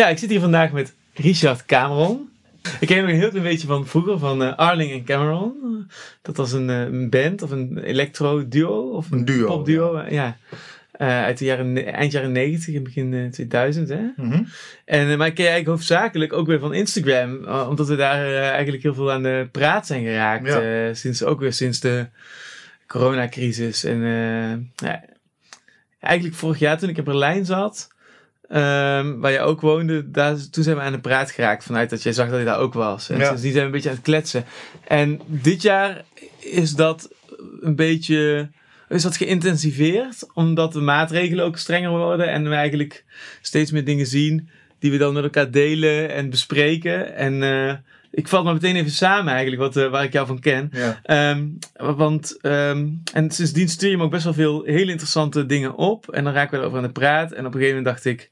Ja, ik zit hier vandaag met Richard Cameron. Ik ken nog een heel klein beetje van vroeger, van uh, Arling en Cameron. Dat was een, een band of een electro-duo. Of een, duo, popduo, ja. ja. Uh, uit de jaren, eind jaren 90 en begin 2000. Hè? Mhm. En, maar ik ken je eigenlijk hoofdzakelijk ook weer van Instagram. omdat we daar eigenlijk heel veel aan de praat zijn geraakt. Ja. sinds, ook weer sinds de coronacrisis. En ja, eigenlijk vorig jaar toen ik in Berlijn zat... Um, waar je ook woonde, daar, toen zijn we aan de praat geraakt vanuit dat jij zag dat hij daar ook was. En Ja. dus die zijn we een beetje aan het kletsen. En dit jaar is dat een beetje is dat geïntensiveerd, omdat de maatregelen ook strenger worden en we eigenlijk steeds meer dingen zien die we dan met elkaar delen en bespreken. En uh, ik val maar meteen even samen eigenlijk, wat, uh, waar ik jou van ken. Ja. Um, want, um, en sindsdien stuur je me ook best wel veel hele interessante dingen op. En dan raken we erover aan de praat. En op een gegeven moment dacht ik,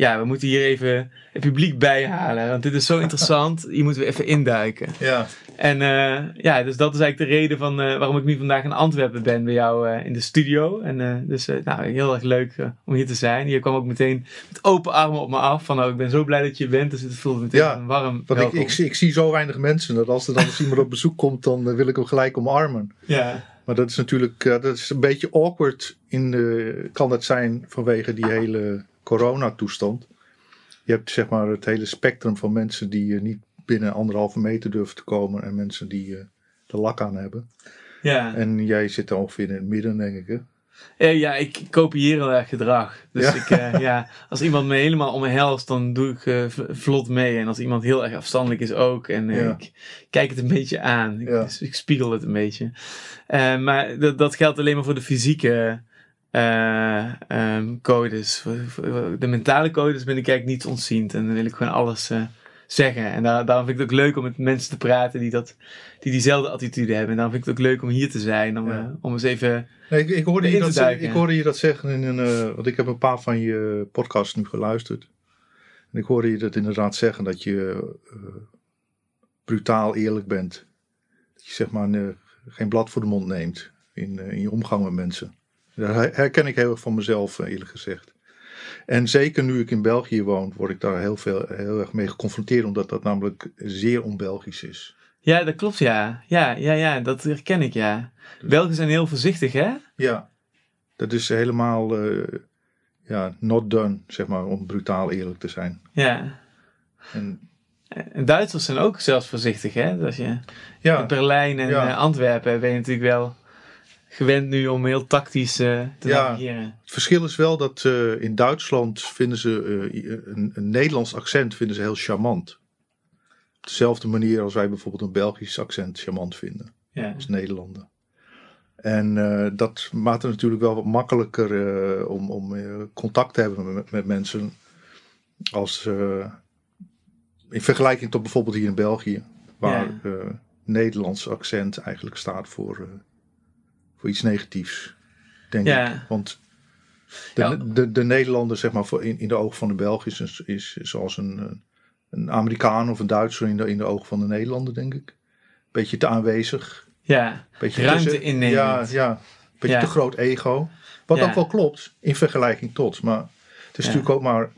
ja, we moeten hier even het publiek bijhalen. Want dit is zo interessant. Hier moeten we even induiken. Ja. En uh, ja, dus dat is eigenlijk de reden van uh, waarom ik nu vandaag in Antwerpen ben bij jou uh, in de studio. En dus nou, heel erg leuk om hier te zijn. Je kwam ook meteen met open armen op me af. Van nou, ik ben zo blij dat je bent. Dus het voelde meteen Ja, warm. Want ik, ik, zie, ik zie zo weinig mensen dat als er dan eens iemand op bezoek komt, dan wil ik hem gelijk omarmen. Ja. Maar dat is natuurlijk dat is een beetje awkward. In de, kan dat zijn vanwege die hele coronatoestand. Je hebt zeg maar het hele spectrum van mensen die uh, niet binnen anderhalve meter durven te komen. En mensen die uh, de lak aan hebben. Ja. En jij zit ongeveer in het midden, denk ik. Hè? Ja, ja, ik kopieer heel erg gedrag. Dus Ja. Ik, uh, ja, als iemand me helemaal omhelst, dan doe ik uh, vlot mee. En als iemand heel erg afstandelijk is ook. En uh, Ja. ik kijk het een beetje aan. Ik, Ja. dus ik spiegel het een beetje. Maar dat, dat geldt alleen maar voor de fysieke uh, um, codes. De mentale codes ben ik eigenlijk niet ontziend. En dan wil ik gewoon alles uh, zeggen. En daar, daarom vind ik het ook leuk om met mensen te praten die, dat, die diezelfde attitude hebben. En daarom vind ik het ook leuk om hier te zijn. Om, Ja. uh, om eens even... Nee, ik, ik, hoorde je te dat, ik hoorde je dat zeggen in een. eh, want ik heb een paar van je podcasts nu geluisterd. En ik hoorde je dat inderdaad zeggen dat je eh, brutaal eerlijk bent. Dat je zeg maar eh, geen blad voor de mond neemt in, eh, in je omgang met mensen. Dat her- herken ik heel erg van mezelf, eh, eerlijk gezegd. En zeker nu ik in België woon, word ik daar heel, veel, heel erg mee geconfronteerd, omdat dat namelijk zeer on-Belgisch is. Ja, dat klopt, ja. Ja, ja, ja, dat herken ik, ja. Belgen zijn heel voorzichtig, hè? Ja, dat is helemaal eh, ja, not done, zeg maar, om brutaal eerlijk te zijn. Ja. En, En Duitsers zijn ook zelfs voorzichtig, hè? Dus als je in ja, Berlijn en Ja. eh, Antwerpen ben je natuurlijk wel gewend nu om heel tactisch eh, te Ja. navigeren. het verschil is wel dat eh, in Duitsland vinden ze eh, een, een Nederlands accent vinden ze heel charmant. Op dezelfde manier als wij bijvoorbeeld een Belgisch accent charmant vinden, Ja. als Nederlander. En dat maakt het natuurlijk wel wat makkelijker om, om contact te hebben met, met mensen. Als, in vergelijking tot bijvoorbeeld hier in België, waar Ja. Nederlands accent eigenlijk staat voor, voor iets negatiefs. Denk Ja. ik. Want de, Ja. de, de Nederlander, zeg maar, voor in, in de ogen van de Belg is, is, is zoals een, een Amerikaan of een Duitser in de, in de ogen van de Nederlander, denk ik. Beetje te aanwezig. Ja, Beetje ruimte innemend. Ja, ja. Beetje Ja. te groot ego. Wat ook wel klopt, in vergelijking tot. Maar het is natuurlijk ook maar...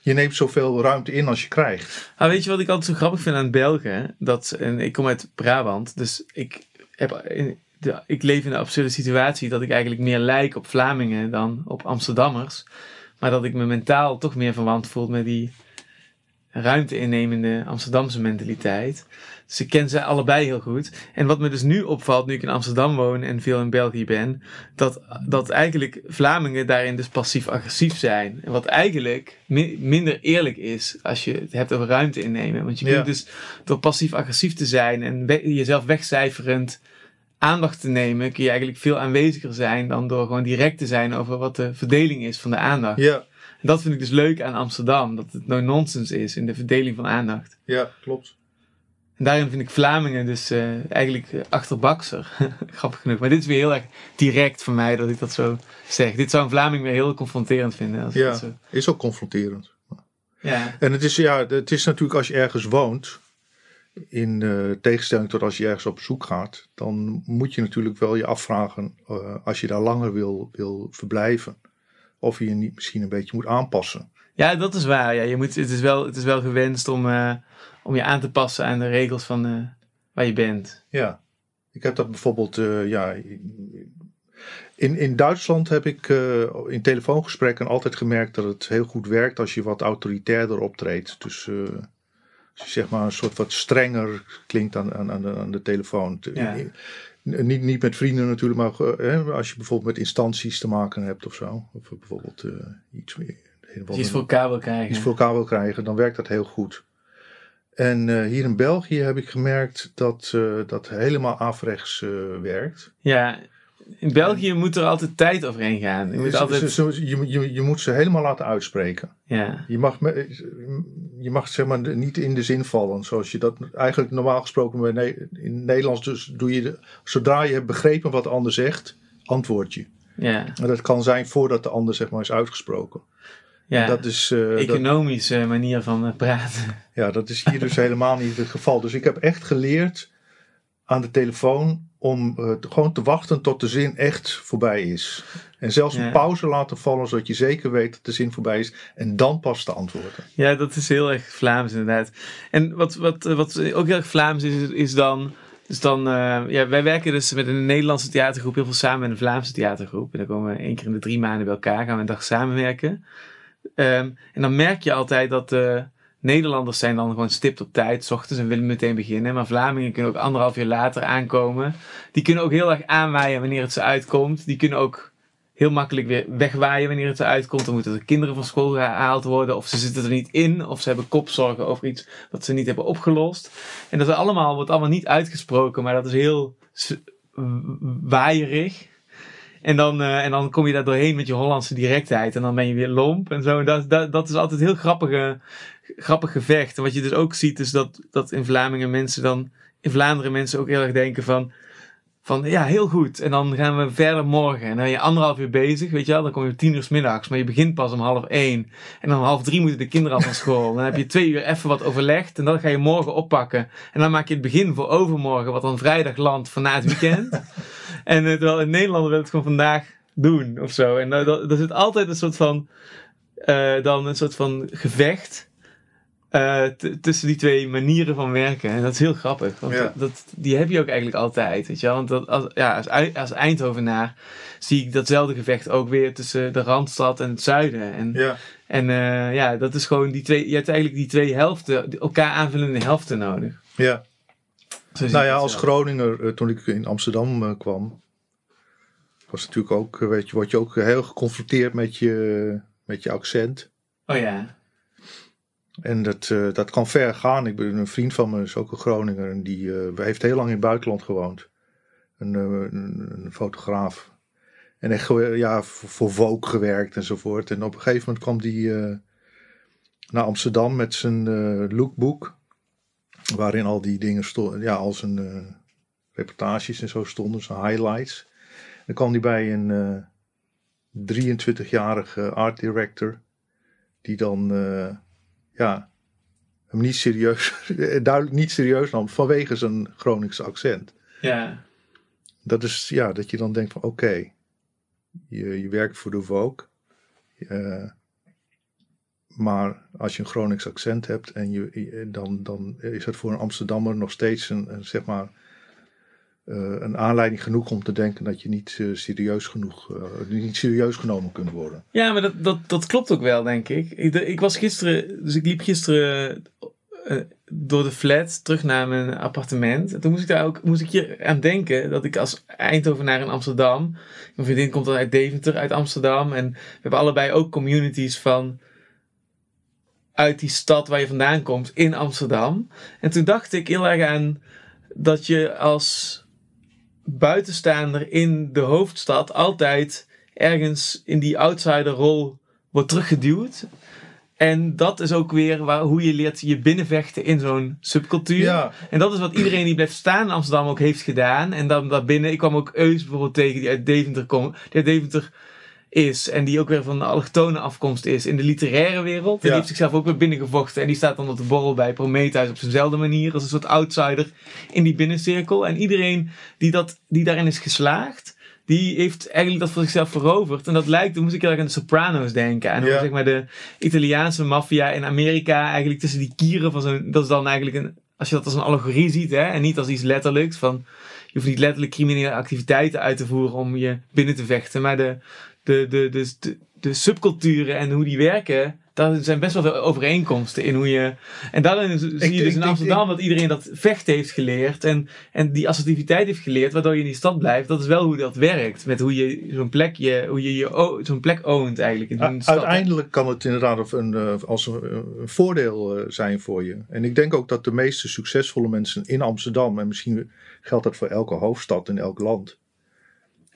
Je neemt zoveel ruimte in als je krijgt. Maar weet je wat ik altijd zo grappig vind aan Belgen? Dat, en ik kom uit Brabant, dus ik, heb, in de, ik leef in de absurde situatie dat ik eigenlijk meer lijk op Vlamingen dan op Amsterdammers. Maar dat ik me mentaal toch meer verwant voel met die ruimte innemende Amsterdamse mentaliteit. Dus ik ken ze allebei heel goed. En wat me dus nu opvalt, nu ik in Amsterdam woon en veel in België ben, dat, dat eigenlijk Vlamingen daarin dus passief-agressief zijn. En wat eigenlijk mi- minder eerlijk is als je het hebt over ruimte innemen. Want je Ja. kunt dus door passief-agressief te zijn en we- jezelf wegcijferend aandacht te nemen, kun je eigenlijk veel aanweziger zijn dan door gewoon direct te zijn over wat de verdeling is van de aandacht. Ja, En dat vind ik dus leuk aan Amsterdam, dat het no nonsense is in de verdeling van aandacht. ja klopt. En daarin vind ik Vlamingen dus eh, eigenlijk eh, achterbakser. Grappig genoeg. Maar dit is weer heel erg direct van mij dat ik dat zo zeg. Dit zou een Vlaming weer heel confronterend vinden. Als Ja, dat zo... is ook confronterend. ja. En het is, ja, het is natuurlijk als je ergens woont, in eh, tegenstelling tot als je ergens op bezoek gaat, dan moet je natuurlijk wel je afvragen, eh, als je daar langer wil, wil verblijven, of je je niet misschien een beetje moet aanpassen. Ja, dat is waar. Ja, je moet, het, is wel, het is wel gewenst om, eh, om je aan te passen aan de regels van waar je bent. Ja, ik heb dat bijvoorbeeld, ja, in, in Duitsland heb ik in telefoongesprekken altijd gemerkt dat het heel goed werkt als je wat autoritairder optreedt. Dus zeg maar een soort wat strenger klinkt aan, aan, aan, de, aan de telefoon. Te- Ja. Niet, niet met vrienden natuurlijk, maar eh, hè, als je bijvoorbeeld met instanties te maken hebt of zo. Of bijvoorbeeld eh, iets, meer- iets voor elkaar wil krijgen. iets voor elkaar wil krijgen, dan werkt dat heel goed. En eh, hier in België heb ik gemerkt dat dat helemaal afrechts werkt. Ja, in België moet er altijd tijd overheen gaan. Je moet Ze- altijd... je, je, je moet ze helemaal laten uitspreken. Ja, Je mag, je mag zeg maar niet in de zin vallen, zoals je dat eigenlijk normaal gesproken in Nederlands dus doe je. De, zodra je hebt begrepen wat de ander zegt, antwoord je. ja, En dat kan zijn voordat de ander zeg maar is uitgesproken. ja. Dat is, eh, dat, Economische manier van eh, praten. ja, dat is hier dus helemaal niet het geval. Dus ik heb echt geleerd aan de telefoon om eh, te- gewoon te wachten tot de zin echt voorbij is. En zelfs Ja. een pauze laten vallen, zodat je zeker weet dat de zin voorbij is. En dan pas te antwoorden. Ja, dat is heel erg Vlaams inderdaad. En wat, wat, wat ook heel erg Vlaams is, is dan... Dus dan, eh, ja, wij werken dus met een Nederlandse theatergroep heel veel samen met een Vlaamse theatergroep. En dan komen we één keer in de drie maanden bij elkaar, gaan we een dag samenwerken. Ehm, en dan merk je altijd dat de Nederlanders zijn dan gewoon stipt op tijd, s ochtends en willen meteen beginnen. Maar Vlamingen kunnen ook anderhalf uur later aankomen. Die kunnen ook heel erg aanwaaien wanneer het ze uitkomt. Die kunnen ook heel makkelijk weer wegwaaien wanneer het eruit komt. Dan moeten de kinderen van school gehaald worden. Of ze zitten er niet in. Of ze hebben kopzorgen over iets wat ze niet hebben opgelost. En dat allemaal, wordt allemaal niet uitgesproken. Maar dat is heel waaierig. En dan, eh, en dan kom je daar doorheen met je Hollandse directheid. En dan ben je weer lomp en zo. Dat, dat, dat is altijd heel grappige, grappig gevecht. En wat je dus ook ziet is dat, dat in Vlamingen mensen dan... In Vlaanderen mensen ook heel erg denken van... Van ja, heel goed. En dan gaan we verder morgen. En dan ben je anderhalf uur bezig, weet je wel. Dan kom je om tien uur 's middags. Maar je begint pas om half één. En dan om half drie moeten de kinderen al van school. Dan heb je twee uur even wat overlegd. En dat ga je morgen oppakken. En dan maak je het begin voor overmorgen. Wat dan vrijdag landt van na het weekend. en eh, terwijl in Nederland wil het gewoon vandaag doen of zo. En uh, er zit altijd een soort van... eh, dan een soort van gevecht... eh, tussen die twee manieren van werken. En dat is heel grappig. Want Ja. dat, dat- die heb je ook eigenlijk altijd. Weet je wel? Want dat, als, ja, als, als Eindhovenaar zie ik datzelfde gevecht ook weer tussen de Randstad en het zuiden. En, Ja, en eh, ja, dat is gewoon die twee. Je hebt eigenlijk die twee helften, elkaar aanvullende helften nodig. ja. Zo Nou ja, als. Groninger, eh, toen ik in Amsterdam kwam, was natuurlijk ook, weet je, word je ook heel geconfronteerd met je, met je accent. Oh ja. En dat, eh, dat kan ver gaan. Ik ben een vriend van me, is ook een Groninger, en die eh, heeft heel lang in het buitenland gewoond. Een, eh, fotograaf. En echt ja, voor, voor Vogue gewerkt enzovoort. En op een gegeven moment kwam die naar Amsterdam met zijn lookbook. Waarin al die dingen stonden, ja, al zijn reportages en zo stonden, zijn highlights. Dan kwam hij bij een eh 23-jarige art director. Die dan, ja, hem niet serieus, duidelijk niet serieus nam vanwege zijn Groningse accent. Ja. Dat is, ja, dat je dan denkt van oké, je, je werkt voor de Vogue. eh, maar als je een Gronings accent hebt en je, dan, dan is het voor een Amsterdammer nog steeds een, een, zeg maar, een aanleiding genoeg om te denken dat je niet eh, serieus genoeg, eh, niet serieus genomen kunt worden. Ja, maar dat, dat, dat klopt ook wel, denk ik. ik. Ik was gisteren, dus ik liep gisteren eh, door de flat terug naar mijn appartement. En toen moest ik daar ook moest ik hier aan denken dat ik als Eindhovenaar in Amsterdam. Mijn vriendin komt dan uit Deventer, uit Amsterdam. En we hebben allebei ook communities van. uit die stad waar je vandaan komt, in Amsterdam. En toen dacht ik heel erg aan dat je als buitenstaander in de hoofdstad altijd ergens in die outsiderrol wordt teruggeduwd. En dat is ook weer waar, hoe je leert je binnenvechten in zo'n subcultuur. Ja, En dat is wat iedereen die blijft staan in Amsterdam ook heeft gedaan. En dan daarbinnen, ik kwam ook Eus bijvoorbeeld tegen die uit Deventer komt. Die uit Deventer is en die ook weer van de allochtone afkomst is in de literaire wereld. En die heeft zichzelf ook weer binnengevochten. En die staat dan op de borrel bij Prometheus op zijnzelfde manier. Als een soort outsider in die binnencirkel. En iedereen die, dat, die daarin is geslaagd, die heeft eigenlijk dat voor zichzelf veroverd. En dat lijkt, toen moest ik heel erg aan de Sopranos denken. En hoe Ja. zeg maar de Italiaanse maffia in Amerika eigenlijk tussen die kieren van zo'n, dat is dan eigenlijk een, als je dat als een allegorie ziet, hè, en niet als iets letterlijks van, je hoeft niet letterlijk criminele activiteiten uit te voeren om je binnen te vechten, maar de, de, de, de, de, de subculturen en hoe die werken, daar zijn best wel veel overeenkomsten in hoe je. En daarin zie je Ik- dus ik- in ik- Amsterdam dat iedereen dat vechten heeft geleerd en, en die assertiviteit heeft geleerd, waardoor je in die stad blijft. Dat is wel hoe dat werkt. Met hoe je zo'n plek, je, hoe je, je zo'n plek oont eigenlijk in U- stad. Uiteindelijk kan het inderdaad een, eh, als een, een voordeel eh, zijn voor je. En ik denk ook dat de meeste succesvolle mensen in Amsterdam, en misschien geldt dat voor elke hoofdstad in elk land,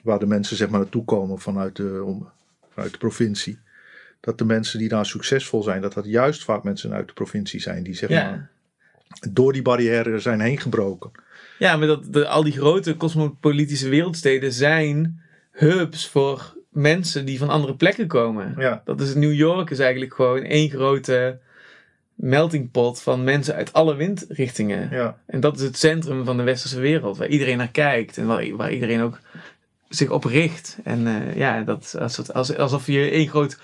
waar de mensen zeg maar naartoe komen vanuit de, om, vanuit de provincie, dat de mensen die daar succesvol zijn, dat dat juist vaak mensen uit de provincie zijn die zeg Ja. maar door die barrière zijn heen gebroken. Ja, maar dat, de, al die grote cosmopolitische wereldsteden zijn hubs voor mensen die van andere plekken komen. Ja, Dat is New York is eigenlijk gewoon één grote melting pot van mensen uit alle windrichtingen. ja. En dat is het centrum van de westerse wereld, waar iedereen naar kijkt en waar, waar iedereen ook zich op richt. En eh, ja, dat, als alsof je één groot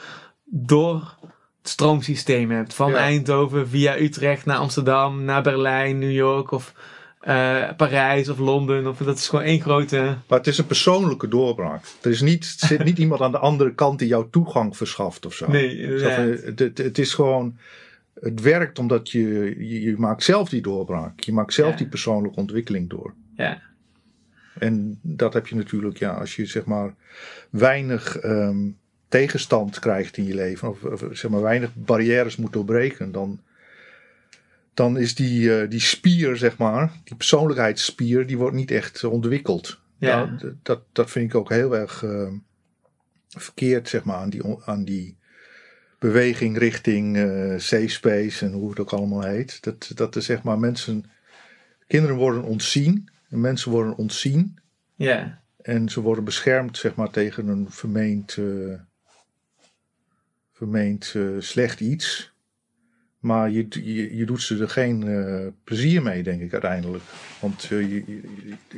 doorstroomsysteem hebt. Van Ja. Eindhoven via Utrecht naar Amsterdam, naar Berlijn, New York of eh, Parijs of Londen. Of, dat is gewoon één grote... Maar het is een persoonlijke doorbraak. Er is niet, zit niet iemand aan de andere kant die jou toegang verschaft of zo. Nee, het, het, het is gewoon. Het werkt omdat je, je, je maakt zelf die doorbraak. Je maakt zelf Ja. die persoonlijke ontwikkeling door. Ja. En dat heb je natuurlijk, ja, als je zeg maar weinig ehm, tegenstand krijgt in je leven, of, of, zeg maar weinig barrières moet doorbreken, dan, dan is die, eh, die spier, zeg maar, die persoonlijkheidsspier, die wordt niet echt ontwikkeld. Ja. Nou, dat, dat vind ik ook heel erg eh, verkeerd, zeg maar, aan die, aan die beweging richting eh, safe space en hoe het ook allemaal heet. Dat, dat er zeg maar mensen, kinderen worden ontzien en mensen worden ontzien Ja. en ze worden beschermd, zeg maar, tegen een vermeend, eh, vermeend eh, slecht iets. Maar je, je, je doet ze er geen eh, plezier mee, denk ik uiteindelijk. Want je, je,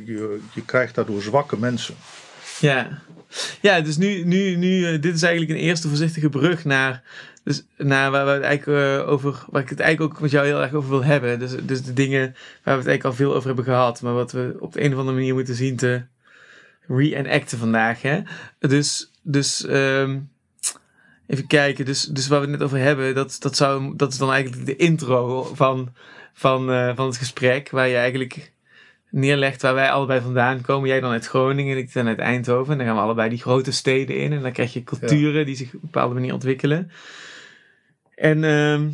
je, je krijgt daardoor zwakke mensen. Ja, ja dus nu, nu, nu dit is eigenlijk een eerste voorzichtige brug naar, dus, naar waar, we het eigenlijk, eh, over, waar ik het eigenlijk ook met jou heel erg over wil hebben. Dus, dus de dingen waar we het eigenlijk al veel over hebben gehad, maar wat we op de een of andere manier moeten zien te re-enacten vandaag. Hè? Dus, dus ehm, even kijken, dus, dus waar we het net over hebben, dat, dat, zou, dat is dan eigenlijk de intro van, van, eh, van het gesprek, waar je eigenlijk neerlegt waar wij allebei vandaan komen. Jij dan uit Groningen en ik dan uit Eindhoven. En dan gaan we allebei die grote steden in. En dan krijg je culturen die zich op een bepaalde manier ontwikkelen. En ehm,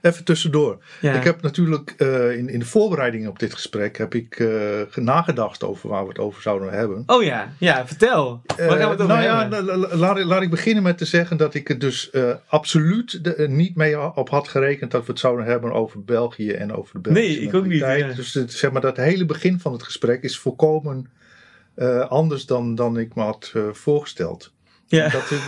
Even tussendoor. ja. Ik heb natuurlijk eh, in, in de voorbereiding op dit gesprek heb ik eh, nagedacht over waar we het over zouden hebben. Oh ja, ja, vertel. Waar gaan we het Eh, over nou ja, hebben? la- la- laat, ik- beginnen met te zeggen dat ik er dus absoluut de- niet mee op had gerekend dat we het zouden hebben over België en over de Belgische Nee, ik ook niet, ja. Dus het, zeg maar, dat hele begin van het gesprek is volkomen anders dan, dan ik me had voorgesteld. ja. Dat, is,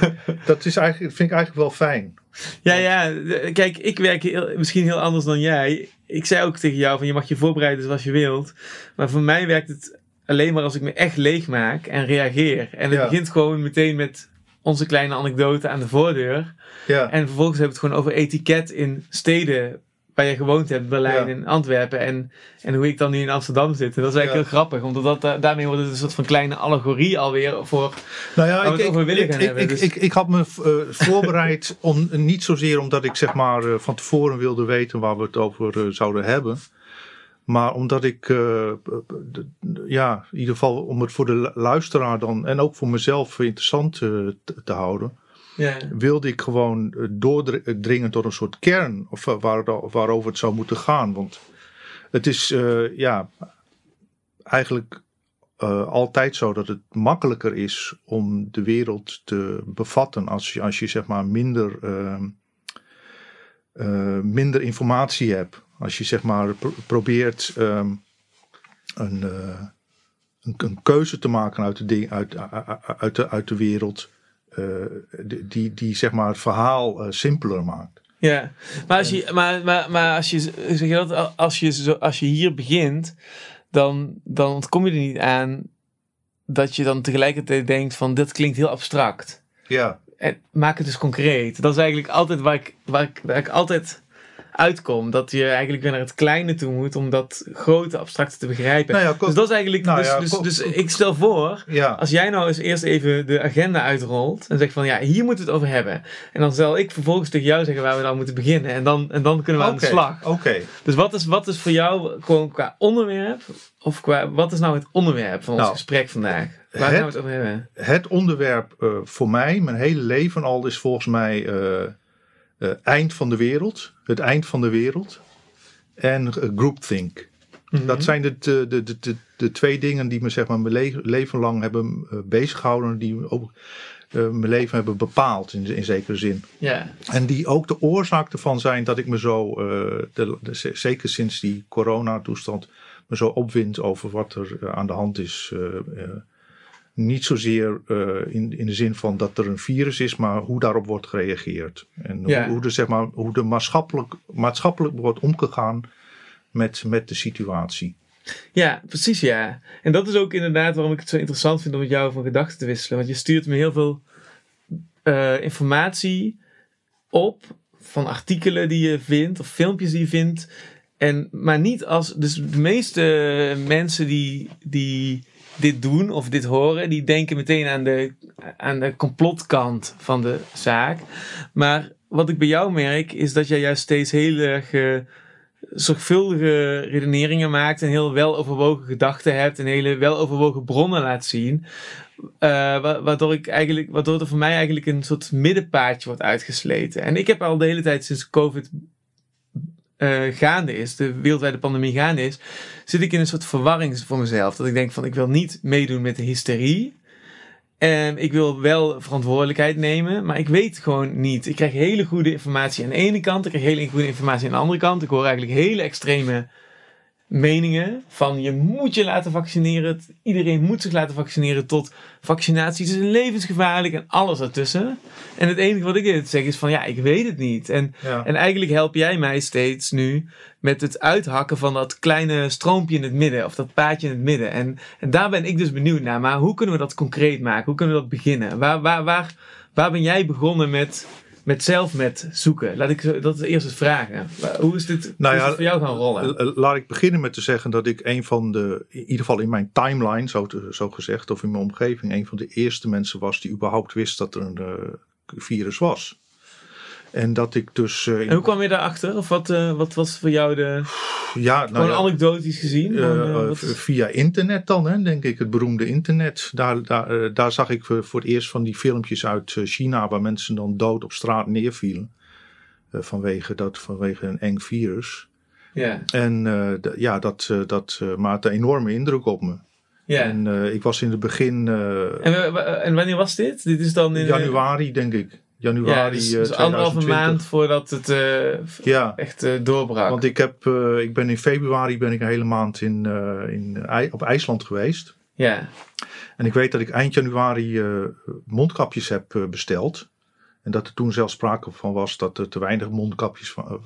dat is eigenlijk, vind ik eigenlijk wel fijn. Ja, ja. Kijk, ik werk heel- misschien heel anders dan jij. Ik zei ook tegen jou van je mag je voorbereiden zoals je wilt. Maar voor mij werkt het alleen maar als ik me echt leeg maak en reageer. En het Ja. begint gewoon meteen met onze kleine anekdote aan de voordeur. Ja, En vervolgens hebben we het gewoon over etiket in steden waar je gewoond hebt, Berlijn en Antwerpen. En, en hoe ik dan nu in Amsterdam zit. En dat is eigenlijk heel grappig, omdat dat, da- daarmee wordt het een soort van kleine allegorie alweer voor. Nou ja, ik, ik, gaan hebben, dus- ik, ik had me eh, voorbereid, om, niet zozeer omdat ik zeg maar eh, van tevoren wilde weten waar we het over eh, zouden hebben. Maar omdat ik, eh, ja, in ieder geval om het voor de lu- luisteraar dan en ook voor mezelf interessant eh, te, te houden, Wilde ik gewoon eh, doordringen tot een soort kern of, eh, waar, waarover het zou moeten gaan. Want het is, eh, ja, eigenlijk eh, altijd zo dat het makkelijker is om de wereld te bevatten als je, als je zeg maar minder, ehm, eh, minder informatie hebt. Als je zeg maar pro- probeert ehm, een, eh, een, een keuze te maken uit de, uit, uit, de, uit de wereld. Eh, die, die, zeg maar het verhaal eh, simpeler maakt. ja. Maar, als je, maar, maar, maar als, je, zeg je dat, als, je, zo, als je hier begint, dan, dan ontkom je er niet aan dat je dan tegelijkertijd denkt van dit klinkt heel abstract. Ja, En maak het dus concreet. Dat is eigenlijk altijd waar ik, waar ik, waar ik altijd uitkom. Dat je eigenlijk weer naar het kleine toe moet om dat grote abstracte te begrijpen. Nou ja, dus dat is eigenlijk. nou dus, ja, dus, dus ik stel voor. ja. Als jij nou eens eerst even de agenda uitrolt en zegt van ja, hier moeten we het over hebben. En dan zal ik vervolgens tegen jou zeggen waar we dan moeten beginnen. En dan, en dan kunnen we aan de slag. Oké, Dus wat is, wat is voor jou gewoon qua onderwerp, of qua, wat is nou het onderwerp van ons Nou, gesprek vandaag? Waar het- gaan we het over hebben? het onderwerp eh, voor mij, mijn hele leven al, is volgens mij eh, eh, eind van de wereld. Het eind van de wereld. En groupthink. Mhm. Dat zijn de, de, de, de, de, de twee dingen die me zeg maar, mijn le- leven lang hebben eh, bezighouden. Die me ook eh, mijn leven hebben bepaald in, in zekere zin. Ja, En die ook de oorzaak ervan zijn dat ik me zo, eh, de, zeker sinds die coronatoestand, me zo opwind over wat er aan de hand is. Niet zozeer eh, in, in de zin van dat er een virus is, maar hoe daarop wordt gereageerd. En Ja. hoe, hoe, de, zeg maar, hoe de maatschappelijk, maatschappelijk wordt omgegaan met, met de situatie. ja, precies ja. En dat is ook inderdaad waarom ik het zo interessant vind om met jou van gedachten te wisselen. Want je stuurt me heel veel eh, informatie op van artikelen die je vindt of filmpjes die je vindt. En, maar niet als. Dus de meeste mensen die, die dit doen of dit horen, die denken meteen aan de, aan de complotkant van de zaak. Maar wat ik bij jou merk, is dat jij juist steeds heel erg eh, zorgvuldige redeneringen maakt en heel weloverwogen gedachten hebt en hele weloverwogen bronnen laat zien. Eh, wa- waardoor, ik eigenlijk, waardoor er voor mij eigenlijk een soort middenpaadje wordt uitgesleten. En ik heb al de hele tijd sinds COVID eh, gaande is, de wereldwijde pandemie gaande is, zit ik in een soort verwarring voor mezelf. Dat ik denk van ik wil niet meedoen met de hysterie. En ik wil wel verantwoordelijkheid nemen, maar ik weet gewoon niet. Ik krijg hele goede informatie aan de ene kant, ik krijg hele goede informatie aan de andere kant. Ik hoor eigenlijk hele extreme meningen van je moet je laten vaccineren. Iedereen moet zich laten vaccineren tot vaccinatie is levensgevaarlijk en alles ertussen. En het enige wat ik zeg is van ja, ik weet het niet. En, Ja. en eigenlijk help jij mij steeds nu met het uithakken van dat kleine stroompje in het midden of dat paadje in het midden. En, en daar ben ik dus benieuwd naar. Maar hoe kunnen we dat concreet maken? Hoe kunnen we dat beginnen? Waar, waar, waar, waar ben jij begonnen met, met zelf met zoeken? Laat ik dat is eerst eens vragen. Hoe is dit, Nou is ja, dit voor jou gaan rollen? Laat ik beginnen met te zeggen dat ik een van de, in ieder geval in mijn timeline, zo, te- zo gezegd, of in mijn omgeving, een van de eerste mensen was die überhaupt wist dat er een eh, virus was. En dat ik dus. eh, En hoe kwam je daarachter? Of wat, eh, wat was voor jou de. ja, nou Gewoon ja, anekdotisch gezien? eh, is- via internet dan, hè, denk ik, het beroemde internet. Daar, daar, daar zag ik voor het eerst van die filmpjes uit China waar mensen dan dood op straat neervielen. vanwege, dat, vanwege een eng virus. ja, En ja, dat, dat maakte een enorme indruk op me. ja. En ik was in het begin En, en wanneer was dit? Dit is dan in. januari, denk ik. Januari Ja, dus, eh, dus anderhalve 2020. maand voordat het eh, Ja, echt eh, doorbrak. want ik, heb, ik ben in februari ben ik een hele maand in, in, op IJsland geweest. ja, En ik weet dat ik eind januari mondkapjes heb besteld. En dat er toen zelfs sprake van was dat er te weinig mondkapjes va- eh,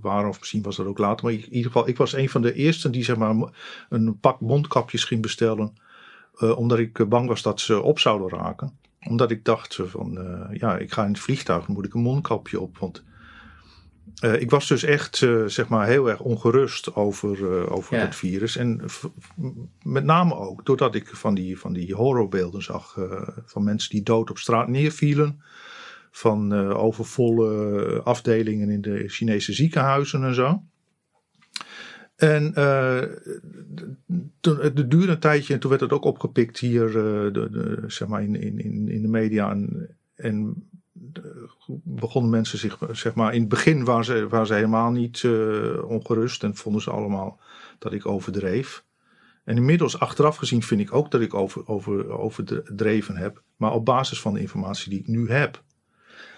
waren. Of misschien was dat ook later. Maar in ieder geval, ik was een van de eersten die zeg maar, een pak mondkapjes ging bestellen. omdat ik bang was dat ze op zouden raken. Omdat ik dacht van, eh, ja, ik ga in het vliegtuig, dan moet ik een mondkapje op. Want eh, ik was dus echt, eh, zeg maar, heel erg ongerust over, over Ja. het virus. En met name ook doordat ik van die, van die horrorbeelden zag. van mensen die dood op straat neervielen. Van overvolle afdelingen in de Chinese ziekenhuizen en zo. En eh, toen, het duurde een tijdje en toen werd het ook opgepikt hier eh, de, de, zeg maar in, in, in de media. En, en de- begonnen mensen zich, zeg maar, in het begin waren ze, waren ze helemaal niet eh, ongerust en vonden ze allemaal dat ik overdreef. En inmiddels, achteraf gezien, vind ik ook dat ik over, over, overdreven heb. Maar op basis van de informatie die ik nu heb.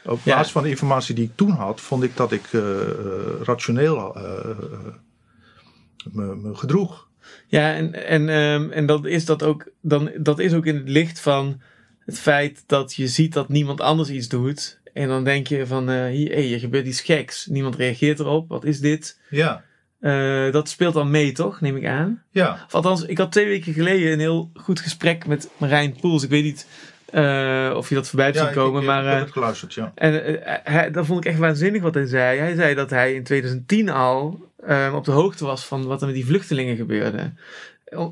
Op Ja. basis van de informatie die ik toen had, vond ik dat ik eh, eh, rationeel eh, eh, me, me gedroeg. ja en, en, ehm, en dat, is dat, ook, dan, dat is ook in het licht van het feit dat je ziet dat niemand anders iets doet. En dan denk je van, eh hier, hey, er gebeurt iets geks. Niemand reageert erop. Wat is dit? Ja, Eh, dat speelt dan mee, toch? Neem ik aan. Ja, Of althans, ik had twee weken geleden een heel goed gesprek met Marijn Poels. Ik weet niet eh, of je dat voorbij hebt ja zien komen, ik, maar... ik heb het geluisterd, ja. en hij, dat vond ik echt waanzinnig wat hij zei. Hij zei dat hij in 2010 al eh, op de hoogte was van wat er met die vluchtelingen gebeurde.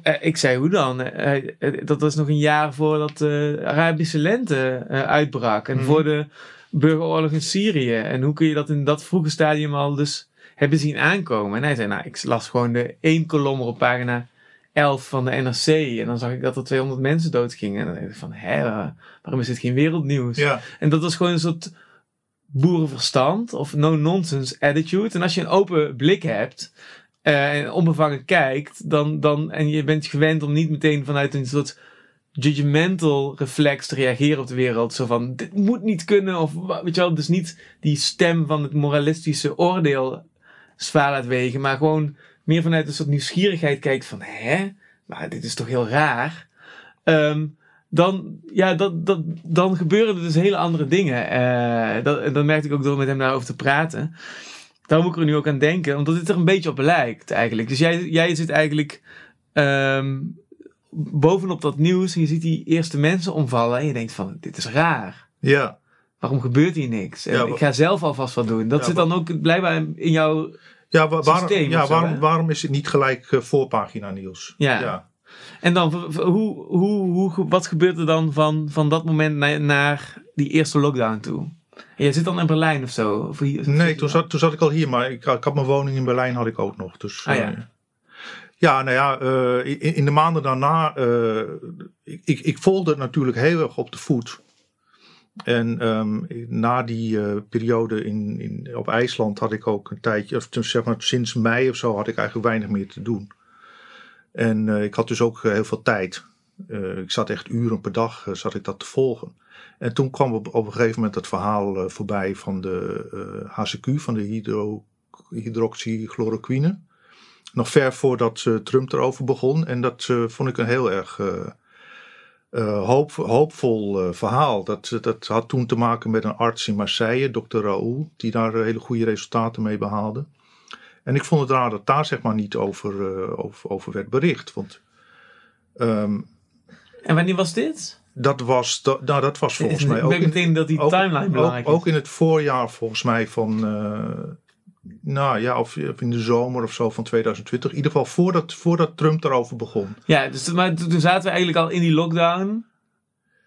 Eh, Ik zei, hoe dan? Eh, eh, Dat was nog een jaar voordat de Arabische lente uitbrak. En Mhm. voor de burgeroorlog in Syrië. En hoe kun je dat in dat vroege stadium al dus hebben zien aankomen? En hij zei, nou, ik las gewoon de één kolom op pagina 11 van de NRC. En dan zag ik dat er 200 mensen doodgingen. En dan dacht ik van, hè, eh, waarom is dit geen wereldnieuws? Ja, En dat was gewoon een soort boerenverstand of no-nonsense attitude. En als je een open blik hebt eh, en onbevangen kijkt, dan, dan, en je bent gewend om niet meteen vanuit een soort judgmental reflex te reageren op de wereld. Zo van, dit moet niet kunnen. Of weet je wel, dus niet die stem van het moralistische oordeel zwaar laat wegen. Maar gewoon meer vanuit een soort nieuwsgierigheid kijkt van, hè? Maar dit is toch heel raar. Ehm, dan, ja, dat, dat, dan gebeuren er dus hele andere dingen. Eh, dat, en dat merkte ik ook door met hem daarover te praten. Daarom moet ik er nu ook aan denken, omdat dit er een beetje op lijkt eigenlijk. Dus jij, jij zit eigenlijk ehm, bovenop dat nieuws en je ziet die eerste mensen omvallen en je denkt van, dit is raar. ja. Waarom gebeurt hier niks? En Ja, ik ga zelf alvast wat doen. Dat Ja, zit dan ook blijkbaar in jouw... Ja, Systeem ja zo, waarom is het niet gelijk eh, voorpagina nieuws? Ja. En dan, hoe, hoe, hoe, wat gebeurt er dan van, van dat moment naar, naar die eerste lockdown toe? En jij zit dan in Berlijn of zo? Of hier, Nee, toen zat, toen zat ik al hier, maar ik, ik had mijn woning in Berlijn had ik ook nog. Dus, Ah, ja. eh, ja, nou ja, eh, in, in de maanden daarna, eh, ik, ik, ik volgde het natuurlijk heel erg op de voet. En ehm, na die periode in, in, op IJsland had ik ook een tijdje, of zeg maar sinds mei of zo, had ik eigenlijk weinig meer te doen. En eh, ik had dus ook eh, heel veel tijd. Eh, ik zat echt uren per dag, zat ik dat te volgen. En toen kwam op, een gegeven moment het verhaal voorbij van de HCQ, van de hydro, hydroxychloroquine. Nog ver voordat Trump erover begon. En dat vond ik een heel erg hoop, hoopvol verhaal. Dat, dat had toen te maken met een arts in Marseille, dokter Raoul, die daar hele goede resultaten mee behaalde. En ik vond het raar dat daar zeg maar niet over, eh, over, over werd bericht. Want ehm, En wanneer was dit? dat was, dat, nou, dat was volgens Ik mij ook ben in, meteen dat die ook, timeline belangrijk ook, is. ook in het voorjaar volgens mij van, eh, nou ja, of, in de zomer of zo van 2020. In ieder geval voordat, voordat Trump erover begon. Ja, dus, maar toen zaten we eigenlijk al in die lockdown.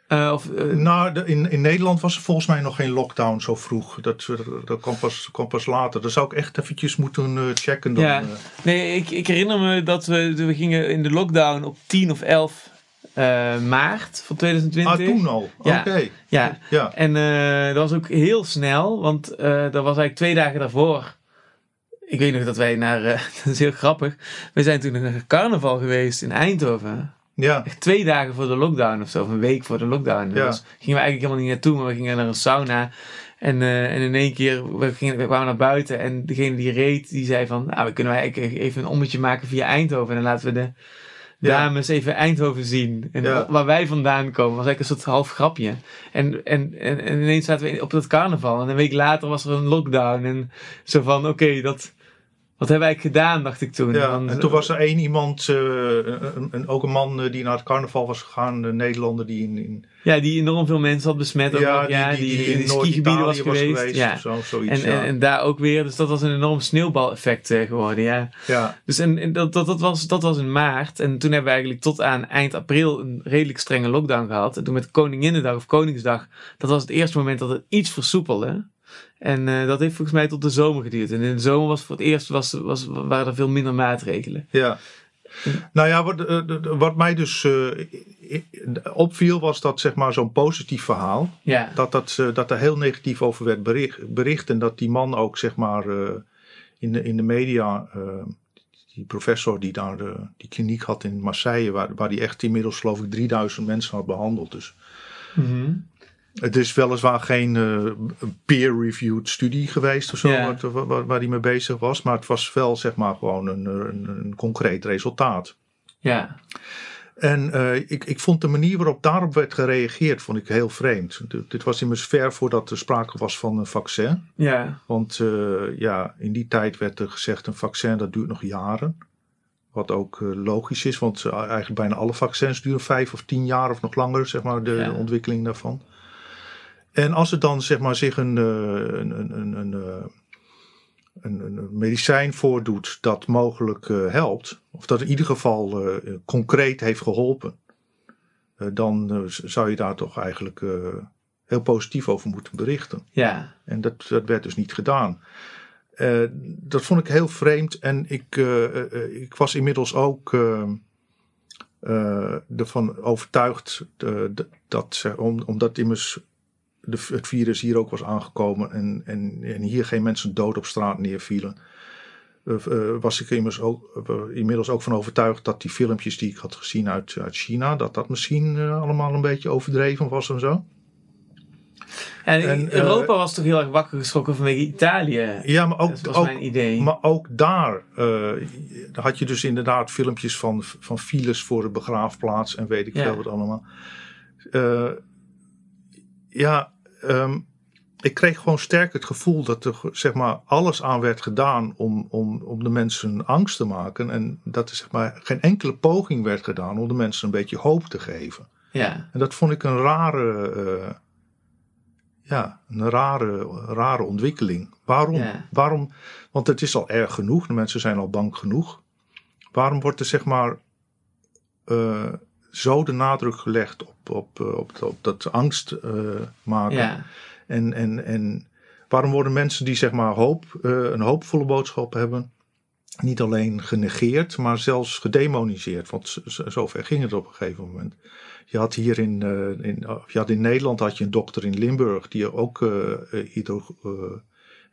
Eh, of, eh, Nou, de- in, in Nederland was er volgens mij nog geen lockdown zo vroeg. Dat, dat, dat kwam, pas, kwam pas later. Dat zou ik echt eventjes moeten eh, checken. Dan, Ja. eh. nee, ik, ik herinner me dat we, we gingen in de lockdown op 10 of 11 eh, maart van 2020. ah, toen al. Ja. Oké. Ja, Ja. En eh, dat was ook heel snel, want eh, dat was eigenlijk twee dagen daarvoor. Ik weet nog dat wij naar, eh, dat is heel grappig, we zijn toen naar carnaval geweest in Eindhoven. Ja. Echt twee dagen voor de lockdown of zo, of een week voor de lockdown. Ja. Dus gingen we eigenlijk helemaal niet naartoe, maar we gingen naar een sauna. En, eh, en in één keer, we, gingen, we kwamen naar buiten en degene die reed, die zei van, nou, we kunnen eigenlijk even een ommetje maken via Eindhoven. En dan laten we de Ja. dames even Eindhoven zien. En Ja. waar wij vandaan komen, was eigenlijk een soort half grapje. En, en, en, en ineens zaten we op dat carnaval. En een week later was er een lockdown. En zo van, oké, dat... Wat hebben wij gedaan, dacht ik toen. Ja, en toen was er één iemand, eh, een, een- ook een man eh, die naar het carnaval was gegaan, een Nederlander die in, in, Ja, die enorm veel mensen had besmet. ook ja, die, in de skigebieden was geweest. ja. of zo, zoiets. En, ja. en, en daar ook weer. Dus dat was een enorm sneeuwbaleffect eh, geworden, ja. ja. Dus en, en dat, dat, dat, was, dat was in maart. En toen hebben we eigenlijk tot aan eind april een redelijk strenge lockdown gehad. En toen met Koninginnedag of Koningsdag, dat was het eerste moment dat het iets versoepelde. En eh, dat heeft volgens mij tot de zomer geduurd. En in de zomer was voor het eerst was, was, waren er veel minder maatregelen. Ja. Nou ja, wat, eh, wat mij dus eh, opviel was dat zeg maar zo'n positief verhaal, Ja, dat, dat, dat er heel negatief over werd bericht, bericht en dat die man ook zeg maar in, de, in de media, die professor die daar die kliniek had in Marseille, waar, waar die echt inmiddels geloof ik 3000 mensen had behandeld. Dus Mhm. Het is weliswaar geen eh, peer-reviewed studie geweest of zo, Ja. waar, waar, die mee bezig was, maar het was wel zeg maar gewoon een, een, een concreet resultaat. ja. En uh, ik, ik vond de manier waarop daarop werd gereageerd, vond ik heel vreemd. dit was immers ver voordat er sprake was van een vaccin. Ja. Want uh, ja, in die tijd werd er gezegd een vaccin dat duurt nog jaren. Wat ook uh, logisch is, want eigenlijk bijna alle vaccins duren vijf of tien jaar of nog langer, zeg maar, de, ja. de ontwikkeling daarvan. En als er dan zeg maar zich een, een, een, een, een een, een, medicijn voordoet dat mogelijk uh, helpt, of dat in ieder geval concreet heeft geholpen, dan zou je daar toch eigenlijk heel positief over moeten berichten. Ja. En dat, dat werd dus niet gedaan. dat vond ik heel vreemd en ik, ik was inmiddels ook ervan overtuigd dat, omdat immers de, het virus hier ook was aangekomen en, en, en hier geen mensen dood op straat neervielen, uh, was ik immers ook, uh, inmiddels ook van overtuigd dat die filmpjes die ik had gezien uit, uit China, dat dat misschien allemaal een beetje overdreven was en zo. En, en Europa was toch heel erg wakker geschrokken vanwege Italië. Ja, maar ook, dat ook, mijn idee. Maar ook daar had je dus inderdaad filmpjes van, van files voor de begraafplaats en weet ik Ja. veel wat allemaal. ja, um, ik kreeg gewoon sterk het gevoel dat er zeg maar, alles aan werd gedaan om, om, om de mensen angst te maken. En dat er zeg maar, geen enkele poging werd gedaan om de mensen een beetje hoop te geven. Ja. En dat vond ik een rare, uh, ja, een rare, rare ontwikkeling. Waarom? Ja. Waarom? Want het is al erg genoeg, de mensen zijn al bang genoeg. Waarom wordt er zeg maar uh, zo de nadruk gelegd op, op, op, op dat angst uh, maken? Ja. En, en, en waarom worden mensen die zeg maar hoop, uh, een hoopvolle boodschap hebben, niet alleen genegeerd, maar zelfs gedemoniseerd? Want zover ging het op een gegeven moment. Je had hier in, in, je had in Nederland had je een dokter in Limburg die ook,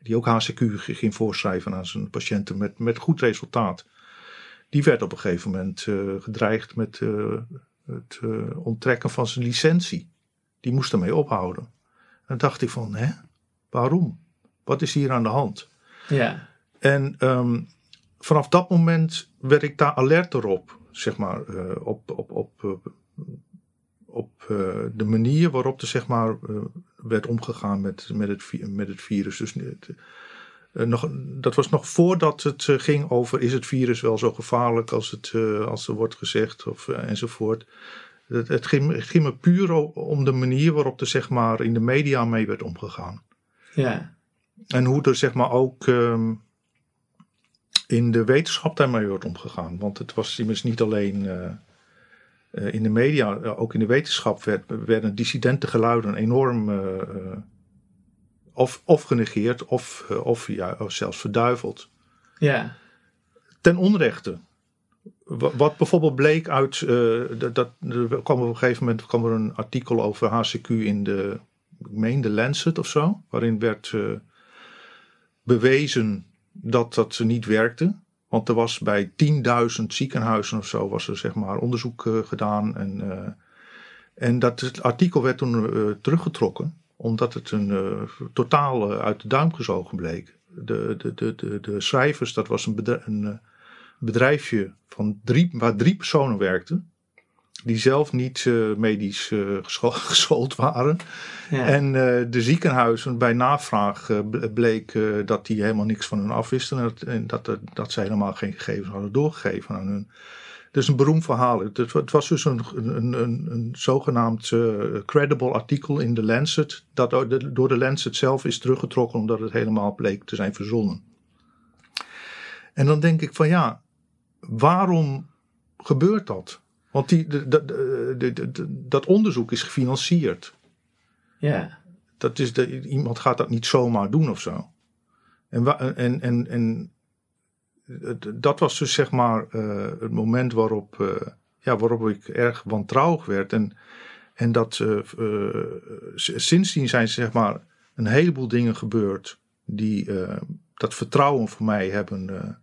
die ook HCQ ging voorschrijven aan zijn patiënten met, met goed resultaat. Die werd op een gegeven moment gedreigd met het onttrekken van zijn licentie. Die moest ermee ophouden. En dacht ik van, hè, waarom? Wat is hier aan de hand? Ja. En um, vanaf dat moment werd ik daar alerter op, zeg maar, uh, op, op, op, uh, op uh, de manier waarop er, zeg maar, werd omgegaan met, met, het, met het virus. Dus nog, dat was nog voordat het ging over, is het virus wel zo gevaarlijk als, het, als er wordt gezegd, of, enzovoort. Het, het, ging, het, ging, me puur om de manier waarop er zeg maar, in de media mee werd omgegaan. Ja. En hoe er zeg maar, ook um, in de wetenschap daarmee wordt omgegaan. Want het was immers niet alleen uh, in de media, ook in de wetenschap werd, werden dissidente geluiden enorm of, of genegeerd of, of, ja, of zelfs verduiveld. Ja. Ten onrechte. Wat bijvoorbeeld bleek uit, uh, dat, dat, er kwam op een gegeven moment kwam er een artikel over HCQ in de, ik meen de Lancet of zo, waarin werd uh, bewezen dat dat niet werkte. Want er was bij 10.000 ziekenhuizen of zo was er zeg maar onderzoek uh, gedaan en, en dat het artikel werd toen teruggetrokken omdat het een totaal uit de duim gezogen bleek. De, de, de, de, de schrijvers, dat was een, bedrijf, een bedrijfje van drie, waar drie personen werkten. Die zelf niet uh, medisch uh, gescho geschoold waren. Ja. En uh, de ziekenhuizen bij navraag bleek dat die helemaal niks van hun afwisten. En dat, en dat, dat ze helemaal geen gegevens hadden doorgegeven aan hun. Dus een beroemd verhaal. Het, het was dus een, een, een, een zogenaamd credible artikel in de Lancet. Dat door de Lancet zelf is teruggetrokken omdat het helemaal bleek te zijn verzonnen. En dan denk ik van ja, waarom gebeurt dat? Want die, de, de, de, dat onderzoek is gefinancierd. Ja. Dat is iemand gaat dat niet zomaar doen of zo. En, en, en, en dat was dus zeg maar uh, het moment waarop, uh, ja, waarop ik erg wantrouwig werd. En, en dat uh, sindsdien zijn zeg maar een heleboel dingen gebeurd die dat vertrouwen voor mij hebben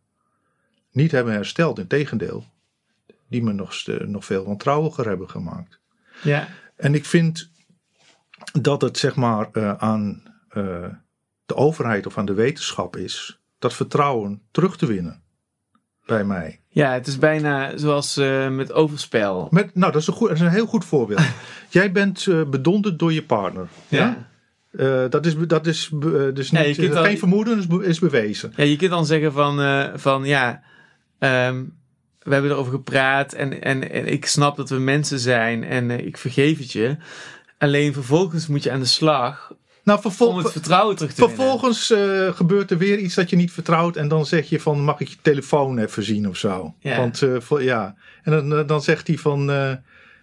niet hebben hersteld. Integendeel, die me nog, nog veel wantrouwiger hebben gemaakt. Ja. En ik vind dat het zeg maar aan de overheid of aan de wetenschap is dat vertrouwen terug te winnen. bij mij. Ja, het is bijna zoals uh, met overspel. Met, nou, dat is, een goed, dat is een heel goed voorbeeld. Jij bent uh, bedonderd door je partner. Ja. ja? Uh, dat is, dat is dus niet, ja, geen vermoeden, is, is bewezen. Ja, je kunt dan zeggen van, van ja, um, we hebben erover gepraat en, en, en ik snap dat we mensen zijn en ik vergeef het je. Alleen vervolgens moet je aan de slag nou, om het vertrouwen terug te Vervolgens uh, gebeurt er weer iets dat je niet vertrouwt. En dan zeg je van, mag ik je telefoon even zien of zo? Ja. Want, uh, voor, ja. En dan, eh, dan zegt hij van, uh,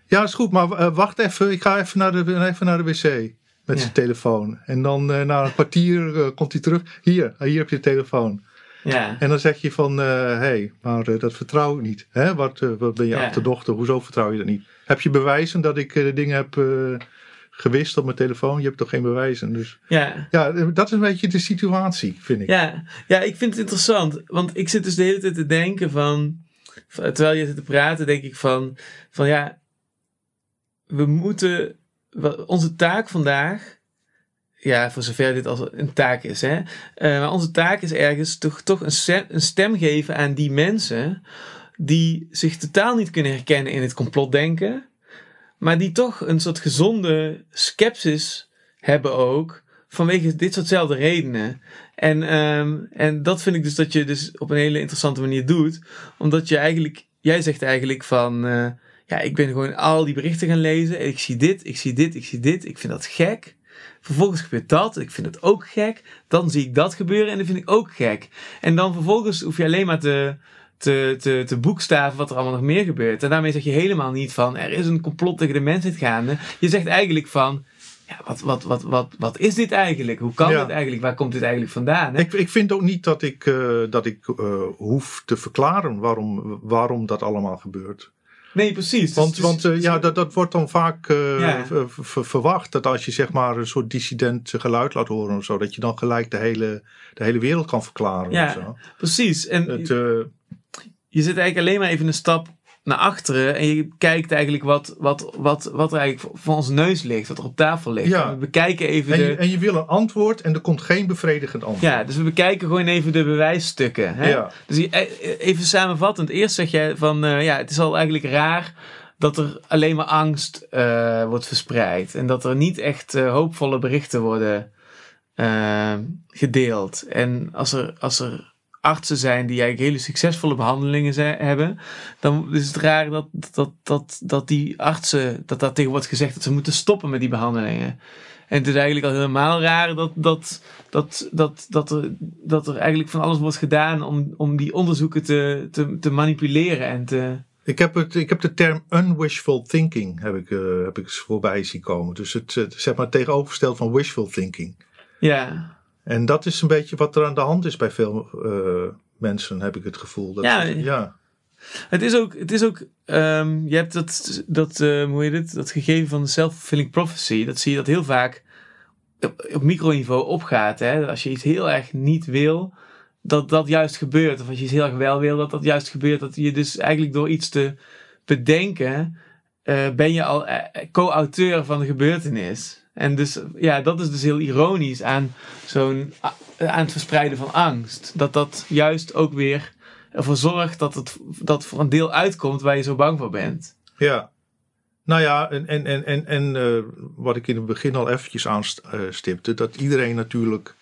ja is goed, maar wacht even. Ik ga even naar de, even naar de wc met ja. zijn telefoon. En dan na een kwartier komt hij terug. Hier, hier heb je de telefoon. Ja. En dan zeg je van, hé, hey, maar dat vertrouw ik niet. Hè? Wat, wat ben je achterdochter? Hoezo vertrouw je dat niet? Heb je bewijzen dat ik dingen heb gewist op mijn telefoon. Je hebt toch geen bewijzen. Dus ja. ja, dat is een beetje de situatie, vind ik. Ja, ja ik vind het interessant. Want ik zit dus de hele tijd te denken van. Terwijl je zit te praten, denk ik van. Van ja, we moeten. Onze taak vandaag. Ja, voor zover dit als een taak is. Hè? Uh, maar onze taak is ergens toch, toch een, stem, een stem geven aan die mensen. die zich totaal niet kunnen herkennen in het complotdenken maar die toch een soort gezonde sceptisch hebben ook. Vanwege dit soortzelfde redenen. En, um, en dat vind ik dus dat je dus op een hele interessante manier doet. Omdat je eigenlijk, jij zegt eigenlijk van, uh, ja, ik ben gewoon al die berichten gaan lezen. En ik zie dit, ik zie dit, ik zie dit. Ik vind dat gek. Vervolgens gebeurt dat. Ik vind het ook gek. Dan zie ik dat gebeuren en dat vind ik ook gek. En dan vervolgens hoef je alleen maar te, te, te, te boekstaven wat er allemaal nog meer gebeurt. En daarmee zeg je helemaal niet van er is een complot tegen de mensheid gaande. Je zegt eigenlijk van ja, wat, wat, wat, wat, wat is dit eigenlijk? Hoe kan dit eigenlijk? Waar komt dit eigenlijk vandaan? Hè? Ik, ik vind ook niet dat ik, uh, dat ik uh, hoef te verklaren waarom, waarom dat allemaal gebeurt. Nee, precies. Want, dus, want uh, ja, dat, dat wordt dan vaak ja. verwacht. Dat als je zeg maar een soort dissident geluid laat horen of zo, dat je dan gelijk de hele, de hele wereld kan verklaren. Ja, of zo. precies. En het, je zit eigenlijk alleen maar even een stap naar achteren en je kijkt eigenlijk wat, wat, wat, wat er eigenlijk voor onze neus ligt, wat er op tafel ligt. Ja. we bekijken even en je, de... en je wil een antwoord en er komt geen bevredigend antwoord. Ja, dus we bekijken gewoon even de bewijsstukken. Hè? Ja. Dus eh, even samenvattend. Eerst zeg je van, uh, ja, het is al eigenlijk raar dat er alleen maar angst uh, wordt verspreid. En dat er niet echt uh, hoopvolle berichten worden gedeeld. En als er, als er artsen zijn die eigenlijk hele succesvolle behandelingen zijn, hebben, dan is het raar dat, dat, dat, dat die artsen, dat daar tegen wordt gezegd dat ze moeten stoppen met die behandelingen. En het is eigenlijk al helemaal raar dat, dat, dat, dat, dat, er, dat er eigenlijk van alles wordt gedaan om, om die onderzoeken te, te, te manipuleren en te. Ik heb, het, ik heb de term unwishful thinking heb ik, uh, heb ik voorbij zien komen. Dus het, het zeg maar tegenovergesteld van wishful thinking. Ja. En dat is een beetje wat er aan de hand is bij veel uh, mensen, heb ik het gevoel. Dat ja, ja. Het is ook, het is ook um, je hebt dat, dat uh, hoe heet het, dat gegeven van de self-fulfilling prophecy. Dat zie je dat heel vaak op, op microniveau opgaat. Hè? Als je iets heel erg niet wil, dat dat juist gebeurt. Of als je iets heel erg wel wil, dat dat juist gebeurt. Dat je dus eigenlijk door iets te bedenken, uh, ben je al co-auteur van de gebeurtenis. En dus, ja, dat is dus heel ironisch aan zo'n, aan het verspreiden van angst. Dat dat juist ook weer ervoor zorgt dat het dat voor een deel uitkomt waar je zo bang voor bent. Ja. Nou ja, en, en, en, en, en uh, wat ik in het begin al eventjes aanstipte, dat iedereen natuurlijk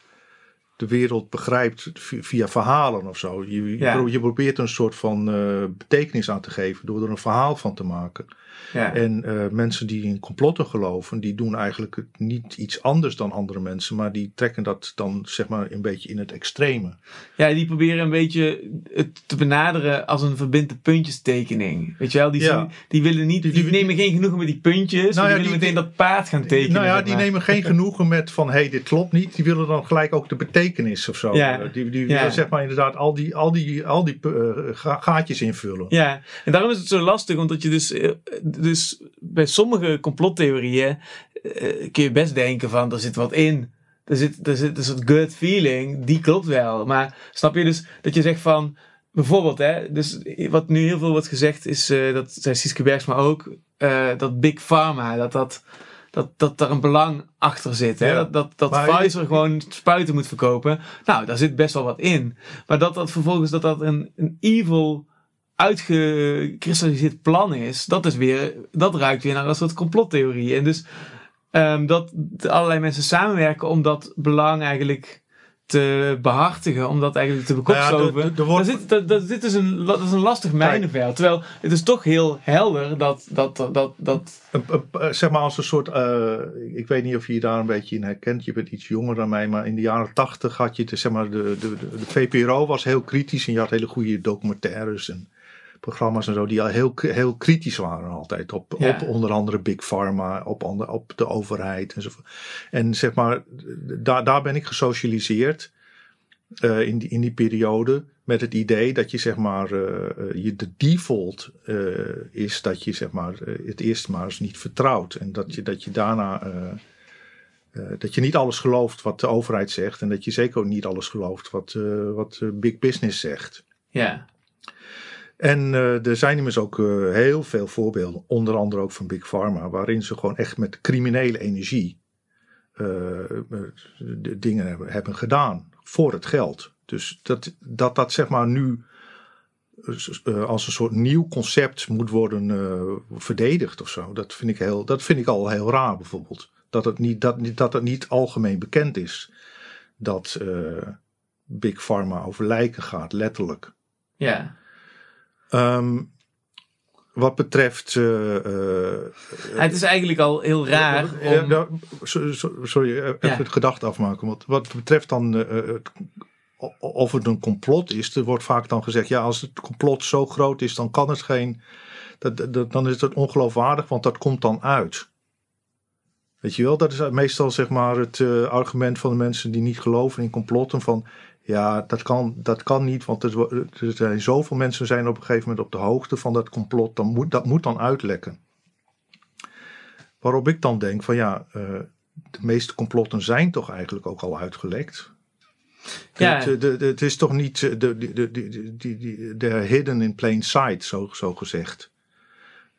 de wereld begrijpt via verhalen of zo. Je, je, probeert een soort van uh, betekenis aan te geven door er een verhaal van te maken. Ja. En uh, mensen die in complotten geloven, die doen eigenlijk niet iets anders dan andere mensen, maar die trekken dat dan zeg maar een beetje in het extreme. Ja, die proberen een beetje het te benaderen als een verbinde puntjestekening. Weet je wel, die, ja. die willen niet, die, die, nemen geen genoegen met die puntjes, nou ja, die willen meteen dat paard gaan tekenen. Nou ja, die nemen geen genoegen met van hé, hey, dit klopt niet. Die willen dan gelijk ook de betekenis of zo. Ja. Die, die willen zeg maar inderdaad al die, al die, al die uh, gaatjes invullen. Ja, en daarom is het zo lastig, omdat je dus uh, dus bij sommige complottheorieën uh, kun je best denken van er zit wat in. Er zit, er zit een soort gut feeling, die klopt wel. Maar snap je dus dat je zegt van, bijvoorbeeld, hè, dus wat nu heel veel wordt gezegd is, uh, dat zei Siske Bergsma ook, uh, dat Big Pharma, dat dat dat, dat er een belang achter zit. Hè? Ja. Dat, dat, dat Maar Pfizer gewoon spuiten moet verkopen. Nou, daar zit best wel wat in. Maar dat dat vervolgens dat dat een, een evil uitgekristalliseerd plan is, dat is weer, dat ruikt weer naar een soort complottheorie. En dus ehm, dat allerlei mensen samenwerken om dat belang eigenlijk te behartigen, om dat eigenlijk te Nou ja, wordt- dat, dat, dit is een, dat is een lastig mijnenveld. Terwijl het is toch heel helder dat, dat, dat, dat eh, zeg maar als een soort, eh, ik weet niet of je je daar een beetje in herkent, je bent iets jonger dan mij, maar in de jaren tachtig had je, de, zeg maar, de, de, de, de VPRO was heel kritisch en je had hele goede documentaires en programma's en zo, die al heel, heel kritisch waren altijd op, Ja. op onder andere Big Pharma, op, ander- op de overheid enzovoort. En zeg maar, daar, daar ben ik gesocialiseerd eh, in, die, in die periode met het idee dat je zeg maar, eh, eh, je de default is dat je zeg maar het eerst maar eens niet vertrouwt. En dat je, dat je daarna, dat je niet alles gelooft wat de overheid zegt. En dat je zeker ook niet alles gelooft wat, wat big business zegt. ja, En eh, er zijn immers ook eh, heel veel voorbeelden, onder andere ook van Big Pharma, waarin ze gewoon echt met criminele energie eh, dingen hebben, gedaan voor het geld. Dus dat dat, dat zeg maar nu als een soort nieuw concept moet worden verdedigd of zo. Dat vind, ik heel, dat vind ik al heel raar bijvoorbeeld. Dat het niet, dat, dat het niet algemeen bekend is dat Big Pharma over lijken gaat, letterlijk. ja. Ehm, wat betreft. eh, eh, Het is eigenlijk al heel raar om... nou, so- so- sorry, eh, even Ja. het gedachte afmaken. Want wat betreft dan. of het een complot is, er wordt vaak dan gezegd: ja, als het complot zo groot is, dan kan het geen. Dat, dat, dan is het ongeloofwaardig, want dat komt dan uit. Weet je wel, dat is meestal zeg maar het argument van de mensen die niet geloven in complotten. Van ja, dat kan, dat kan niet, want er, er zijn zoveel mensen zijn op een gegeven moment op de hoogte van dat complot. Dan moet, dat moet dan uitlekken. Waarop ik dan denk van ja, eh, de meeste complotten zijn toch eigenlijk ook al uitgelekt. Ja. Het, eh, de, de- het is toch niet eh, de, de, de, de, de, de, de hidden in plain sight, zo, zo gezegd.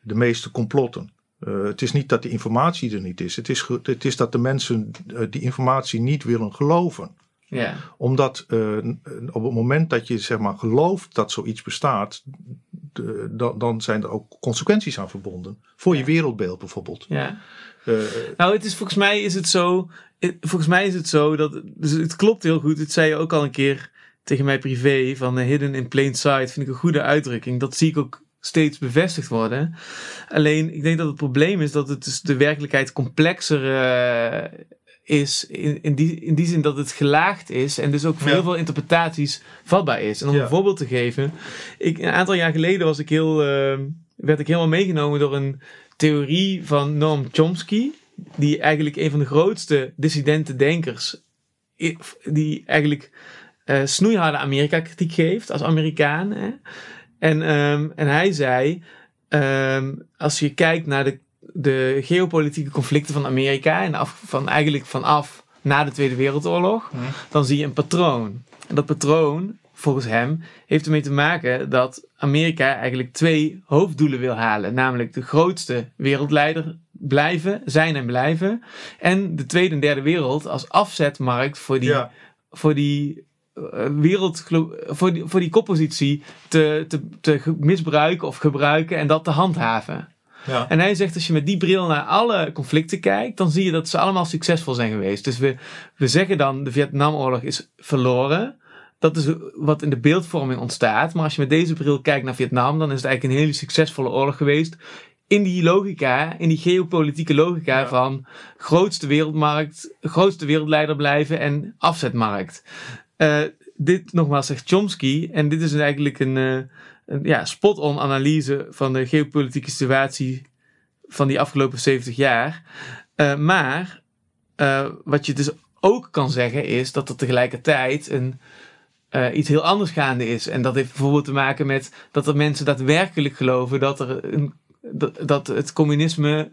De meeste complotten. Het is niet dat de informatie er niet is. Het is, het is dat de mensen die informatie niet willen geloven. Ja, Omdat eh, op het moment dat je zeg maar, gelooft dat zoiets bestaat, de- dan, dan zijn er ook consequenties aan verbonden. Voor je wereldbeeld bijvoorbeeld. ja. Eh, Nou, het is volgens mij is het zo. het- Volgens mij is het zo dat. Dus het klopt heel goed. Het zei je ook al een keer tegen mij privé. Van eh, hidden in plain sight. Vind ik een goede uitdrukking. Dat zie ik ook steeds bevestigd worden. Alleen, ik denk dat het probleem is dat het dus de werkelijkheid complexer eh, is. In, in, die, in die zin dat het gelaagd is. En dus ook voor Ja. heel veel interpretaties vatbaar is. En om Ja. een voorbeeld te geven. Ik, een aantal jaar geleden was ik heel, eh, werd ik helemaal meegenomen door een theorie van Noam Chomsky. Die eigenlijk een van de grootste dissidente denkers. Die eigenlijk eh snoeiharde Amerika-kritiek geeft als Amerikaan. Hè? En, ehm, en hij zei: ehm, als je kijkt naar de, de geopolitieke conflicten van Amerika. En af, van eigenlijk vanaf na de Tweede Wereldoorlog. Mhm. Dan zie je een patroon. En dat patroon, volgens hem, heeft ermee te maken dat Amerika eigenlijk twee hoofddoelen wil halen. Namelijk de grootste wereldleider blijven, zijn en blijven. En de tweede en derde wereld als afzetmarkt voor die, ja, voor die eh, wereld, voor die, voor die koppositie te, te, te misbruiken of gebruiken en dat te handhaven. Ja. En hij zegt, als je met die bril naar alle conflicten kijkt, dan zie je dat ze allemaal succesvol zijn geweest. Dus we, we zeggen dan, de Vietnamoorlog is verloren. Dat is wat in de beeldvorming ontstaat. Maar als je met deze bril kijkt naar Vietnam, dan is het eigenlijk een hele succesvolle oorlog geweest. In die logica, in die geopolitieke logica Ja. van grootste wereldmarkt, grootste wereldleider blijven en afzetmarkt. Eh, dit nogmaals zegt Chomsky. En dit is eigenlijk een, eh, een ja, spot-on analyse van de geopolitieke situatie van die afgelopen 70 jaar. Eh, maar eh, wat je dus ook kan zeggen is dat er tegelijkertijd een, eh, iets heel anders gaande is. En dat heeft bijvoorbeeld te maken met dat er mensen daadwerkelijk geloven dat, er een, dat, dat het communisme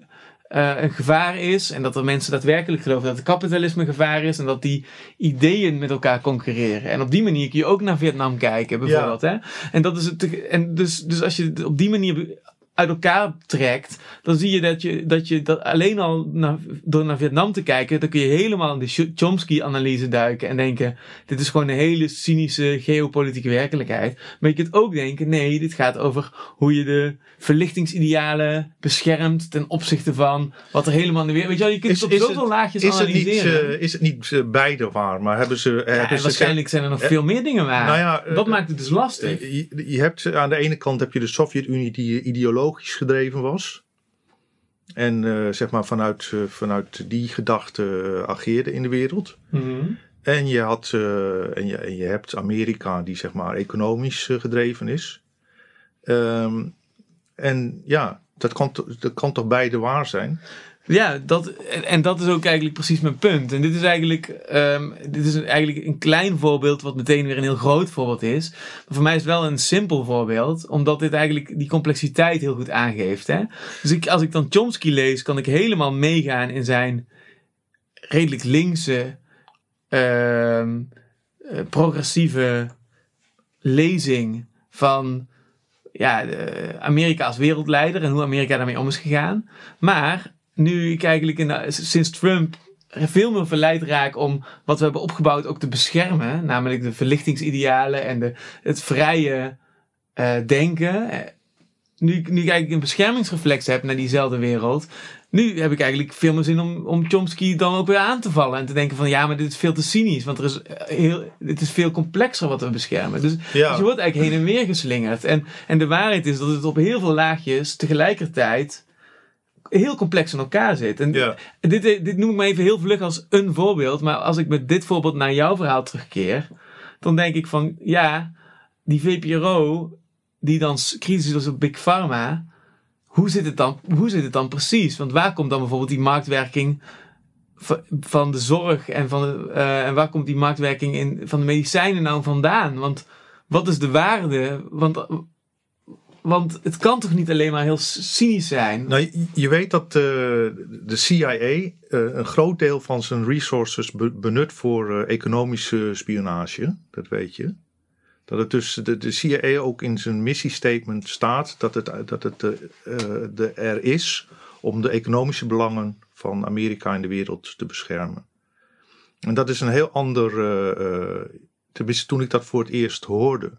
eh, een gevaar is. En dat er mensen daadwerkelijk geloven dat het kapitalisme een gevaar is. En dat die ideeën met elkaar concurreren. En op die manier kun je ook naar Vietnam kijken, bijvoorbeeld. Hè? En, dat is het, en dus, dus als je op die manier uit elkaar trekt, dan zie je dat je dat, je dat alleen al naar, door naar Vietnam te kijken, dan kun je helemaal in de Chomsky-analyse duiken en denken: dit is gewoon een hele cynische geopolitieke werkelijkheid. Maar je kunt ook denken: nee, dit gaat over hoe je de verlichtingsidealen beschermt ten opzichte van wat er helemaal in de wereld. Weet je wel, je kunt Is- het op zoveel het- laagjes Is het niet, analyseren. eh, is het niet eh, beide waar? Maar hebben ze. Ja, hebben ze waarschijnlijk zijn er nog eh, veel meer dingen waar. nou ja, eh, dat maakt het dus lastig. Eh, Je, je hebt aan de ene kant heb je de Sovjet-Unie die ideologisch gedreven was. En eh, zeg maar vanuit, eh, vanuit die gedachte eh, ageerde in de wereld. Mhm. En je, had, en, je, en je hebt Amerika die zeg maar economisch gedreven is. Ehm, en ja, dat kan, dat kan toch beide waar zijn? Ja, dat, en, dat is ook eigenlijk precies mijn punt. En dit is eigenlijk, ehm, dit is eigenlijk een klein voorbeeld, wat meteen weer een heel groot voorbeeld is. Maar voor mij is het wel een simpel voorbeeld, omdat dit eigenlijk die complexiteit heel goed aangeeft. Hè? Dus ik, als ik dan Chomsky lees, kan ik helemaal meegaan in zijn redelijk linkse, ehm, eh, progressieve lezing van ja, Amerika als wereldleider en hoe Amerika daarmee om is gegaan. Maar nu ik eigenlijk in sinds Trump veel meer verleid raak om wat we hebben opgebouwd ook te beschermen, namelijk de verlichtingsidealen en de, het vrije eh, denken. Eh, Nu, nu ik eigenlijk een beschermingsreflex heb naar diezelfde wereld, nu heb ik eigenlijk veel meer zin om, om Chomsky dan ook weer aan te vallen en te denken van ja, maar dit is veel te cynisch, want er is eh, heel, dit is veel complexer wat we beschermen. Dus Ja. dus je wordt eigenlijk heen en weer geslingerd. En, en de waarheid is dat het op heel veel laagjes tegelijkertijd heel complex in elkaar zit. En Ja. dit, dit noem ik maar even heel vlug als een voorbeeld. Maar als ik met dit voorbeeld naar jouw verhaal terugkeer, dan denk ik van ja, die VPRO die dan s- kritisch is op Big Pharma, hoe zit het dan, hoe zit het dan precies? Want waar komt dan bijvoorbeeld die marktwerking va- van de zorg en, van de, eh, en waar komt die marktwerking in, van de medicijnen nou vandaan? Want wat is de waarde? Want, want het kan toch niet alleen maar heel cynisch zijn? Nou, je, weet dat eh, de CIA eh, een groot deel van zijn resources be- benut voor eh, economische spionage. Dat weet je. Dat het dus de, de CIA ook in zijn missiestatement staat dat het, dat het de, er is om de economische belangen van Amerika in de wereld te beschermen. En dat is een heel ander. tenminste, toen ik dat voor het eerst hoorde,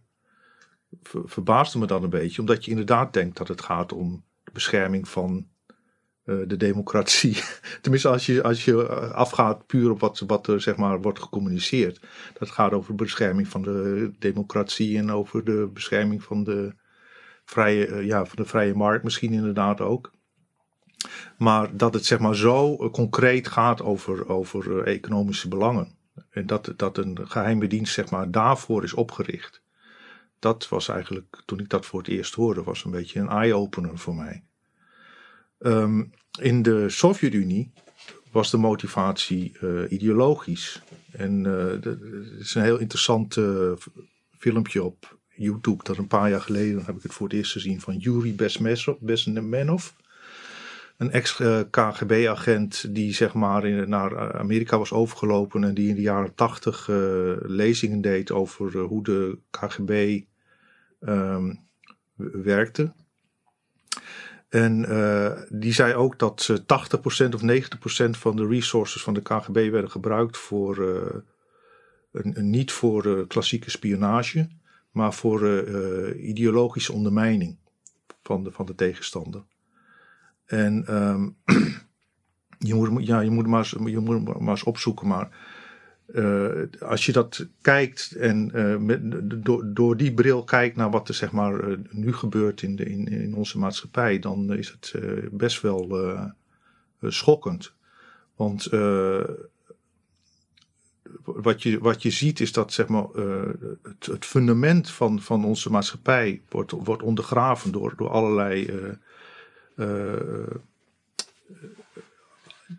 ver- verbaasde me dat een beetje, omdat je inderdaad denkt dat het gaat om de bescherming van eh, de democratie. Tenminste, als je, als je eh, afgaat puur op wat, wat er zeg maar, wordt gecommuniceerd. Dat gaat over de bescherming van de democratie en over de bescherming van de vrije, eh, ja, van de vrije markt misschien inderdaad ook. Maar dat het zeg maar zo concreet gaat over, over economische belangen. En dat, dat een geheime dienst zeg maar daarvoor is opgericht. Dat was eigenlijk, toen ik dat voor het eerst hoorde, was een beetje een eye-opener voor mij. Ehm, in de Sovjet-Unie was de motivatie eh, ideologisch. En het is een heel interessant eh, filmpje op YouTube. Dat een paar jaar geleden heb ik het voor het eerst gezien van Yuri Bezmenov. Een ex-KGB-agent die zeg maar naar Amerika was overgelopen en die in de jaren tachtig eh, lezingen deed over eh, hoe de KGB ehm, werkte. En eh, die zei ook dat ze 80% of 90% van de resources van de KGB werden gebruikt voor eh, een- niet voor eh, klassieke spionage, maar voor eh, eh, ideologische ondermijning van de, van de tegenstander. En ehm, je, moet, ja, je moet maar eens, je moet maar eens opzoeken, maar eh, als je dat kijkt en eh, met, door, door die bril kijkt naar wat er zeg maar eh, nu gebeurt in, de, in, in onze maatschappij, dan is het best wel schokkend. Want wat, je, wat je ziet is dat zeg maar, het, het fundament van, van onze maatschappij wordt, wordt ondergraven door, door allerlei. Eh, eh,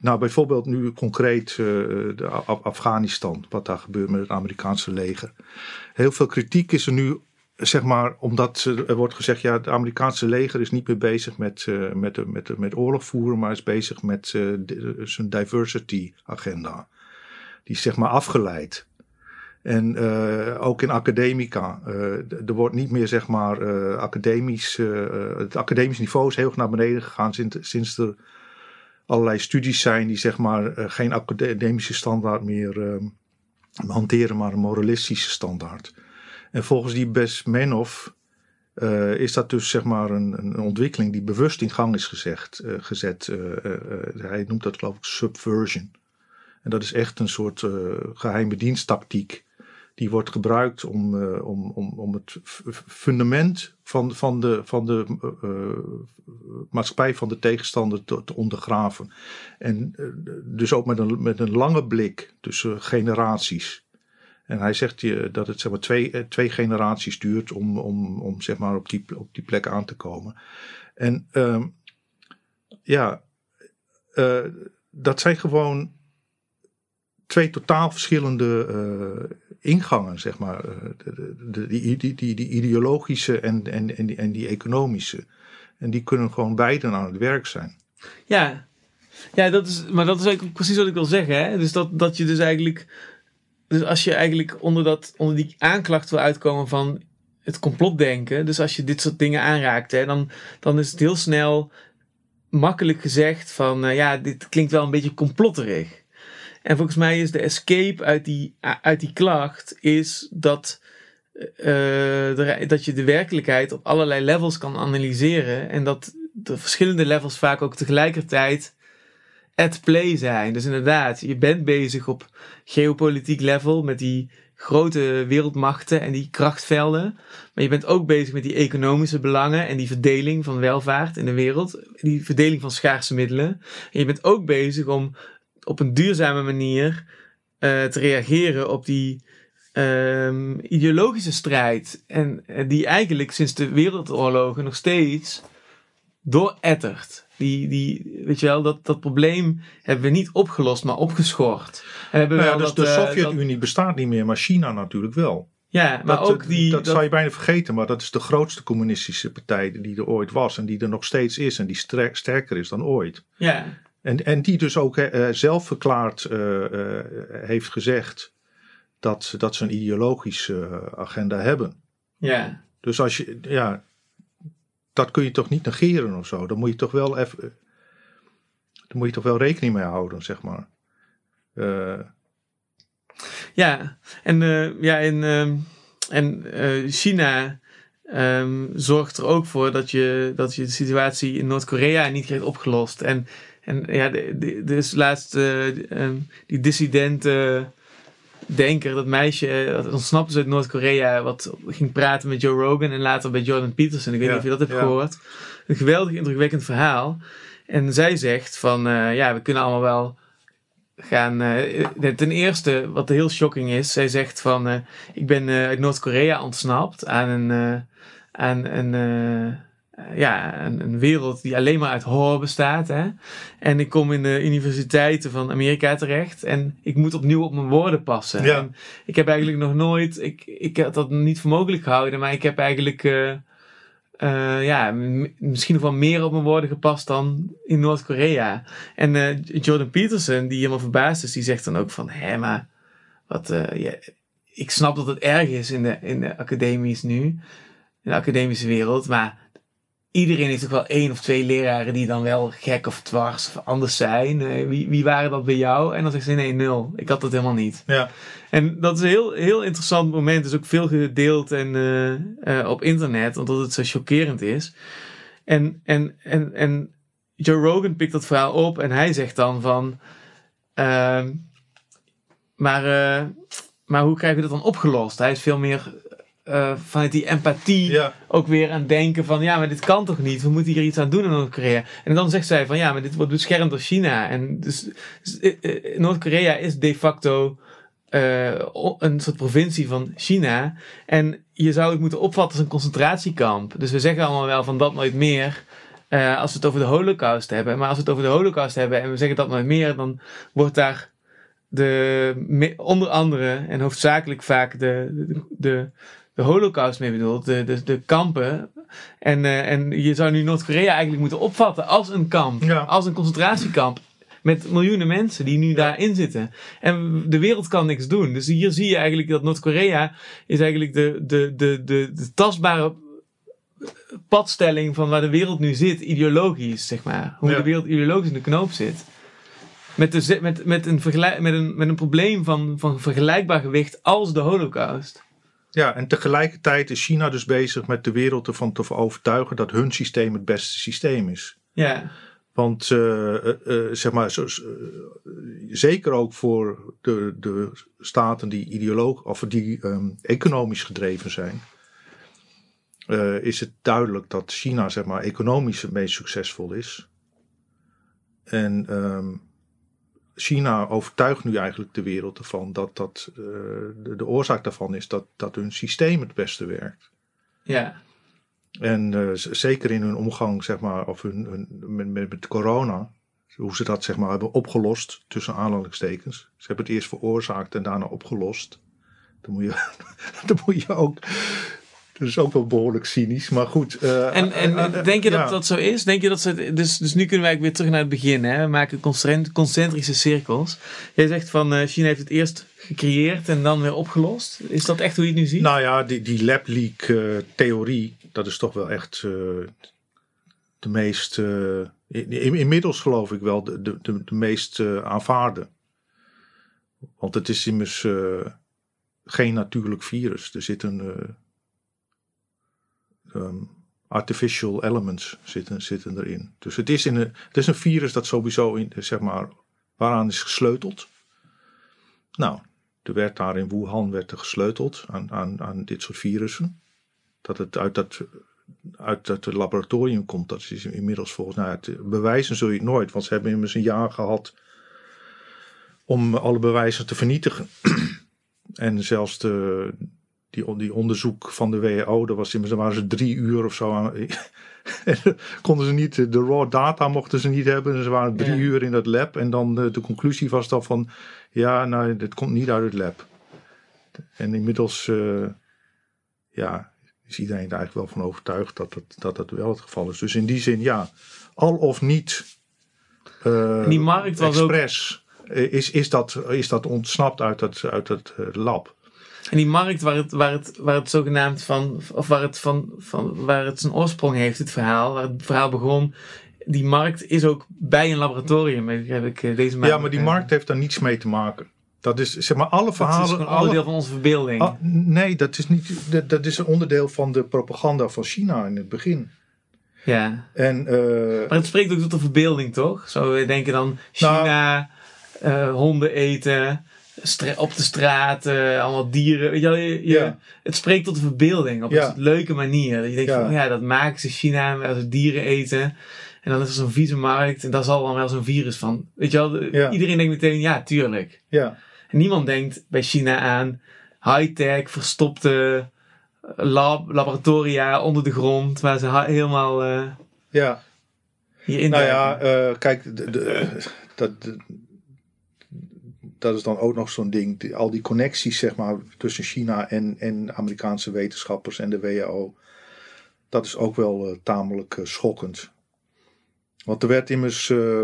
nou, bijvoorbeeld nu concreet eh, Afghanistan, wat daar gebeurt met het Amerikaanse leger. Heel veel kritiek is er nu, zeg maar, omdat er wordt gezegd, ja, het Amerikaanse leger is niet meer bezig met, eh, met, met, met oorlog voeren, maar is bezig met zijn diversity agenda. Die is zeg maar afgeleid. En uh, ook in academica. Uh, er wordt niet meer, zeg maar, uh, academisch. het academisch niveau is heel erg naar beneden gegaan sinds, sinds er allerlei studies zijn die, zeg maar, geen academische standaard meer hanteren, maar een moralistische standaard. En volgens die Besmenov uh, is dat dus zeg maar een, een, ontwikkeling die bewust in gang is gezegd, uh, gezet. Uh, hij noemt dat geloof ik subversion. En dat is echt een soort geheime diensttactiek die wordt gebruikt om, om, om, om het fundament van, van de, van de maatschappij van de tegenstander te, te ondergraven. En dus ook met een, met een lange blik tussen generaties. En hij zegt je dat het zeg maar, twee, eh, twee generaties duurt om, om, om zeg maar, op, die, op die plek aan te komen. En uh, ja, dat zijn gewoon twee totaal verschillende ingangen, zeg maar. De, de, die, die, die, die ideologische en, en, en, die, en die economische. En die kunnen gewoon beiden aan het werk zijn. Ja, ja dat is, maar dat is eigenlijk precies wat ik wil zeggen. Hè? Dus dat, dat je dus eigenlijk dus als je eigenlijk onder, dat, onder die aanklacht wil uitkomen van het complotdenken, dus als je dit soort dingen aanraakt, hè, dan, dan is het heel snel makkelijk gezegd van uh, ja, dit klinkt wel een beetje complotterig. En volgens mij is de escape uit die, uit die klacht is dat, uh, dat je de werkelijkheid op allerlei levels kan analyseren en dat de verschillende levels vaak ook tegelijkertijd at play zijn. Dus inderdaad, je bent bezig op geopolitiek level met die grote wereldmachten en die krachtvelden. Maar je bent ook bezig met die economische belangen en die verdeling van welvaart in de wereld. Die verdeling van schaarse middelen. En je bent ook bezig om op een duurzame manier uh, te reageren op die um, ideologische strijd. En die eigenlijk sinds de wereldoorlogen nog steeds doorettert. Die, die, weet je wel, dat, dat probleem hebben we niet opgelost, maar opgeschort. Hebben nou ja, dus dat, de eh, Sovjet-Unie bestaat niet meer, maar China natuurlijk wel. Ja, maar ook die. Dat, dat, zou je bijna vergeten, maar dat is de grootste communistische partij die er ooit was en die er nog steeds is en die sterker is dan ooit. Ja. En, en die dus ook uh, zelf verklaard uh, uh, heeft gezegd dat, dat ze een ideologische agenda hebben. Ja. Dus als je, ja, dat kun je toch niet negeren of zo. Dan moet je toch wel even. Dan moet je toch wel rekening mee houden, zeg maar. Uh, ja, en, ja, en, en uh, China um, zorgt er ook voor dat je, dat je de situatie in Noord-Korea niet krijgt opgelost. En, en ja, dus laatst um, die dissidenten denker, dat meisje, dat ontsnapte ze uit Noord-Korea, wat ging praten met Joe Rogan en later bij Jordan Peterson. Ik weet niet of je dat hebt gehoord. Een geweldig indrukwekkend verhaal. En zij zegt van, uh, ja, we kunnen allemaal wel gaan. Uh, ten eerste, wat heel shocking is, zij zegt van, uh, ik ben uit Noord-Korea ontsnapt aan een, aan een eh, ja, een, een, wereld die alleen maar uit horror bestaat. Hè? En ik kom in de universiteiten van Amerika terecht en ik moet opnieuw op mijn woorden passen. Ja. ik heb eigenlijk nog nooit, ik, ik had dat niet voor mogelijk gehouden, maar ik heb eigenlijk uh, uh, ja, misschien nog wel meer op mijn woorden gepast dan in Noord-Korea. En Jordan Peterson, die helemaal verbaasd is, die zegt dan ook van, hé, maar wat, ja, ik snap dat het erg is in de, in de academies nu, in de academische wereld, maar iedereen heeft toch wel één of twee leraren die dan wel gek of dwars of anders zijn. Eh, wie, wie waren dat bij jou? En dan zegt ze nee, nul. Ik had dat helemaal niet. Ja. En dat is een heel, heel interessant moment. is ook veel gedeeld en, uh, op internet, omdat het zo chockerend is. En, en, en, en Joe Rogan pikt dat verhaal op en hij zegt dan van... Ehm, maar, maar hoe krijgen we dat dan opgelost? Hij is veel meer uh, vanuit die empathie ook weer aan denken van ja, maar dit kan toch niet? We moeten hier iets aan doen in Noord-Korea. En dan zegt zij van ja, maar dit wordt beschermd door China. En dus, dus eh, eh, Noord-Korea is de facto uh, een soort provincie van China. En je zou het moeten opvatten als een concentratiekamp. Dus we zeggen allemaal wel van dat nooit meer. Uh, als we het over de holocaust hebben. Maar als we het over de holocaust hebben en we zeggen dat nooit meer, dan wordt daar de, onder andere en hoofdzakelijk vaak de, de, de de holocaust mee bedoelt, de, de, de kampen. En, uh, en je zou nu Noord-Korea eigenlijk moeten opvatten als een kamp, als een concentratiekamp. met miljoenen mensen die nu daarin zitten. En de wereld kan niks doen. Dus hier zie je eigenlijk dat Noord-Korea is eigenlijk de, de, de, de, de tastbare padstelling van waar de wereld nu zit, ideologisch, zeg maar. Hoe Ja. de wereld ideologisch in de knoop zit. Met, de, met, met, een, vergelijk, met, een, met een probleem van, van vergelijkbaar gewicht als de holocaust. Ja, en tegelijkertijd is China dus bezig met de wereld ervan te overtuigen dat hun systeem het beste systeem is. Ja, Want eh, eh, eh, zeg maar, zo, zeker ook voor de, de staten die ideoloog of die ehm, economisch gedreven zijn, is het duidelijk dat China zeg maar economisch het meest succesvol is. En ehm, China overtuigt nu eigenlijk de wereld ervan dat, dat eh, de, de oorzaak daarvan is dat, dat hun systeem het beste werkt. ja, En eh, zeker in hun omgang, zeg maar, of hun, hun, met, met, met corona, hoe ze dat zeg maar hebben opgelost, tussen aanhalingstekens. Ze hebben het eerst veroorzaakt en daarna opgelost. Dan moet je, dan moet je ook, dat is ook wel behoorlijk cynisch, maar goed. eh, En, en eh, eh, denk je dat ja. dat zo is? Denk je dat ze, dus, dus nu kunnen wij weer terug naar het begin. Hè? We maken concentri- concentrische cirkels. Jij zegt van China heeft het eerst gecreëerd en dan weer opgelost. Is dat echt hoe je het nu ziet? Nou ja, die, die lab leak theorie, dat is toch wel echt de meest, in- in- inmiddels geloof ik wel, de, de, de, meest aanvaarde. Want het is immers geen natuurlijk virus. Er zitten eh, ehm, artificial elements zitten, zitten erin. Dus het is, in een, het is een virus dat sowieso in, zeg maar, waaraan is gesleuteld. Nou, er werd daar in Wuhan werd er gesleuteld aan, aan, aan dit soort virussen. Dat het uit dat, uit dat laboratorium komt, dat is inmiddels volgens mij. het bewijzen zul je het nooit, want ze hebben immers een jaar gehad om alle bewijzen te vernietigen. en zelfs de, die, die onderzoek van de WHO, daar, was daar waren ze drie uur of zo aan. konden ze niet, de raw data mochten ze niet hebben. Ze waren drie Ja. uur in dat lab. En dan de, de conclusie was dan van, ja, nou, dit komt niet uit het lab. En inmiddels, eh, ja, is iedereen er eigenlijk wel van overtuigd dat dat, dat dat wel het geval is. Dus in die zin, ja, al of niet eh, En die markt was ook- expres, eh, is, is, dat, is dat ontsnapt uit dat, uit eh, lab. En die markt waar het, waar het, waar het zogenaamd van, of waar het, van, van, waar het zijn oorsprong heeft, het verhaal, waar het verhaal begon. Die markt is ook bij een laboratorium, heb ik eh, deze maand. Ja, maar die markt heeft daar niets mee te maken. Dat is, zeg maar, alle Dat is verhalen... een alle- onderdeel van onze verbeelding. Ah, nee, dat is, niet, dat, dat is een onderdeel van de propaganda van China in het begin. Ja. En eh, Maar het spreekt ook tot de verbeelding, toch? Zo we denken dan China, eh, honden eten, op de straat, allemaal dieren. Weet je, wel, je, je- Ja. Het spreekt tot de verbeelding op Ja. een leuke manier. Dat je denkt Ja. van, ja, dat maken ze China als ze dieren eten. En dan is er zo'n vieze markt en daar zal dan wel zo'n virus van. Weet je wel, iedereen denkt meteen, ja, tuurlijk. ja, En niemand denkt bij China aan high-tech, verstopte lab, laboratoria onder de grond, waar ze helemaal eh ja. Nou ja, eh, kijk, de, de- dat, de- dat is dan ook nog zo'n ding. Al die connecties, zeg maar, tussen China en, en Amerikaanse wetenschappers en de WHO. Dat is ook wel eh, tamelijk eh, schokkend. Want er werd immers. eh,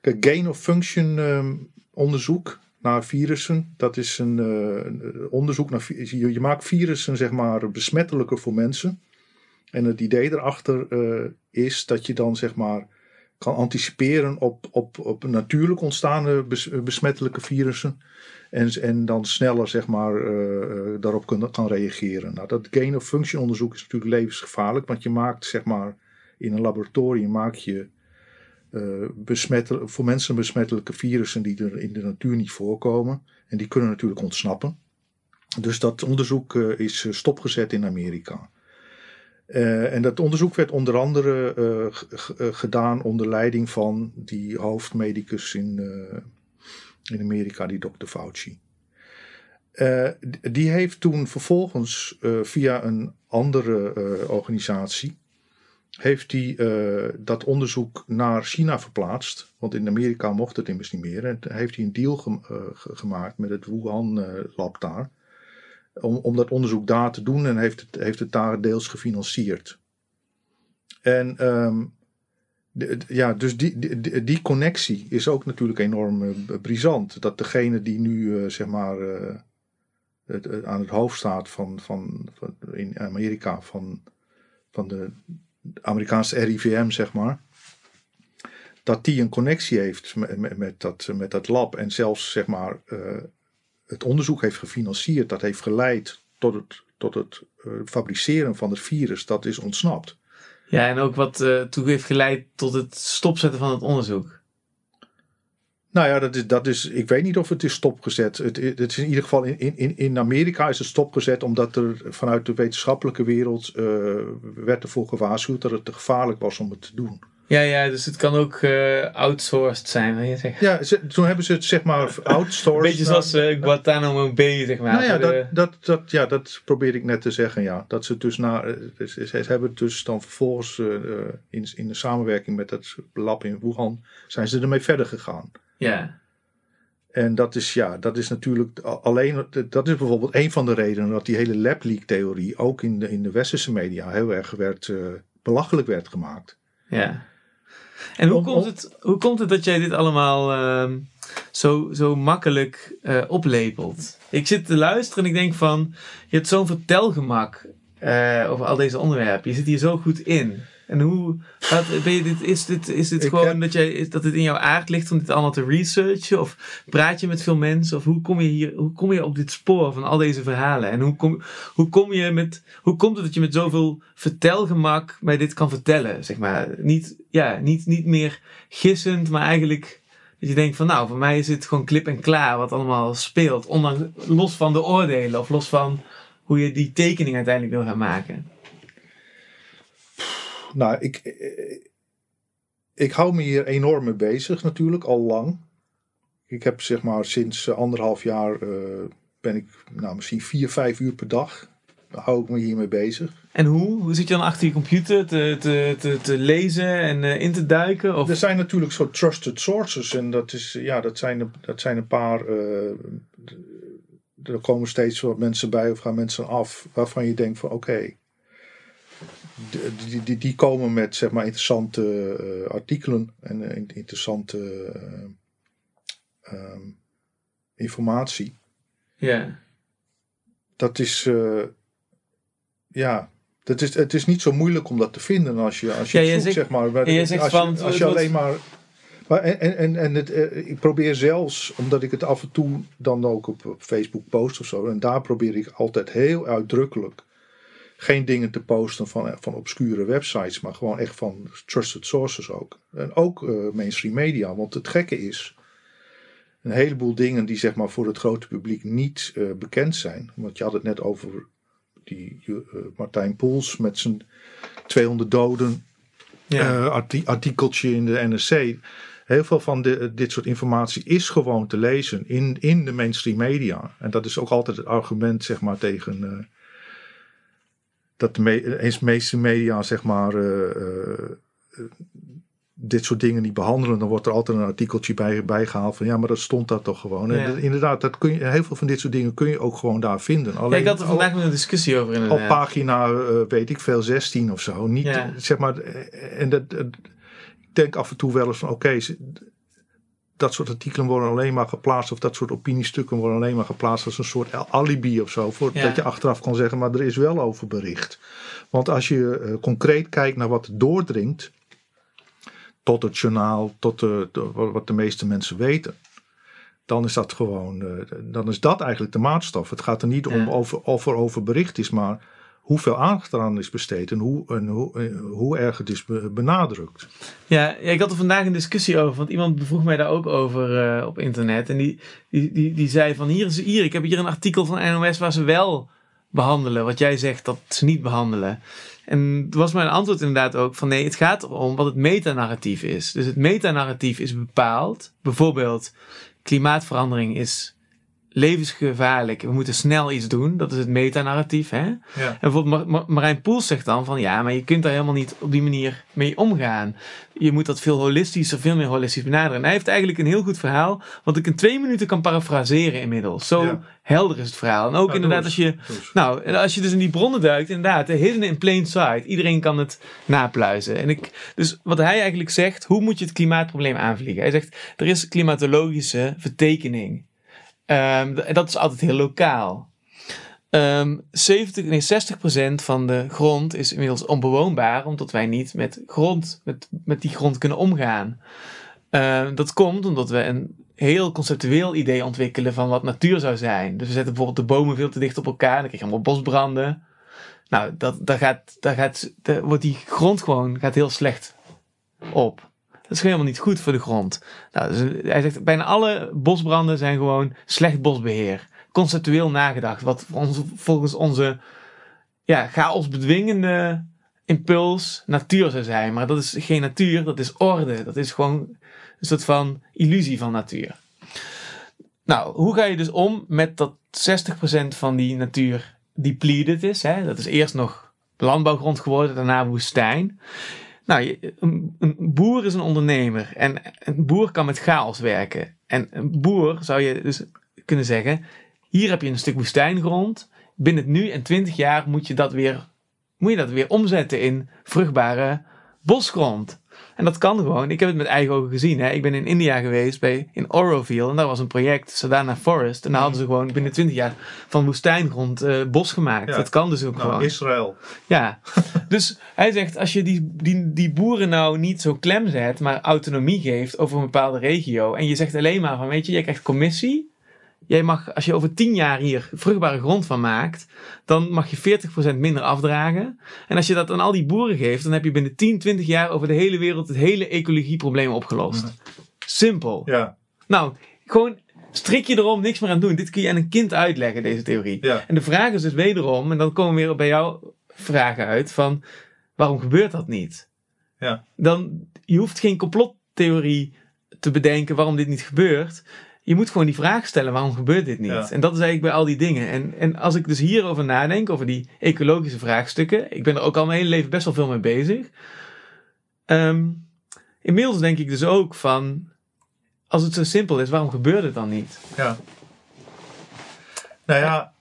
kijk, gain of function eh, onderzoek naar virussen. Dat is een, onderzoek naar. Je, je maakt virussen, zeg maar, besmettelijker voor mensen. En het idee erachter is dat je dan, zeg maar kan anticiperen op, op, op natuurlijk ontstaande bes- besmettelijke virussen. En, en dan sneller zeg maar, eh, eh, daarop kan, kan reageren. Nou, dat gain of function onderzoek is natuurlijk levensgevaarlijk. Want je maakt zeg maar, in een laboratorium maak je besmettel- voor mensen besmettelijke virussen die er in de natuur niet voorkomen. En die kunnen natuurlijk ontsnappen. Dus dat onderzoek is stopgezet in Amerika. Eh, en dat onderzoek werd onder andere eh, eh, gedaan onder leiding van die hoofdmedicus in, in Amerika, die Dr. Fauci. Die heeft toen vervolgens via een andere organisatie heeft dat onderzoek naar China verplaatst. Want in Amerika mocht het immers niet meer. En heeft hij een deal gem- ge- gemaakt met het Wuhan-lab daar om, om dat onderzoek daar te doen en heeft het, heeft het daar deels gefinancierd. En ehm, ja, dus die, die, die connectie is ook natuurlijk enorm eh, brisant. Dat degene die nu, eh, zeg maar, eh, aan het hoofd staat van, van, van in Amerika, van, van de Amerikaanse RIVM, zeg maar, dat die een connectie heeft met, met, met dat, met dat lab en zelfs, zeg maar, het onderzoek heeft gefinancierd, dat heeft geleid tot het, tot het eh, fabriceren van het virus, dat is ontsnapt. Ja, en ook wat eh toe heeft geleid tot het stopzetten van het onderzoek. Nou ja, dat is, dat is, ik weet niet of het is stopgezet. Het, het is in ieder geval in, in, in Amerika is het stopgezet omdat er vanuit de wetenschappelijke wereld eh, werd ervoor gewaarschuwd dat het te gevaarlijk was om het te doen. Ja, ja, dus het kan ook eh outsourced zijn, wil je zeggen. Ja, ze- toen hebben ze het zeg maar outsourced. Een beetje zoals eh, Guantanamo Bay, zeg maar. Nou ja, dat, dat, dat, ja, dat probeer ik net te zeggen, ja. Dat ze dus na, eh, ze ze hebben dus dan vervolgens eh, in, in de samenwerking met het lab in Wuhan, zijn ze ermee verder gegaan. ja. En dat is, ja, dat is natuurlijk alleen, dat is bijvoorbeeld een van de redenen dat die hele lab leak theorie ook in de, in de westerse media heel erg werd, belachelijk werd gemaakt. Ja. En hoe, Om- komt om- het, hoe komt het dat jij dit allemaal ehm, zo, zo makkelijk eh, oplepelt? Ik zit te luisteren en ik denk van, je hebt zo'n vertelgemak eh, over al deze onderwerpen. Je zit hier zo goed in. En hoe, wat, ben je dit, is dit, is dit Ik gewoon heb- dat, jij, is, dat het in jouw aard ligt om dit allemaal te researchen? Of praat je met veel mensen? Of hoe kom je hier, hoe kom je op dit spoor van al deze verhalen? En hoe kom, hoe kom je met, hoe komt het dat je met zoveel vertelgemak mij dit kan vertellen? Zeg maar, niet, ja, niet, niet meer gissend, maar eigenlijk dat je denkt van nou, voor mij is het gewoon klip en klaar wat allemaal speelt. Ondanks, los van de oordelen of los van hoe je die tekening uiteindelijk wil gaan maken. Nou, ik, ik hou me hier enorm mee bezig natuurlijk, al lang. Ik heb zeg maar sinds eh, anderhalf jaar eh, ben ik nou, misschien vier, vijf uur per dag. Hou ik me hiermee bezig. En hoe? Hoe zit je dan achter je computer te, te, te, te lezen en eh, in te duiken? Of... Er zijn natuurlijk zo trusted sources en dat, is, ja, dat, zijn, een- dat zijn een paar. er komen steeds wat mensen bij of gaan mensen af waarvan je denkt van oké. Die, die, die komen met zeg maar interessante eh, artikelen en eh, interessante eh, ehm, informatie. Ja. Dat is. ja. Dat is, het is niet zo moeilijk om dat te vinden als je, als je Ja, zoekt, zegt- zeg maar. Als van, je, als je alleen maar maar en, en, en, het, ik probeer zelfs, omdat ik het af en toe dan ook op, op Facebook post of zo, en daar probeer ik altijd heel uitdrukkelijk geen dingen te posten van, eh, van obscure websites, maar gewoon echt van trusted sources ook. En ook eh, mainstream media, want het gekke is, een heleboel dingen die zeg maar voor het grote publiek niet eh, bekend zijn, want je had het net over die Martijn Poels met zijn 200 doden Ja. arti- artikeltje in de NRC. Heel veel van de, dit soort informatie is gewoon te lezen in, in de mainstream media. En dat is ook altijd het argument, zeg maar, tegen. Dat de me eens meeste media, zeg maar. eh, eh, dit soort dingen niet behandelen, dan wordt er altijd een artikeltje bij, bijgehaald van ja, maar dat stond daar toch gewoon. En Ja. dat- inderdaad, dat kun je, heel veel van dit soort dingen kun je ook gewoon daar vinden. Alleen ik had er al- vandaag een discussie over op inderdaad. pagina, eh, weet ik veel, 16 of zo. Niet, Ja. zeg maar, en dat, dat- ik denk af en toe wel eens van, oké, dat soort artikelen worden alleen maar geplaatst, of dat soort opiniestukken worden alleen maar geplaatst als een soort al- alibi of zo, voor Ja. dat je achteraf kan zeggen, maar er is wel over bericht. Want als je eh, concreet kijkt naar wat doordringt, tot het journaal, tot de, de- wat de meeste mensen weten, dan is dat gewoon, eh, dan is dat eigenlijk de maatstaf. Het gaat er niet om over, of er over bericht is, maar hoeveel aandacht eraan is besteed en hoe, en hoe, eh, hoe erg het is be- benadrukt. Ja, ik had er vandaag een discussie over, want iemand vroeg mij daar ook over eh, op internet. En die, die, die, die zei van hier, is, hier, ik heb hier een artikel van NOS waar ze wel behandelen. Wat jij zegt dat ze niet behandelen. En toen was mijn antwoord inderdaad ook van nee, het gaat erom wat het metanarratief is. Dus het metanarratief is bepaald. Bijvoorbeeld, klimaatverandering is levensgevaarlijk. We moeten snel iets doen. Dat is het metanarratief. Hè? Ja. En bijvoorbeeld Mar- Mar- Marijn Poels zegt dan van ja, maar je kunt daar helemaal niet op die manier mee omgaan. Je moet dat veel holistischer, veel meer holistisch benaderen. En hij heeft eigenlijk een heel goed verhaal, wat ik in twee minuten kan parafraseren inmiddels. Zo Ja. helder is het verhaal. En ook Nou, inderdaad als je, nou, als je dus in die bronnen duikt, inderdaad, de hidden in plain sight. Iedereen kan het napluizen. En ik, dus wat hij eigenlijk zegt, hoe moet je het klimaatprobleem aanvliegen? Hij zegt, er is klimatologische vertekening. Ehm, en dat is altijd heel lokaal. Ehm 70, nee, 60% van de grond is inmiddels onbewoonbaar, omdat wij niet met, grond, met, met die grond kunnen omgaan. Ehm, dat komt omdat we een heel conceptueel idee ontwikkelen van wat natuur zou zijn. Dus we zetten bijvoorbeeld de bomen veel te dicht op elkaar, dan krijg je allemaal bosbranden. Nou, dat, daar, gaat, daar, gaat, daar wordt die grond gewoon gaat heel slecht op. Dat is helemaal niet goed voor de grond. Nou, dus hij zegt, bijna alle bosbranden zijn gewoon slecht bosbeheer. Conceptueel nagedacht. Wat volgens onze ja, chaos bedwingende impuls natuur zou zijn. Maar dat is geen natuur, dat is orde. Dat is gewoon een soort van illusie van natuur. Nou, hoe ga je dus om met dat 60% van die natuur depleted is? Hè? Dat is eerst nog landbouwgrond geworden, daarna woestijn. Nou, een, een boer is een ondernemer en een boer kan met chaos werken. En een boer zou je dus kunnen zeggen: hier heb je een stuk woestijngrond. Binnen nu en 20 jaar moet je dat weer, moet je dat weer omzetten in vruchtbare bosgrond. En dat kan gewoon. Ik heb het met eigen ogen gezien. Hè. Ik ben in India geweest, bij, in Oroville. En daar was een project, Sadhana Forest. En daar hadden ze gewoon binnen 20 jaar van woestijngrond eh, bos gemaakt. Ja. Dat kan dus ook Nou, gewoon. Israël. Ja, dus hij zegt als je die, die, die boeren nou niet zo klem zet, maar autonomie geeft over een bepaalde regio. En je zegt alleen maar van, weet je, jij krijgt commissie. Jij mag, als je over 10 jaar hier vruchtbare grond van maakt, dan mag je 40% minder afdragen. En als je dat aan al die boeren geeft, dan heb je binnen 10, 20 jaar over de hele wereld het hele ecologieprobleem opgelost. Simpel. Ja, Nou, gewoon strik je erom, niks meer aan doen. Dit kun je aan een kind uitleggen, deze theorie. ja. En de vraag is dus wederom, en dan komen we weer bij jouw vragen uit, van waarom gebeurt dat niet? Ja. Dan, je hoeft geen complottheorie te bedenken waarom dit niet gebeurt. Je moet gewoon die vraag stellen, waarom gebeurt dit niet? Ja. En dat is eigenlijk bij al die dingen. En, en als ik dus hierover nadenk, over die ecologische vraagstukken, ik ben er ook al mijn hele leven best wel veel mee bezig. Ehm, inmiddels denk ik dus ook van, als het zo simpel is, waarom gebeurt het dan niet? ja. Nou ja,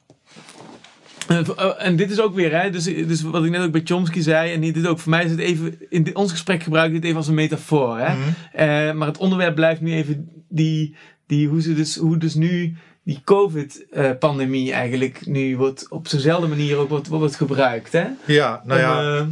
Eh, eh, En dit is ook weer, hè, dus, dus wat ik net ook bij Chomsky zei, en dit is ook voor mij is het even, in ons gesprek gebruik ik dit even als een metafoor. Hè? mhm. Eh, maar het onderwerp blijft nu even die, die hoe, ze dus, hoe dus nu die COVID-pandemie eigenlijk nu wordt op zo'nzelfde manier ook wordt, wordt gebruikt. Hè? ja, nou ja. Om, eh,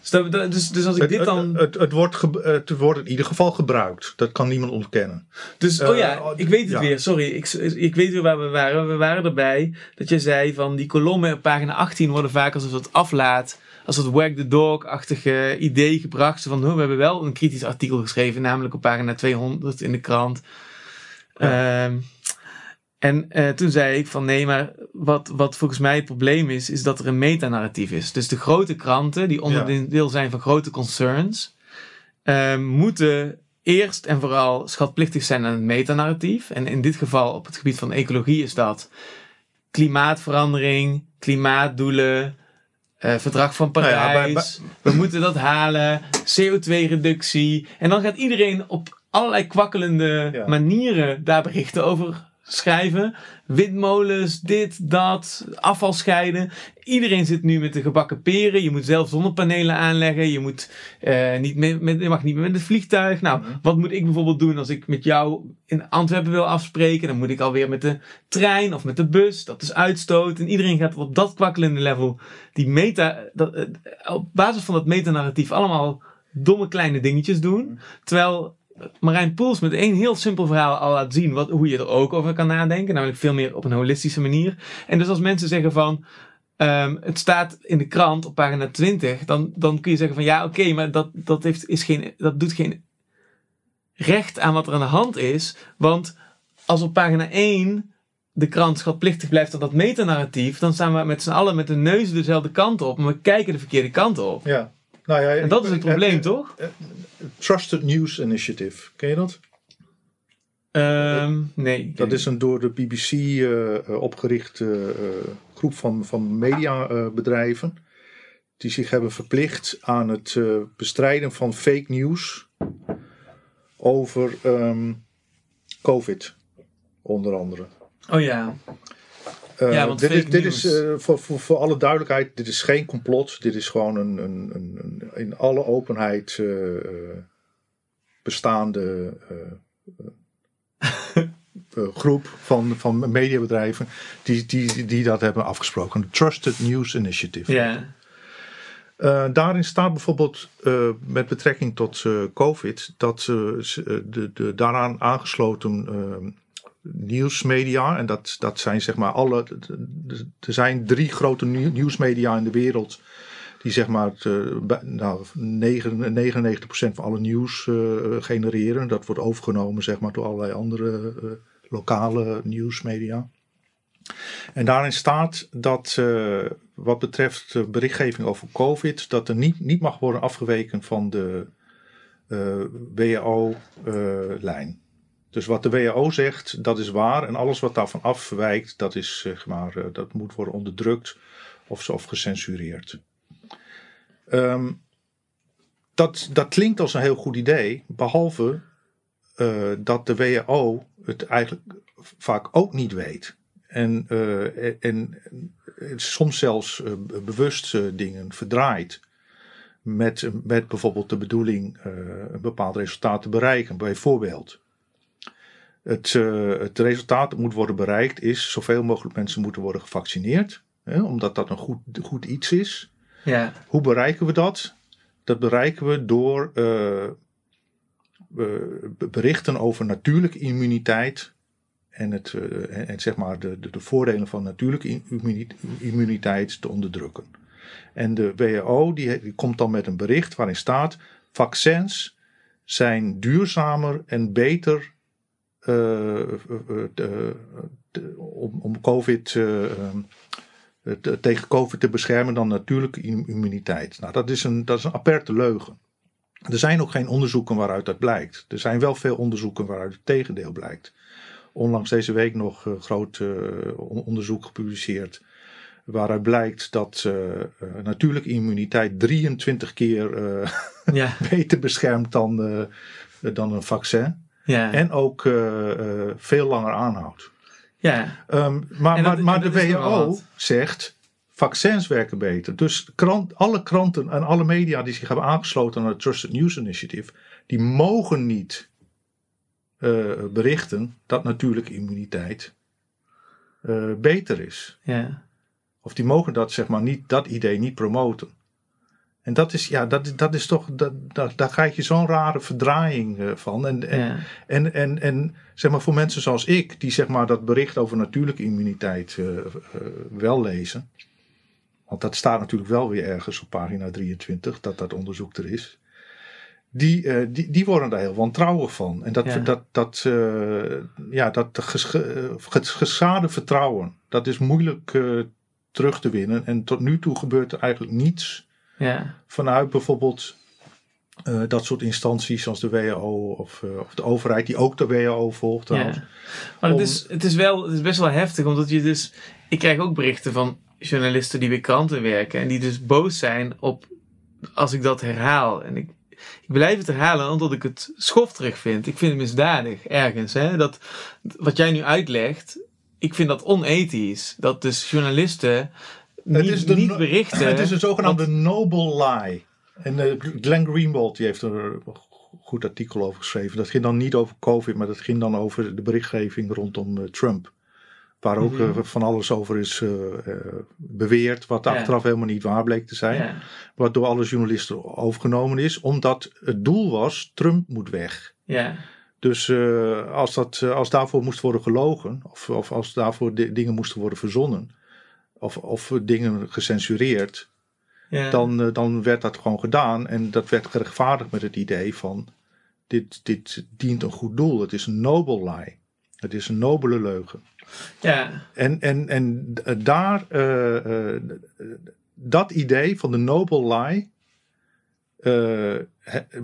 dus, dat- dat- dus, dus als ik Het, dit het, dan. het, het wordt ge- het wordt in ieder geval gebruikt. Dat kan niemand ontkennen. Dus, Eh, oh ja, ik weet het ja. weer. Sorry, ik, ik weet weer waar we waren. We waren erbij dat je zei van die kolommen op pagina 18 worden vaak als een soort aflaat, als een wag the dog-achtige idee gebracht. Van, we hebben wel een kritisch artikel geschreven, namelijk op pagina 200 in de krant. Ehm, en eh, toen zei ik van nee, maar wat, wat volgens mij het probleem is, is dat er een metanarratief is. Dus de grote kranten, die onderdeel zijn van grote concerns, ehm, moeten eerst en vooral schatplichtig zijn aan het metanarratief. En in dit geval op het gebied van ecologie is dat klimaatverandering, klimaatdoelen, eh, verdrag van Nou ja, Parijs. bij- We moeten dat halen, CO2-reductie. En dan gaat iedereen op allerlei kwakkelende Ja. manieren daar berichten over schrijven. Windmolens, dit, dat, afval scheiden. Iedereen zit nu met de gebakken peren. Je moet zelf zonnepanelen aanleggen. Je, moet, eh, niet meer met, je mag niet meer met het vliegtuig. Nou, Mhm. wat moet ik bijvoorbeeld doen als ik met jou in Antwerpen wil afspreken? Dan moet ik alweer met de trein of met de bus. Dat is uitstoot. En iedereen gaat op dat kwakkelende level die meta, dat, eh, op basis van dat metanarratief allemaal domme kleine dingetjes doen. Terwijl Marijn Poels met één heel simpel verhaal al laat zien wat, hoe je er ook over kan nadenken. Namelijk veel meer op een holistische manier. En dus als mensen zeggen van. ehm, het staat in de krant op pagina 20, dan, dan kun je zeggen van ja, oké, maar dat, dat, heeft, is geen, dat doet geen recht aan wat er aan de hand is. Want als op pagina 1 de krant schatplichtig blijft aan dat metanarratief, dan staan we met z'n allen met de neus dezelfde kant op, maar we kijken de verkeerde kant op. Ja. Nou ja, En dat is het heb probleem, je- toch? Trusted News Initiative. Ken je dat? Ehm, nee. Dat is een door de BBC uh, opgerichte uh, groep van, van mediabedrijven. die zich hebben verplicht aan het bestrijden van fake news. over um, COVID, onder andere. Oh ja. Uh, ja, want dit is, dit is uh, voor, voor, voor alle duidelijkheid, dit is geen complot. Dit is gewoon een, een, een, een in alle openheid uh, bestaande groep van, van mediabedrijven die, die, die dat hebben afgesproken. De Trusted News Initiative. Ja. daarin staat bijvoorbeeld met betrekking tot COVID dat de, de daaraan aangesloten nieuwsmedia. En dat, dat zijn zeg maar alle. Er zijn drie grote nieuwsmedia in de wereld. Die zeg maar het, nou, 99% van alle nieuws uh, genereren. Dat wordt overgenomen zeg maar door allerlei andere uh, lokale nieuwsmedia. En daarin staat dat wat betreft berichtgeving over COVID, dat er niet, niet mag worden afgeweken van de WHO-lijn. Dus wat de WHO zegt, dat is waar. En alles wat daarvan afwijkt, dat, is, zeg maar, uh, dat moet worden onderdrukt of, of gecensureerd. Um, dat, dat klinkt als een heel goed idee, behalve uh, dat de WHO het eigenlijk vaak ook niet weet. En, en, en soms zelfs bewust dingen verdraait. Met, met bijvoorbeeld de bedoeling een bepaald resultaat te bereiken. Bijvoorbeeld. Het, uh, het, resultaat dat moet worden bereikt is zoveel mogelijk mensen moeten worden gevaccineerd. Hè, omdat dat een goed, goed iets is. Ja. Hoe bereiken we dat? Dat bereiken we door uh, berichten over natuurlijke immuniteit. En, het, en, en zeg maar de, de, de, voordelen van natuurlijke immuniteit te onderdrukken. En de WHO die, die komt dan met een bericht waarin staat: vaccins zijn duurzamer en beter om, om COVID, te, tegen COVID te beschermen dan natuurlijke immuniteit. Nou, dat is, een, dat is een aperte leugen. Er zijn ook geen onderzoeken waaruit dat blijkt. Er zijn wel veel onderzoeken waaruit het tegendeel blijkt. Onlangs deze week nog een groot onderzoek gepubliceerd. Waaruit blijkt dat uh, natuurlijke immuniteit 23 keer ja. beter beschermt dan, dan een vaccin. Ja. En ook uh, uh, veel langer aanhoudt. Ja. Um, maar, dat, maar, maar de WHO zegt vaccins werken beter. Dus krant, alle kranten en alle media die zich hebben aangesloten aan het Trusted News Initiative, die mogen niet uh, berichten dat natuurlijke immuniteit beter is. Ja. Of die mogen dat, zeg maar, niet, dat idee niet promoten. En dat is, ja, dat, dat is toch, dat, dat, daar krijg je zo'n rare verdraaiing uh, van. En, en, Ja. en, en, en zeg maar voor mensen zoals ik, die zeg maar dat bericht over natuurlijke immuniteit uh, uh, wel lezen. Want dat staat natuurlijk wel weer ergens op pagina 23, dat dat onderzoek er is. Die, die, die worden daar heel wantrouwig van. En dat, Ja. dat, dat, ja, dat gesche- geschade vertrouwen, dat is moeilijk terug te winnen. En tot nu toe gebeurt er eigenlijk niets Ja. vanuit bijvoorbeeld uh, dat soort instanties zoals de WHO of, uh, of de overheid, die ook de WHO volgt trouwens. Ja. Maar het is, het, is wel, het is best wel heftig, omdat je dus... Ik krijg ook berichten van journalisten die bij kranten werken en die dus boos zijn op als ik dat herhaal. En ik, ik blijf het herhalen omdat ik het schofterig vind. Ik vind het misdadig ergens. Hè? Dat, wat jij nu uitlegt, ik vind dat onethisch. Dat dus journalisten niet, is de niet no- berichten... Het is een zogenaamde noble lie. En uh, Glenn Greenwald die heeft er een goed artikel over geschreven. Dat ging dan niet over COVID, maar dat ging dan over de berichtgeving rondom uh, Trump. Waar ook Mhm. uh, van alles over is uh, beweerd, wat Ja. achteraf helemaal niet waar bleek te zijn. Ja. Wat door alle journalisten overgenomen is, omdat het doel was: Trump moet weg. Ja. Dus als, dat, als daarvoor moest worden gelogen, of, of als daarvoor di- dingen moesten worden verzonnen, of, of dingen gecensureerd, Ja. dan, uh, dan werd dat gewoon gedaan. En dat werd gerechtvaardigd met het idee van: dit, dit dient een goed doel. Het is een noble lie. Het is een nobele leugen. ja. En, en, en d- daar, eh, eh, dat idee van de noble lie eh,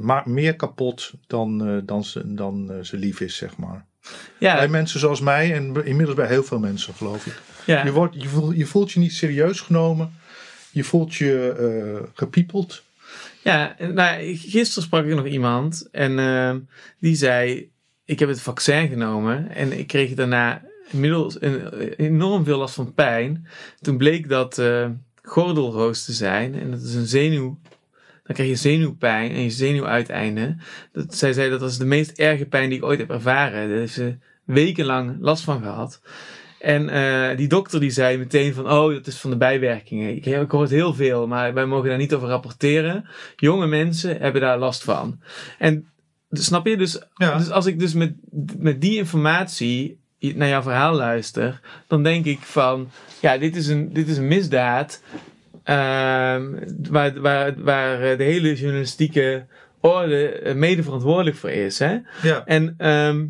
maakt meer kapot dan, eh, dan, ze, dan eh, ze lief is, zeg maar. Ja, Bij mensen zoals mij en inmiddels bij heel veel mensen, geloof ik. Ja. Je, wordt, je, voelt, je voelt je niet serieus genomen. Je voelt je eh, gepiepeld. Ja, nou, gisteren sprak ik nog iemand en ehm, die zei: Ik heb het vaccin genomen en ik kreeg daarna inmiddels een, enorm veel last van pijn. Toen bleek dat eh, gordelroos te zijn en dat is een zenuw. Dan krijg je zenuwpijn en je zenuwuiteinden. Dat, zij zei dat was de meest erge pijn die ik ooit heb ervaren. Daar heeft ze wekenlang last van gehad. En eh, die dokter die zei meteen van, oh, dat is van de bijwerkingen. Ik, ik hoor het heel veel, maar wij mogen daar niet over rapporteren. Jonge mensen hebben daar last van. En dus snap je? Dus, Ja. dus als ik dus met, met die informatie naar jouw verhaal luister, dan denk ik van, ja, dit is een, dit is een misdaad. ehm, waar, waar, waar eh, de hele journalistieke orde eh, mede verantwoordelijk voor is. Hè? Ja. En ehm,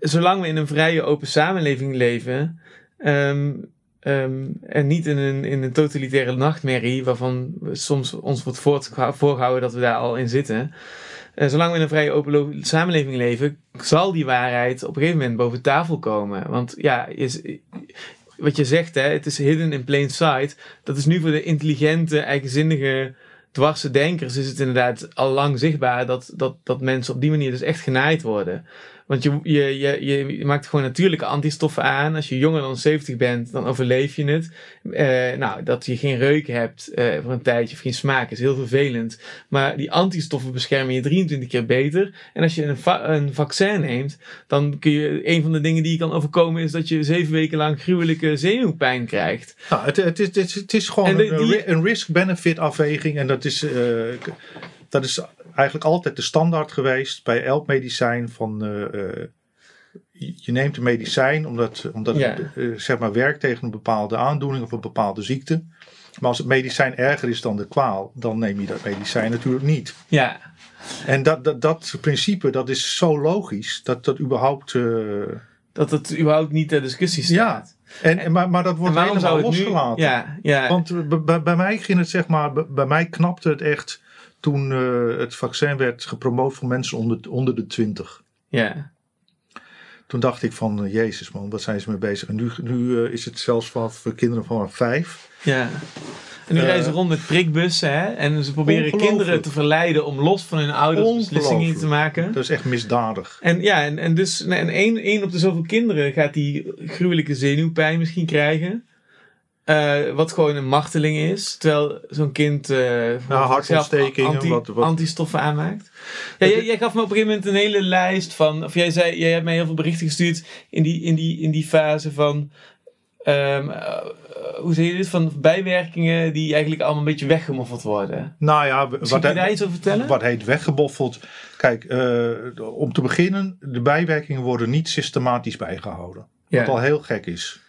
zolang we in een vrije open samenleving leven ehm, ehm, en niet in een, in een totalitaire nachtmerrie waarvan soms ons wordt voorgehouden dat we daar al in zitten. eh, zolang we in een vrije open samenleving leven, zal die waarheid op een gegeven moment boven tafel komen. Want ja, is, wat je zegt, hè, het is hidden in plain sight. Dat is nu voor de intelligente, eigenzinnige, dwarse denkers is het inderdaad al lang zichtbaar dat, dat, dat mensen op die manier dus echt genaaid worden. Want je, je, je, je maakt gewoon natuurlijke antistoffen aan. Als je jonger dan 70 bent, dan overleef je het. Eh, nou, dat je geen reuk hebt eh, voor een tijdje of geen smaak is heel vervelend. Maar die antistoffen beschermen je 23 keer beter. En als je een, va- een vaccin neemt, dan kun je. Een van de dingen die je kan overkomen is dat je zeven weken lang gruwelijke zenuwpijn krijgt. Nou, het, het, is, het, is, het is gewoon de- een, risk-benefit afweging. En dat is, eh, dat is eigenlijk altijd de standaard geweest bij elk medicijn. Van, eh, eh, je neemt een medicijn omdat, omdat Ja. het eh, zeg maar werkt tegen een bepaalde aandoening of een bepaalde ziekte. Maar als het medicijn erger is dan de kwaal, dan neem je dat medicijn natuurlijk niet. Ja, En dat, dat, dat principe, dat is zo logisch dat dat überhaupt... dat het überhaupt niet ter discussie staat. en, en, maar, maar dat wordt helemaal nu? losgelaten. Ja, ja. Want b- b- bij mij ging het zeg maar, bij mij knapte het echt toen eh, het vaccin werd gepromoot voor mensen onder, onder de 20. ja. Toen dacht ik van, eh, jezus man, wat zijn ze mee bezig? En nu, nu eh, is het zelfs voor, voor kinderen van vijf. Ja. En nu rijden ze rond met prikbussen hè? en ze proberen kinderen te verleiden om los van hun ouders beslissingen te maken. Dat is echt misdadig. En ja, en, en dus en één, één op de zoveel kinderen gaat die gruwelijke zenuwpijn misschien krijgen. Eh, wat gewoon een marteling is. Terwijl zo'n kind Ja, hartontstekingen, zelf wat- wat- antistoffen aanmaakt. Ja, jij, jij gaf me op een gegeven moment een hele lijst van... Of jij zei, jij hebt mij heel veel berichten gestuurd in die, in die, in die fase van... ehm, eh, hoe zeg je dit? Van bijwerkingen die eigenlijk allemaal een beetje weggemoffeld worden. Nou ja, w- Misschien kun je wat, daar iets over vertellen? wat heet weggeboffeld. Kijk, om te beginnen, de bijwerkingen worden niet systematisch bijgehouden. ja. Wat al heel gek is.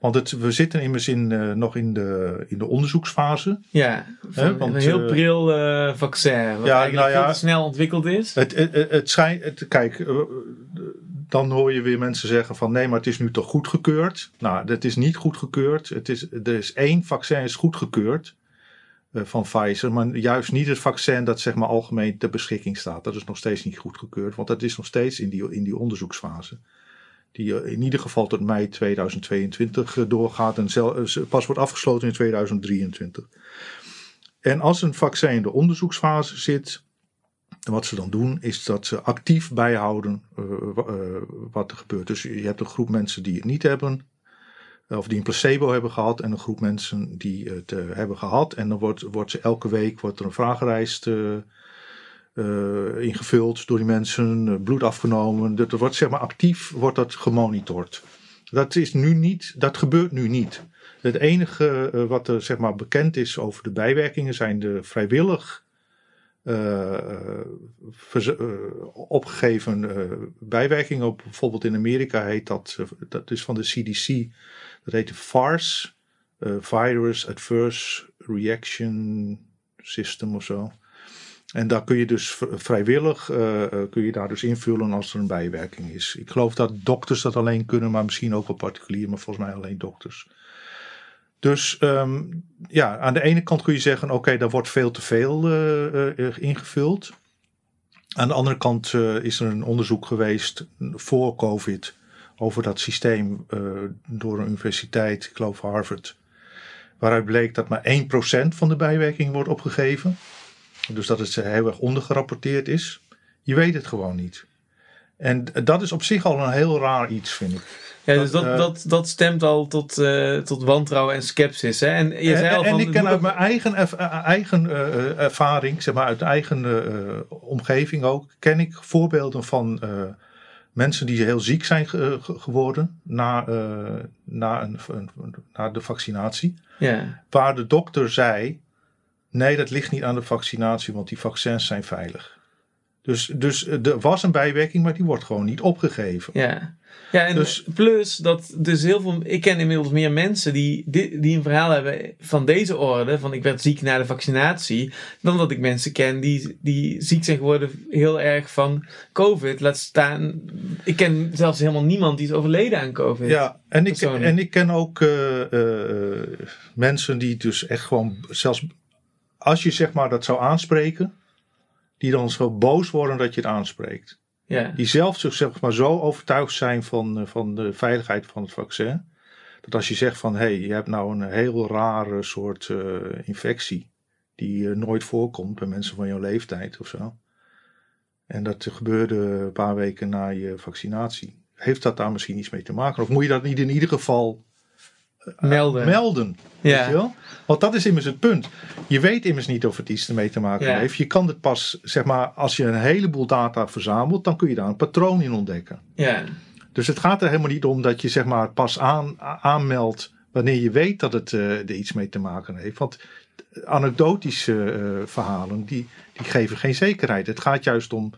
Want het, we zitten immers in, eh, nog in de, in de onderzoeksfase. Ja, van want, een heel eh, pril eh, vaccin. Wat ja, eigenlijk nou ja, veel te snel ontwikkeld is. Het, het, het, het kijk, dan hoor je weer mensen zeggen van nee, maar het is nu toch goedgekeurd. Nou, dat is niet goedgekeurd. Het is, er is één vaccin is goedgekeurd van Pfizer, maar juist niet het vaccin dat zeg maar algemeen ter beschikking staat. Dat is nog steeds niet goedgekeurd, want dat is nog steeds in die, in die onderzoeksfase. Die eh, in ieder geval tot mei 2022 eh, doorgaat en eh, pas wordt afgesloten in 2023. En als een vaccin in de onderzoeksfase zit, wat ze dan doen, is dat ze actief bijhouden wa- wat er gebeurt. Dus je hebt een groep mensen die het niet hebben, of die een placebo hebben gehad, en een groep mensen die het hebben gehad. En dan wordt, wordt ze elke week wordt er een vragenlijst eh, ingevuld door die mensen, eh, bloed afgenomen. Dat wordt zeg maar actief wordt dat gemonitord. Dat is nu niet, dat gebeurt nu niet. Het enige eh, wat er zeg maar bekend is over de bijwerkingen zijn de vrijwillig opgegeven bijwerkingen. Op, bijvoorbeeld in Amerika heet dat, dat is van de CDC, dat heet de FARS, eh, Virus Adverse Reaction System of zo. En daar kun je dus vrijwillig eh, eh, kun je daar dus invullen als er een bijwerking is. Ik geloof dat dokters dat alleen kunnen, maar misschien ook wel particulier, maar volgens mij alleen dokters. Dus ehm, ja, aan de ene kant kun je zeggen: oké, daar wordt veel te veel eh, ingevuld. Aan de andere kant is er een onderzoek geweest voor COVID over dat systeem door een universiteit, ik geloof Harvard, waaruit bleek dat maar 1% van de bijwerking wordt opgegeven. Dus dat het heel erg ondergerapporteerd is. Je weet het gewoon niet. En dat is op zich al een heel raar iets, vind ik. Ja, dus dat, Dat, eh, dat, dat stemt al tot, eh, tot wantrouwen en sceptisch. Hè? En je zei en, al en van, ik ken uit dat- mijn eigen, erv- eh, eigen ervaring, zeg maar uit eigen omgeving ook, ken ik voorbeelden van mensen die heel ziek zijn ge- ge- geworden na, na, een, een- na de vaccinatie. Ja, Waar de dokter zei, nee dat ligt niet aan de vaccinatie, want die vaccins zijn veilig. Dus, dus eh, er was een bijwerking, maar die wordt gewoon niet opgegeven. ja. Ja, en Dus- plus dat dus heel veel. Ik ken inmiddels meer mensen die, die, een verhaal hebben van deze orde: van ik werd ziek na de vaccinatie. dan dat ik mensen ken die, die ziek zijn geworden heel erg van COVID. Laat staan. Ik ken zelfs helemaal niemand die is overleden aan COVID. Ja, en ik, en ik ken ook eh, eh, mensen die dus echt gewoon, zelfs als je zeg maar dat zou aanspreken, die dan zo boos worden dat je het aanspreekt. ja. Die zelf zich zeg maar zo overtuigd zijn van, eh, van de veiligheid van het vaccin. Dat als je zegt van, hé, hey, je hebt nou een heel rare soort eh, infectie. Die eh, nooit voorkomt bij mensen van jouw leeftijd of zo. En dat gebeurde een paar weken na je vaccinatie. Heeft dat daar misschien iets mee te maken? Of moet je dat niet in ieder geval Melden. melden? Ja. Weet je wel? Want dat is immers het punt. Je weet immers niet of het iets ermee te maken Ja. heeft. Je kan het pas, zeg maar, als je een heleboel data verzamelt, dan kun je daar een patroon in ontdekken. ja. Dus het gaat er helemaal niet om dat je zeg maar pas aan, aanmeldt wanneer je weet dat het eh, er iets mee te maken heeft. Want anekdotische eh, verhalen, die, die geven geen zekerheid. Het gaat juist om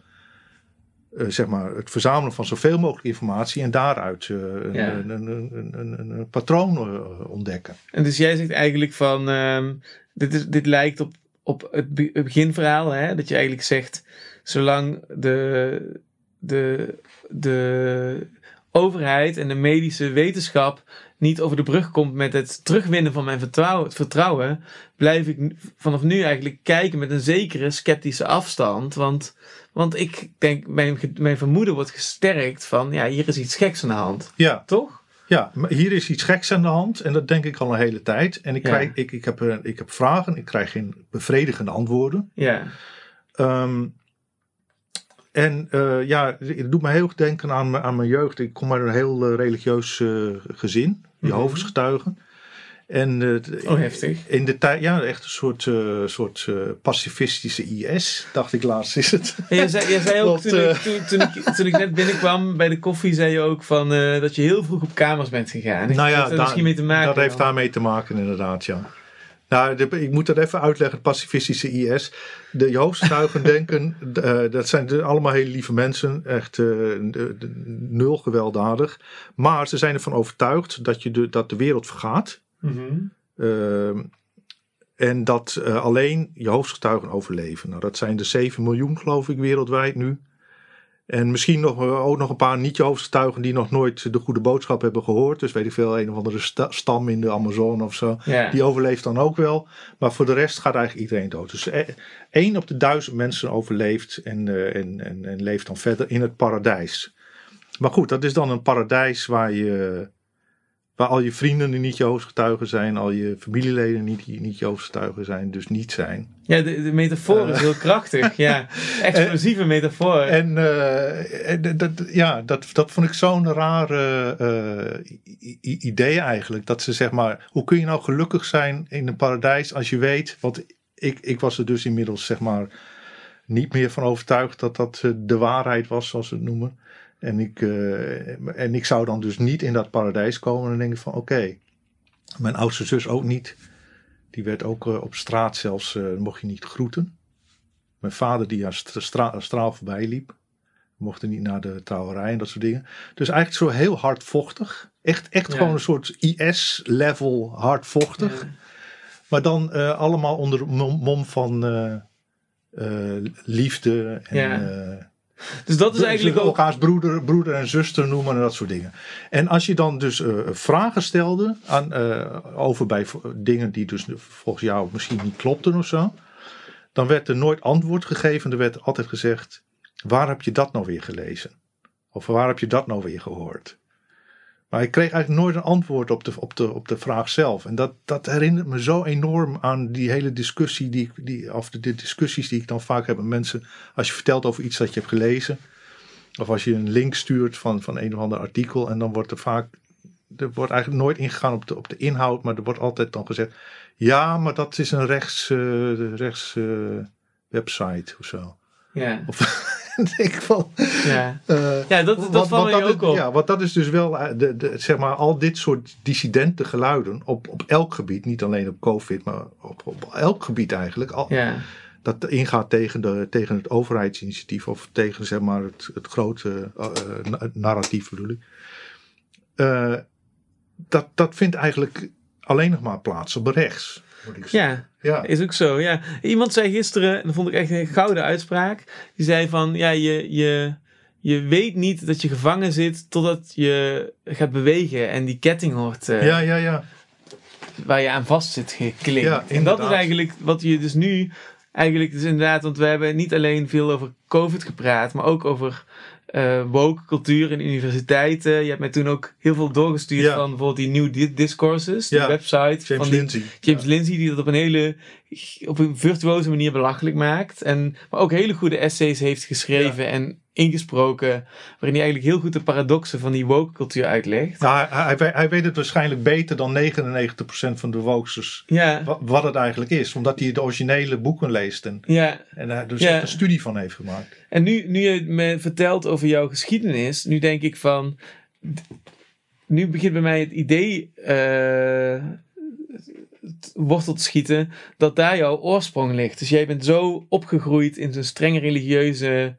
eh, zeg maar, het verzamelen van zoveel mogelijk informatie en daaruit eh, een, Ja. een, een, een, patroon eh, ontdekken. En dus jij zegt eigenlijk van, ehm, dit, is, dit lijkt op, op het beginverhaal, hè? dat je eigenlijk zegt, zolang de, de, de overheid en de medische wetenschap niet over de brug komt met het terugwinnen van mijn vertrouwen, vertrouwen blijf ik vanaf nu eigenlijk kijken met een zekere sceptische afstand. Want, want ik denk, mijn, mijn vermoeden wordt gesterkt van, ja, hier is iets geks aan de hand. Ja, Toch? Ja, maar hier is iets geks aan de hand en dat denk ik al een hele tijd. En ik, Ja. krijg, ik, ik, heb, eh, ik heb vragen, ik krijg geen bevredigende antwoorden. Ja. Ehm, en eh, ja, het doet me heel erg denken aan, mijn- aan mijn jeugd. Ik kom uit een heel eh, religieus eh, gezin, Jehovah's Mhm. getuigen. En Oh, heftig. in de tijd, ja, echt een soort, soort pacifistische IS, dacht ik laatst is het. Ja, jij, zei, jij zei ook, toen, ik, toen, toen, ik, toen ik net binnenkwam bij de koffie, zei je ook van, dat je heel vroeg op kamers bent gegaan. Ik Nou ja, heeft daar- misschien mee te maken. dat heeft daarmee te maken inderdaad, ja. Nou, de- ik moet dat even uitleggen, het pacifistische IS. De Jehovah's-getuigen denken, eh, dat zijn de- allemaal hele lieve mensen, echt eh, de- de- nul gewelddadig. Maar ze zijn ervan overtuigd dat, je de, dat de wereld vergaat. Mhm. Ehm, en dat eh, alleen Jehovah's-getuigen overleven. Nou, dat zijn de 7 miljoen, geloof ik, wereldwijd nu. En misschien nog, ook nog een paar niet-Jehovah's-getuigen die nog nooit de goede boodschap hebben gehoord. Dus weet ik veel, een of andere sta- stam in de Amazone of zo. Ja. Die overleeft dan ook wel. Maar voor de rest gaat eigenlijk iedereen dood. Dus eh, één op de duizend mensen overleeft en, eh, en, en, en leeft dan verder in het paradijs. Maar goed, dat is dan een paradijs waar je... Waar al je vrienden die niet Jehovah's getuigen zijn, al je familieleden niet, die niet Jehovah's getuigen zijn, dus niet zijn. ja, de, de metafoor is heel krachtig. Ja, explosieve metafoor. En eh, en dat, dat- ja, dat, dat vond ik zo'n rare eh, idee eigenlijk. Dat ze zeg maar, hoe kun je nou gelukkig zijn in een paradijs als je weet, want ik, ik was er dus inmiddels zeg maar niet meer van overtuigd dat dat eh, de waarheid was, zoals ze het noemen. En ik, eh, en ik zou dan dus niet in dat paradijs komen en dan denk ik van oké, mijn oudste zus ook niet. Die werd ook eh, op straat zelfs, eh, mocht je niet groeten. Mijn vader die aan stra- stra- straal voorbij liep. Mochten niet naar de trouwerij en dat soort dingen. Dus eigenlijk zo heel hardvochtig. Echt, echt Ja. gewoon een soort IS-level hardvochtig. Ja. Maar dan allemaal onder de mom, van liefde. En, Ja. Dus dat is ze eigenlijk ook... elkaars broeder, broeder en zuster noemen en dat soort dingen. En als je dan dus eh, vragen stelde aan, eh, over bij dingen die dus volgens jou misschien niet klopten of zo, dan werd er nooit antwoord gegeven. Er werd altijd gezegd: waar heb je dat nou weer gelezen? Of waar heb je dat nou weer gehoord? Maar ik kreeg eigenlijk nooit een antwoord op de, op de, op de vraag zelf. En dat, dat herinnert me zo enorm aan die hele discussie, die, die, of de, discussies die ik dan vaak heb met mensen. Als je vertelt over iets dat je hebt gelezen. Of als je een link stuurt van, van een of ander artikel. En dan wordt er vaak, er wordt eigenlijk nooit ingegaan op de, op de inhoud. Maar er wordt altijd dan gezegd, ja, maar dat is een rechts, eh, rechts eh, website of zo. Ja. Of, denk ik van, Ja, eh, ja dat, dat valt mij ook is, op. Ja, want dat is dus wel, eh, de, de, zeg maar, al dit soort dissidente geluiden op, op elk gebied, niet alleen op COVID, maar op, op elk gebied eigenlijk, al, Ja, dat ingaat tegen, de, tegen het overheidsinitiatief of tegen zeg maar, het, het grote eh, na- narratief bedoel ik. Dat, dat vindt eigenlijk alleen nog maar plaats op rechts. Moet ik zeggen. ja, Ja. is ook zo. Ja. Iemand zei gisteren, en dat vond ik echt een gouden uitspraak. Die zei van, ja, je, je, je weet niet dat je gevangen zit totdat je gaat bewegen en die ketting hoort eh, ja, ja, ja. waar je aan vast zit geklinkt. Ja, en dat is eigenlijk wat je dus nu, eigenlijk dus inderdaad, want we hebben niet alleen veel over COVID gepraat, maar ook over eh woke cultuur in universiteiten. Je hebt mij toen ook heel veel doorgestuurd Ja. van bijvoorbeeld die New Di- Discourses, die Ja. website James van die Lindsay. James Lindsay die dat op een hele op een virtuoze manier belachelijk maakt. En, maar ook hele goede essays heeft geschreven en ingesproken. Waarin hij eigenlijk heel goed de paradoxen van die woke cultuur uitlegt. Nou, hij, hij, hij weet het waarschijnlijk beter dan 99% van de wokesters Ja, wa- wat het eigenlijk is. Omdat hij de originele boeken leest en, en daar dus een studie van heeft gemaakt. En nu, nu je me vertelt over jouw geschiedenis, nu denk ik van. Nu begint bij mij het idee het wortel te schieten dat daar jouw oorsprong ligt. Dus jij bent zo opgegroeid in zo'n streng religieuze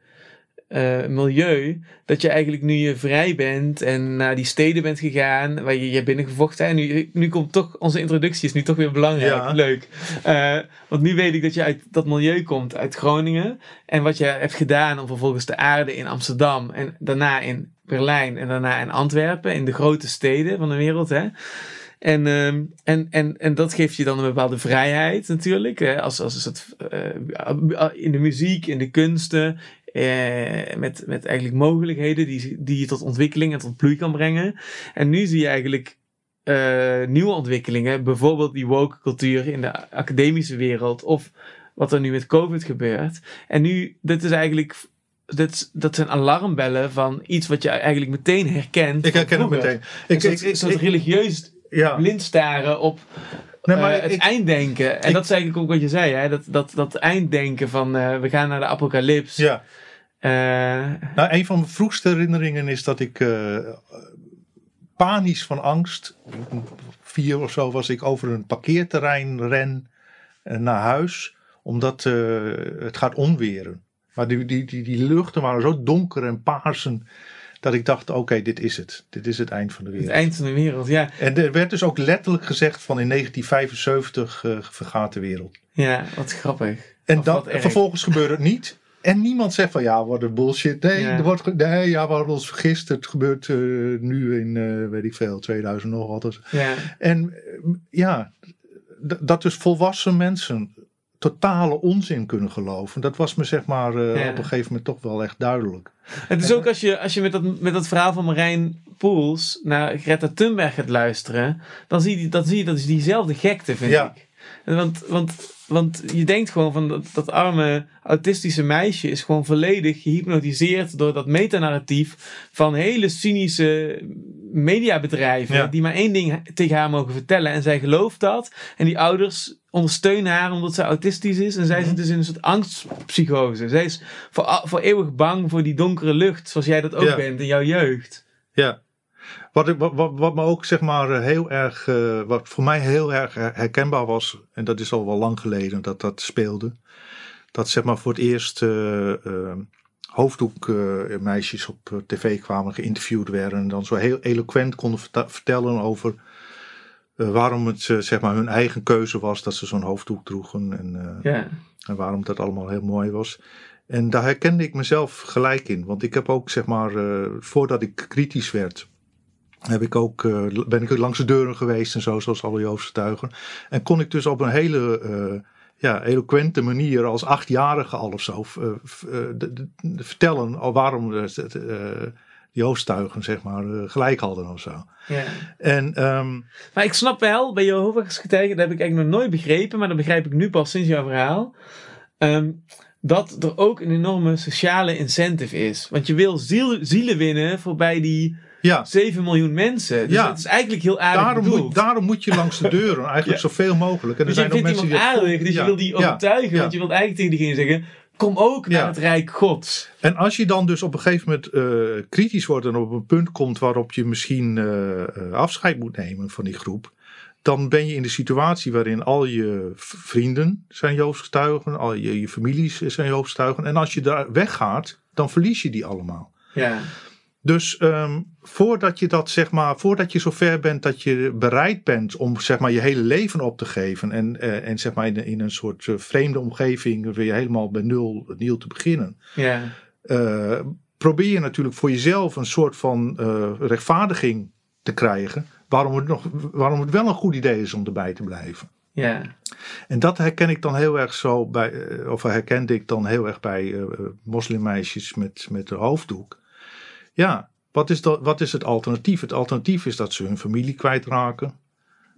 eh, milieu, dat je eigenlijk nu je vrij bent en naar die steden bent gegaan waar je je binnengevochten. En nu, nu komt toch, onze introductie is nu toch weer belangrijk. Ja. Leuk. Eh, want nu weet ik dat je uit dat milieu komt, uit Groningen. En wat je hebt gedaan om vervolgens te aarden in Amsterdam en daarna in Berlijn en daarna in Antwerpen, in de grote steden van de wereld. Hè? En, ehm, en, en, en dat geeft je dan een bepaalde vrijheid natuurlijk. Hè? Als, als het, eh, in de muziek, in de kunsten. Eh, met, met eigenlijk mogelijkheden die, die je tot ontwikkeling en tot bloei kan brengen. En nu zie je eigenlijk eh, nieuwe ontwikkelingen. Bijvoorbeeld die woke cultuur in de academische wereld. Of wat er nu met COVID gebeurt. En nu, dit is eigenlijk... Dit, dat zijn alarmbellen van iets wat je eigenlijk meteen herkent. Ik herken het meteen. Een Ik, soort, ik, soort religieus ja. blind staren op Nee, maar eh, het ik- einddenken. En ik- dat is eigenlijk ook wat je zei, hè? Dat, dat, dat einddenken van eh, we gaan naar de apocalyps. ja. Eh, Nou, een van mijn vroegste herinneringen is dat ik eh, panisch van angst, vier of zo was ik over een parkeerterrein ren eh, naar huis, omdat het gaat onweren. Maar die, die, die, die luchten waren zo donker en paarsen, dat ik dacht, oké, dit is het. Dit is het eind van de het wereld. eind van de wereld, ja. En er werd dus ook letterlijk gezegd van in 1975 eh, vergaat de wereld. Ja, wat grappig. En erg. vervolgens gebeurde het niet. En niemand zegt van ja, wat een bullshit. Nee, Ja. er wordt, nee ja, we hadden ons vergist. Het gebeurt eh, nu in, eh, weet ik veel, 2000 nog wat. Ja, En eh, ja, dat dus volwassen mensen totale onzin kunnen geloven. Dat was me zeg maar Ja. op een gegeven moment toch wel echt duidelijk. het is ook als je, als je met, dat, met dat verhaal van Marijn Poels naar Greta Thunberg gaat luisteren, dan zie je, dan zie je dat is diezelfde gekte, vind Ja. ik. Want, want, want je denkt gewoon van dat, dat arme autistische meisje is gewoon volledig gehypnotiseerd door dat metanarratief van hele cynische mediabedrijven Ja. die maar één ding tegen haar mogen vertellen en zij gelooft dat en die ouders ondersteunen haar omdat ze autistisch is en zij Mhm. zit dus in een soort angstpsychose. Zij is voor, voor eeuwig bang voor die donkere lucht zoals jij dat ook Ja. bent in jouw jeugd. Ja. Wat, ik, wat, wat, wat me ook zeg maar eh, heel erg, eh, wat voor mij heel erg her- herkenbaar was, en dat is al wel lang geleden dat dat speelde, dat zeg maar voor het eerst eh, hoofddoekmeisjes op tv kwamen, geïnterviewd werden en dan zo heel eloquent konden vertellen over waarom het zeg maar hun eigen keuze was dat ze zo'n hoofddoek droegen en, en waarom dat allemaal heel mooi was. En daar herkende ik mezelf gelijk in. Want ik heb ook, zeg maar, voordat ik kritisch werd, heb ik ook, eh, ben ik ook langs de deuren geweest en zo, zoals alle Joodse getuigen. En kon ik dus op een hele eh, ja, eloquente manier als achtjarige al of zo uh, de, de, vertellen waarom hoofdstuigen zeg maar gelijk hadden of zo. Ja. En, um, maar ik snap wel, bij Jehovah's getuigen, dat heb ik eigenlijk nog nooit begrepen, maar dat begrijp ik nu pas sinds jouw verhaal. Um, dat er ook een enorme sociale incentive is. Want je wil ziel, zielen winnen voorbij die ja. 7 miljoen mensen. Dus Ja. het is eigenlijk heel aardig daarom bedoeld. moet, daarom moet je langs de deuren, eigenlijk Ja. zoveel mogelijk. En er dus je zijn ook vindt mensen iemand die aardig, dus je wil die overtuigen. Want je wilt eigenlijk tegen diegene zeggen, kom ook naar het Rijk Gods. En als je dan dus op een gegeven moment eh, kritisch wordt en op een punt komt waarop je misschien eh, eh, afscheid moet nemen van die groep, dan ben je in de situatie waarin al je vrienden zijn Joopsgetuigen, al je, je families zijn Joopsgetuigen. En als je daar weggaat, dan verlies je die allemaal. Ja. Dus ehm, voordat je dat zeg maar, voordat je zover bent dat je bereid bent om zeg maar je hele leven op te geven en, eh, en zeg maar in, in een soort eh, vreemde omgeving weer helemaal bij nul, nieuw te beginnen, Ja. eh, probeer je natuurlijk voor jezelf een soort van rechtvaardiging te krijgen. Waarom het, nog, waarom het wel een goed idee is om erbij te blijven. Ja. En dat herken ik dan heel erg zo bij, of herkende ik dan heel erg bij moslimmeisjes met, met de hoofddoek. Ja, wat is, dat, wat is het alternatief? Het alternatief is dat ze hun familie kwijtraken.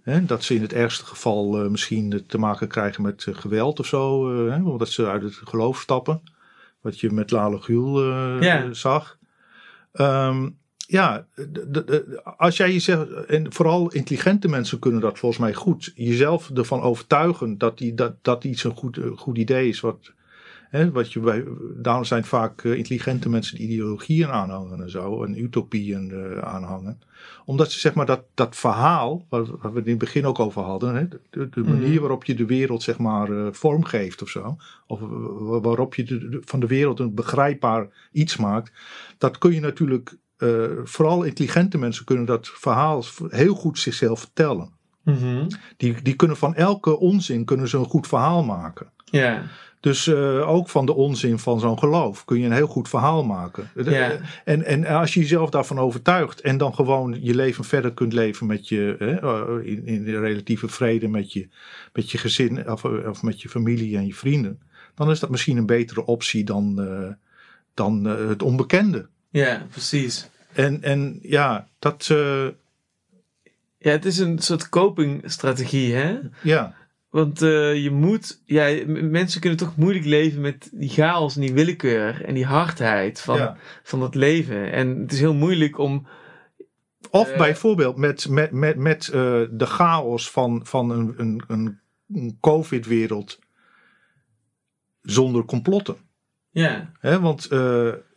Hè, dat ze in het ergste geval eh, misschien te maken krijgen met eh, geweld of zo. eh, hè, omdat ze uit het geloof stappen. Wat je met Lale Gül Ja. zag. Ehm, ja, als jij jezelf, en vooral intelligente mensen kunnen dat volgens mij goed, jezelf ervan overtuigen dat, die, dat, dat iets een goed, goed idee is. Wat, hè, wat je bij, daarom zijn vaak eh, intelligente mensen die ideologieën aanhangen en zo, en utopieën eh, aanhangen. Omdat ze zeg maar dat, dat verhaal, waar, we het in het begin ook over hadden, hè, de, de manier Mhm. waarop je de wereld zeg maar eh, vormgeeft of zo, of wa- waarop je de- de- van de wereld een begrijpbaar iets maakt, dat kun je natuurlijk vooral intelligente mensen kunnen dat verhaal heel goed zichzelf vertellen. Mhm. Die, die kunnen van elke onzin kunnen ze een goed verhaal maken. Ja. Dus eh, ook van de onzin van zo'n geloof kun je een heel goed verhaal maken. Ja. En, en als je jezelf daarvan overtuigt en dan gewoon je leven verder kunt leven met je, hè, eh, in, in relatieve vrede met je, met je gezin of, of met je familie en je vrienden, dan is dat misschien een betere optie dan, eh, dan eh, het onbekende. Ja, precies. En, en ja, dat, eh, Ja, het is een soort copingstrategie, hè? ja, Want eh, je moet, ja, mensen kunnen toch moeilijk leven met die chaos en die willekeur en die hardheid van, ja. van dat leven. En het is heel moeilijk om, Of Eh, bijvoorbeeld met, met, met, met eh, de chaos van, van een, een, een, een COVID-wereld zonder complotten. ja, Hè? Want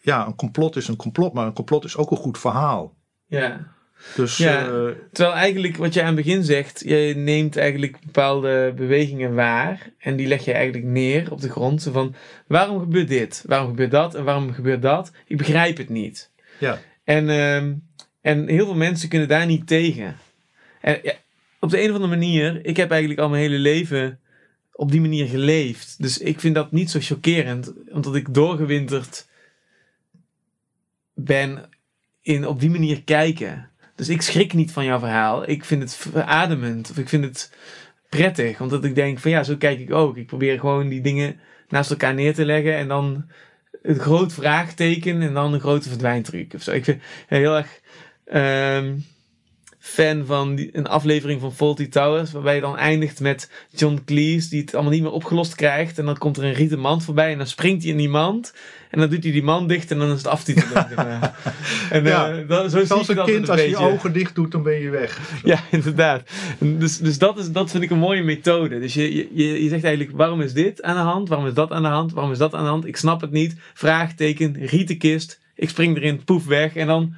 ja, een complot is een complot, maar een complot is ook een goed verhaal. ja. Dus Ja. eh, Terwijl eigenlijk wat je aan het begin zegt, je neemt eigenlijk bepaalde bewegingen waar en die leg je eigenlijk neer op de grond. Zo van, waarom gebeurt dit? Waarom gebeurt dat? En waarom gebeurt dat? Ik begrijp het niet. ja, En, ehm, en heel veel mensen kunnen daar niet tegen. En ja, op de een of andere manier, ik heb eigenlijk al mijn hele leven op die manier geleefd. Dus ik vind dat niet zo chockerend, omdat ik doorgewinterd ben in op die manier kijken. Dus ik schrik niet van jouw verhaal. Ik vind het verademend of ik vind het prettig, omdat ik denk van ja, zo kijk ik ook. Ik probeer gewoon die dingen naast elkaar neer te leggen en dan een groot vraagteken en dan een grote verdwijntruc of zo. Ik vind heel erg ehm, fan van die, een aflevering van Faulty Towers, waarbij je dan eindigt met John Cleese, die het allemaal niet meer opgelost krijgt. En dan komt er een rieten mand voorbij en dan springt hij in die mand. En dan doet hij die mand dicht en dan is het aftiteling. en Ja, eh, dat, zo zie een kind, een als je je ogen dicht doet, dan ben je weg. Ja, inderdaad. Dus, dus dat, is, dat vind ik een mooie methode. Dus je, je, je zegt eigenlijk, waarom is dit aan de hand? Waarom is dat aan de hand? Waarom is dat aan de hand? Ik snap het niet. Vraagteken, rietenkist. Ik spring erin, poef weg. En dan,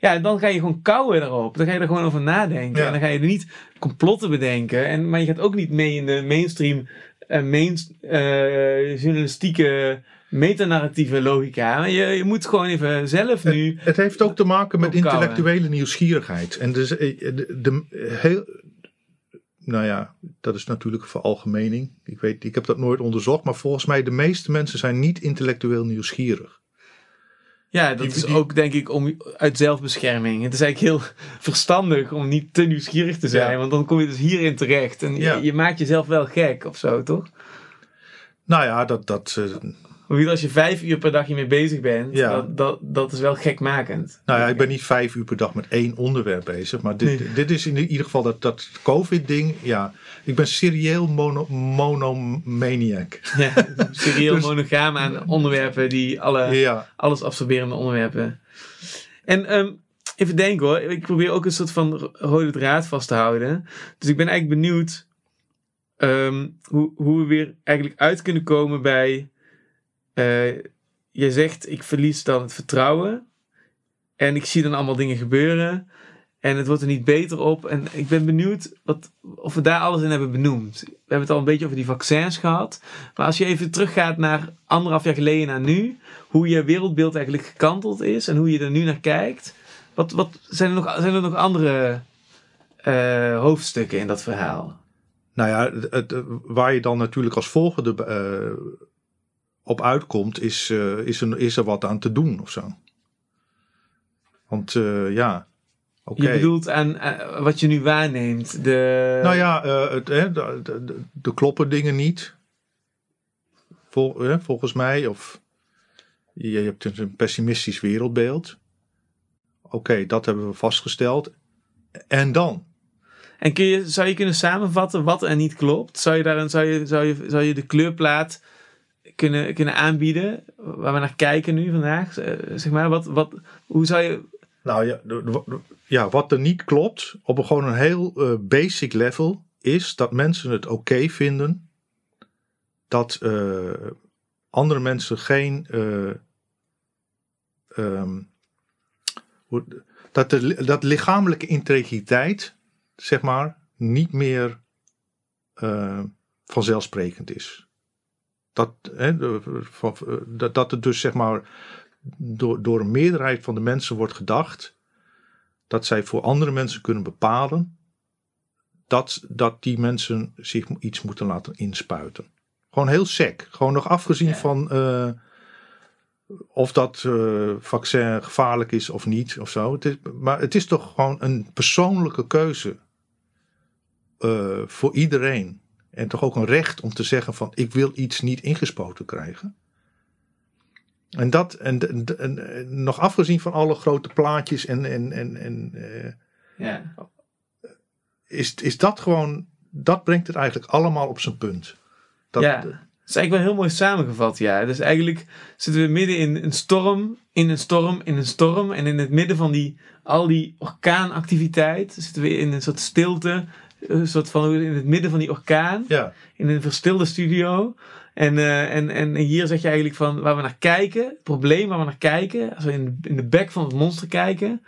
ja, dan ga je gewoon kouwen erop. Dan ga je er gewoon over nadenken. Ja. En dan ga je er niet complotten bedenken. En, maar je gaat ook niet mee in de mainstream, eh, main, eh, journalistieke, metanarratieve logica. Je, je moet gewoon even zelf nu... Het heeft ook te maken met Opkouwen. intellectuele nieuwsgierigheid. En dus, eh, de, de, heel, nou ja, dat is natuurlijk een veralgemening. Ik, weet, ik heb dat nooit onderzocht, maar volgens mij de meeste mensen zijn niet intellectueel nieuwsgierig. Ja, dat is ook denk ik om, uit zelfbescherming. Het is eigenlijk heel verstandig om niet te nieuwsgierig te zijn, Ja. want dan kom je dus hierin terecht. En Ja. je, je maakt jezelf wel gek of zo, toch? Nou ja, dat, dat, uh, als je vijf uur per dag hiermee bezig bent, Ja. dat, dat, dat is wel gekmakend. nou ja, ik ben niet vijf uur per dag met één onderwerp bezig. Maar dit, Nee. dit is in ieder geval dat, dat COVID-ding. Ja, ik ben serieel mono, monomaniac. Ja, serieel Dus- monogaam aan onderwerpen die alle, Ja, alles absorberende onderwerpen. En ehm, even denken hoor, ik probeer ook een soort van ro- rode draad vast te houden. Dus ik ben eigenlijk benieuwd ehm, hoe, hoe we weer eigenlijk uit kunnen komen bij. Eh je zegt, ik verlies dan het vertrouwen. En ik zie dan allemaal dingen gebeuren. En het wordt er niet beter op. En ik ben benieuwd wat, of we daar alles in hebben benoemd. We hebben het al een beetje over die vaccins gehad. Maar als je even teruggaat naar anderhalf jaar geleden naar nu. Hoe je wereldbeeld eigenlijk gekanteld is. En hoe je er nu naar kijkt. Wat, wat zijn, er nog, zijn er nog andere eh, hoofdstukken in dat verhaal? nou ja, het, waar je dan natuurlijk als volgende eh, op uitkomt, is, eh, is, er, is er wat aan te doen of zo. Want eh, ja, oké. Je bedoelt aan eh, wat je nu waarneemt. De, Nou ja, het, hè, de, de, de- de kloppen dingen niet. Vol, hè, volgens mij. Of je hebt een pessimistisch wereldbeeld. Oké, dat hebben we vastgesteld. En dan? En kun je, zou je kunnen samenvatten wat er niet klopt? Zou je, daarin, zou je, zou je, zou je de kleurplaat kunnen, kunnen aanbieden waar we naar kijken nu vandaag? Eh, Zeg maar, wat, wat, hoe zou je... Nou ja, ja, wat er niet klopt op een gewoon een heel eh, basic level is dat mensen het oké vinden dat eh, andere mensen geen eh, ehm, dat, de, dat lichamelijke integriteit zeg maar niet meer vanzelfsprekend is. Dat, hè, eh, dat, dat het dus zeg maar door, door een meerderheid van de mensen wordt gedacht dat zij voor andere mensen kunnen bepalen dat, dat die mensen zich iets moeten laten inspuiten. Gewoon heel sec. Gewoon nog afgezien Ja. van eh, of dat eh, vaccin gevaarlijk is of niet of zo. Het is, maar het is toch gewoon een persoonlijke keuze voor iedereen. En toch ook een recht om te zeggen van ik wil iets niet ingespoten krijgen. En dat, en, en, en- en nog afgezien van alle grote plaatjes en, en, en, en eh, Ja. is, is dat gewoon, dat brengt het eigenlijk allemaal op zijn punt. Dat, ja, dat is eigenlijk wel heel mooi samengevat, ja. Dus eigenlijk zitten we midden in een storm, in een storm, in een storm. En in het midden van die, al die orkaanactiviteit zitten we in een soort stilte. Een soort van, in het midden van die orkaan. ja, in een verstilde studio. En, eh, en, en hier zeg je eigenlijk van waar we naar kijken, het probleem waar we naar kijken, als we in, in de bek van het monster kijken,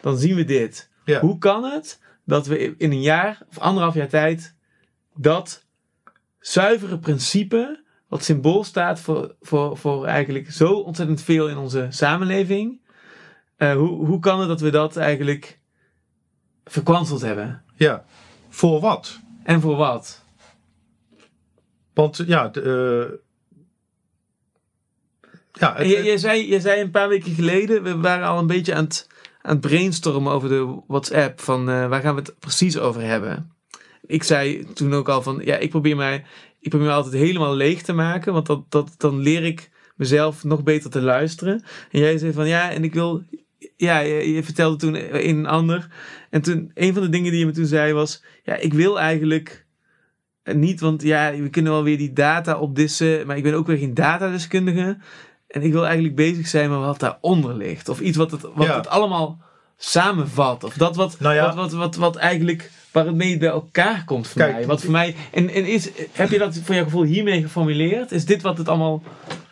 dan zien we dit. Ja. Hoe kan het dat we in een jaar of anderhalf jaar tijd dat zuivere principe, wat symbool staat voor, voor, voor eigenlijk zo ontzettend veel in onze samenleving, eh, hoe, hoe kan het dat we dat eigenlijk verkwanseld hebben? ja. Voor wat? En voor wat? Want ja, de, eh, ja, En het- je, je, zei, je zei een paar weken geleden, we waren al een beetje aan het, aan het brainstormen over de WhatsApp, van eh, waar gaan we het precies over hebben. Ik zei toen ook al van, ja, ik probeer mij, ik probeer mij altijd helemaal leeg te maken, want dat, dat, dan leer ik mezelf nog beter te luisteren. En jij zei van, ja, en ik wil, ja, je, je vertelde toen een en ander. En toen, een van de dingen die je me toen zei was, ja, ik wil eigenlijk eh, niet, want ja, we kunnen wel weer die data opdissen, maar ik ben ook weer geen datadeskundige. En ik wil eigenlijk bezig zijn met wat daaronder ligt. Of iets wat het, wat Ja. het allemaal samenvat. Of dat wat, Nou ja. wat, wat, wat, wat eigenlijk, waar het mee bij elkaar komt voor Kijk, mij. Wat voor mij, en, en is, heb je dat voor jouw gevoel hiermee geformuleerd? Is dit wat het allemaal,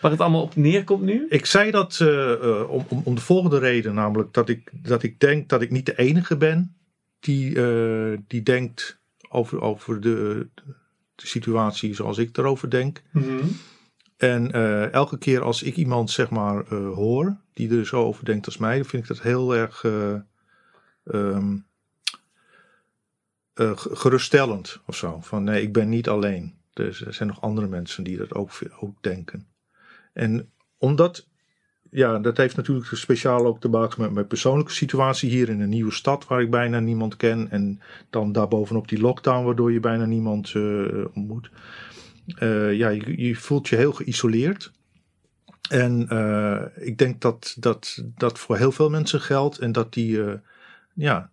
waar het allemaal op neerkomt nu? Ik zei dat eh, eh, om, om, om de volgende reden, namelijk dat ik, dat ik denk dat ik niet de enige ben die, eh, die denkt over, over de, de situatie zoals ik erover denk. En eh, elke keer als ik iemand zeg maar hoor die er zo over denkt als mij, dan vind ik dat heel erg eh, eh, ge- geruststellend of zo. Van nee, ik ben niet alleen. Dus er zijn nog andere mensen die dat ook, ook denken. En omdat, ja, dat heeft natuurlijk speciaal ook te maken met mijn persoonlijke situatie hier in een nieuwe stad waar ik bijna niemand ken. En dan daarbovenop die lockdown waardoor je bijna niemand eh, ontmoet. eh, ja, je, je voelt je heel geïsoleerd. En ik denk dat dat, dat voor heel veel mensen geldt. En dat die, ja,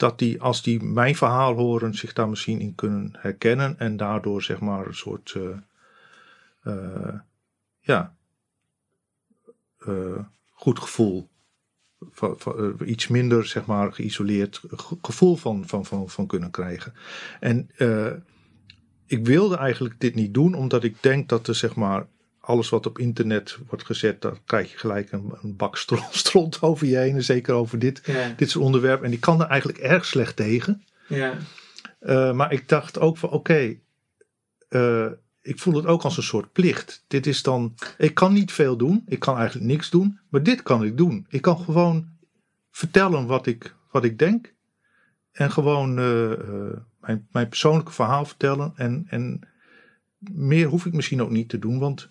dat die, als die mijn verhaal horen, zich daar misschien in kunnen herkennen. En daardoor, zeg maar, een soort, eh, eh, ja, eh, goed gevoel. Iets minder, zeg maar, geïsoleerd ge- gevoel van, van, van, van kunnen krijgen. En ik wilde eigenlijk dit niet doen, omdat ik denk dat er, zeg maar, alles wat op internet wordt gezet, daar krijg je gelijk een, een bak stro- stront over je heen. En zeker over dit, Ja, dit soort onderwerp. En ik kan er eigenlijk erg slecht tegen. ja, Eh, maar ik dacht ook van oké, eh, ik voel het ook als een soort plicht. Dit is dan, ik kan niet veel doen, ik kan eigenlijk niks doen, maar dit kan ik doen. Ik kan gewoon vertellen wat ik, wat ik denk en gewoon eh, mijn, mijn persoonlijke verhaal vertellen. En, en meer hoef ik misschien ook niet te doen, want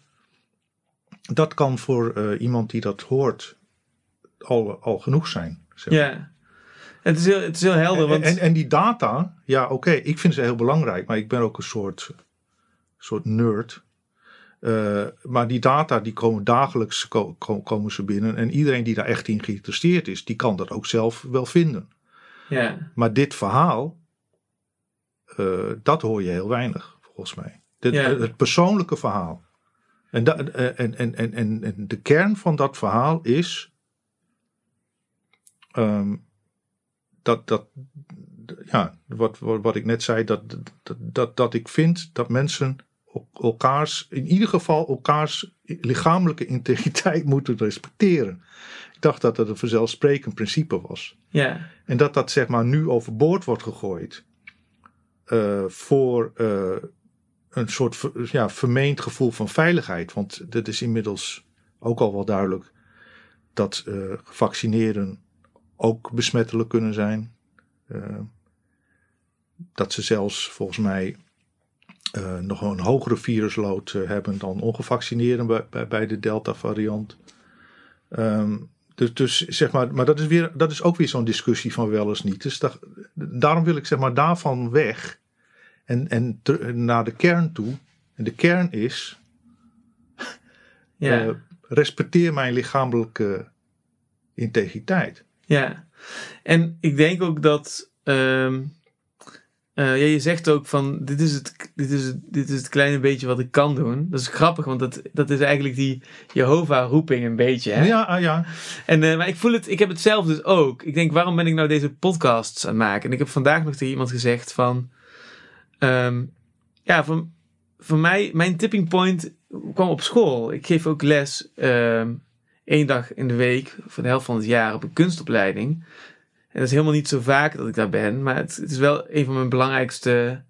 dat kan voor eh, iemand die dat hoort al, al genoeg zijn. zeg maar. ja. Het is heel, het is heel helder, want... En, en die data, ja oké, ik vind ze heel belangrijk, maar ik ben ook een soort, soort nerd. Eh, maar die data die komen dagelijks ko- ko- komen ze binnen. En iedereen die daar echt in geïnteresseerd is, die kan dat ook zelf wel vinden. ja, Maar dit verhaal, eh, dat hoor je heel weinig, volgens mij. Ja. Het persoonlijke verhaal. En, da- eh, en, en, en, en, de kern van dat verhaal is ehm, dat, dat ja, wat, wat, wat ik net zei, dat, dat, dat, dat ik vind dat mensen el- elkaars, in ieder geval elkaars lichamelijke integriteit moeten respecteren. Ik dacht dat dat een vanzelfsprekend principe was. ja, En dat dat zeg maar nu overboord wordt gegooid eh, voor eh, een soort ja, vermeend gevoel van veiligheid. Want dat is inmiddels ook al wel duidelijk dat eh gevaccineerden ook besmettelijk kunnen zijn. Eh, dat ze zelfs volgens mij eh, nog een hogere virusload eh, hebben dan ongevaccineerden bij, bij, de Delta variant. Ehm, dus, dus zeg maar, maar dat is, weer, dat is ook weer zo'n discussie van wel eens niet. Dus da- daarom wil ik zeg maar daarvan weg en, en ter- naar de kern toe. En de kern is, ja. eh, respecteer mijn lichamelijke integriteit. Ja, en ik denk ook dat. ehm, eh, ja, je zegt ook van: dit is, het, dit, is het, dit is het kleine beetje wat ik kan doen. Dat is grappig, want dat, dat is eigenlijk die Jehovah-roeping een beetje. Hè? Ja, ah, ja. En, eh, maar ik voel het, ik heb het zelf dus ook. Ik denk, waarom ben ik nou deze podcasts aan het maken? En ik heb vandaag nog tegen iemand gezegd van... ehm, ja, voor, voor mij, mijn tipping point kwam op school. Ik geef ook les ehm één dag in de week, voor de helft van het jaar, op een kunstopleiding. En dat is helemaal niet zo vaak dat ik daar ben. Maar het, is wel een van mijn belangrijkste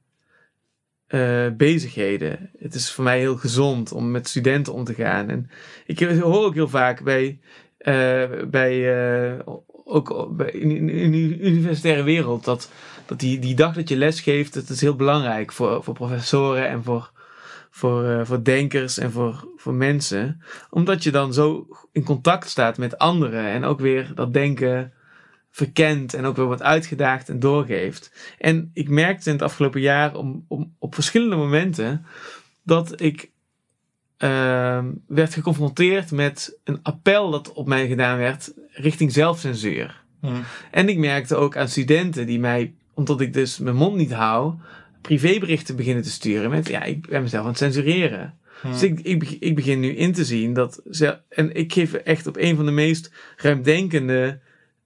eh, bezigheden. Het is voor mij heel gezond om met studenten om te gaan. En ik hoor ook heel vaak bij eh, bij, eh, ook bij, in, in de universitaire wereld, dat, dat die, die dag dat je les geeft, dat is heel belangrijk voor, voor professoren en voor, voor, eh, voor denkers en voor, voor mensen. Omdat je dan zo in contact staat met anderen en ook weer dat denken verkent en ook weer wordt uitgedaagd en doorgeeft. En ik merkte in het afgelopen jaar om, om, op verschillende momenten dat ik ehm, werd geconfronteerd met een appel dat op mij gedaan werd richting zelfcensuur. En ik merkte ook aan studenten die mij, omdat ik dus mijn mond niet hou, privéberichten beginnen te sturen met, ja, ik ben mezelf aan het censureren. Dus ik, ik, ik begin nu in te zien dat, ze, en ik geef echt op een van de meest ruimdenkende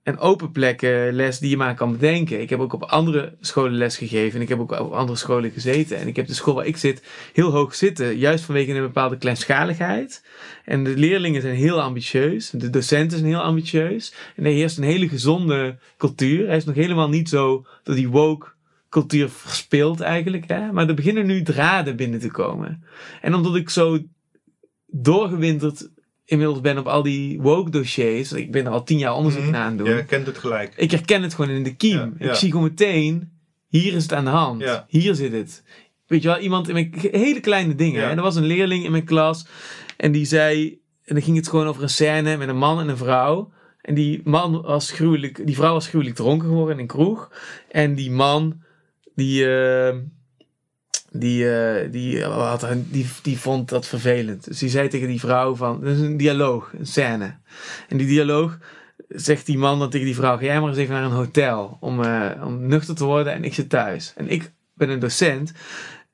en open plekken les die je maar kan bedenken. Ik heb ook op andere scholen les gegeven en ik heb ook op andere scholen gezeten. En ik heb de school waar ik zit heel hoog zitten, juist vanwege een bepaalde kleinschaligheid. En de leerlingen zijn heel ambitieus, de docenten zijn heel ambitieus. En er heerst een hele gezonde cultuur. Hij is nog helemaal niet zo door die woke cultuur verspeeld eigenlijk. Hè? Maar er beginnen nu draden binnen te komen. En omdat ik zo doorgewinterd inmiddels ben op al die woke dossiers. Ik ben er al tien jaar onderzoek Mhm. naar aan het doen. Je kent het gelijk. Ik herken het gewoon in de kiem. Ja. Ik zie gewoon meteen, hier is het aan de hand. Hier zit het. Weet je wel, iemand in mijn hele kleine dingen. En er was een leerling in mijn klas en die zei, en dan ging het gewoon over een scène met een man en een vrouw. En die man was gruwelijk, die vrouw was gruwelijk dronken geworden in een kroeg. En die man, die, eh, die, eh, die, had, die, die vond dat vervelend. Dus die zei tegen die vrouw van, dat is een dialoog, een scène. En die dialoog zegt die man dan tegen die vrouw, ga jij maar eens even naar een hotel om, uh, om nuchter te worden en ik zit thuis. En ik ben een docent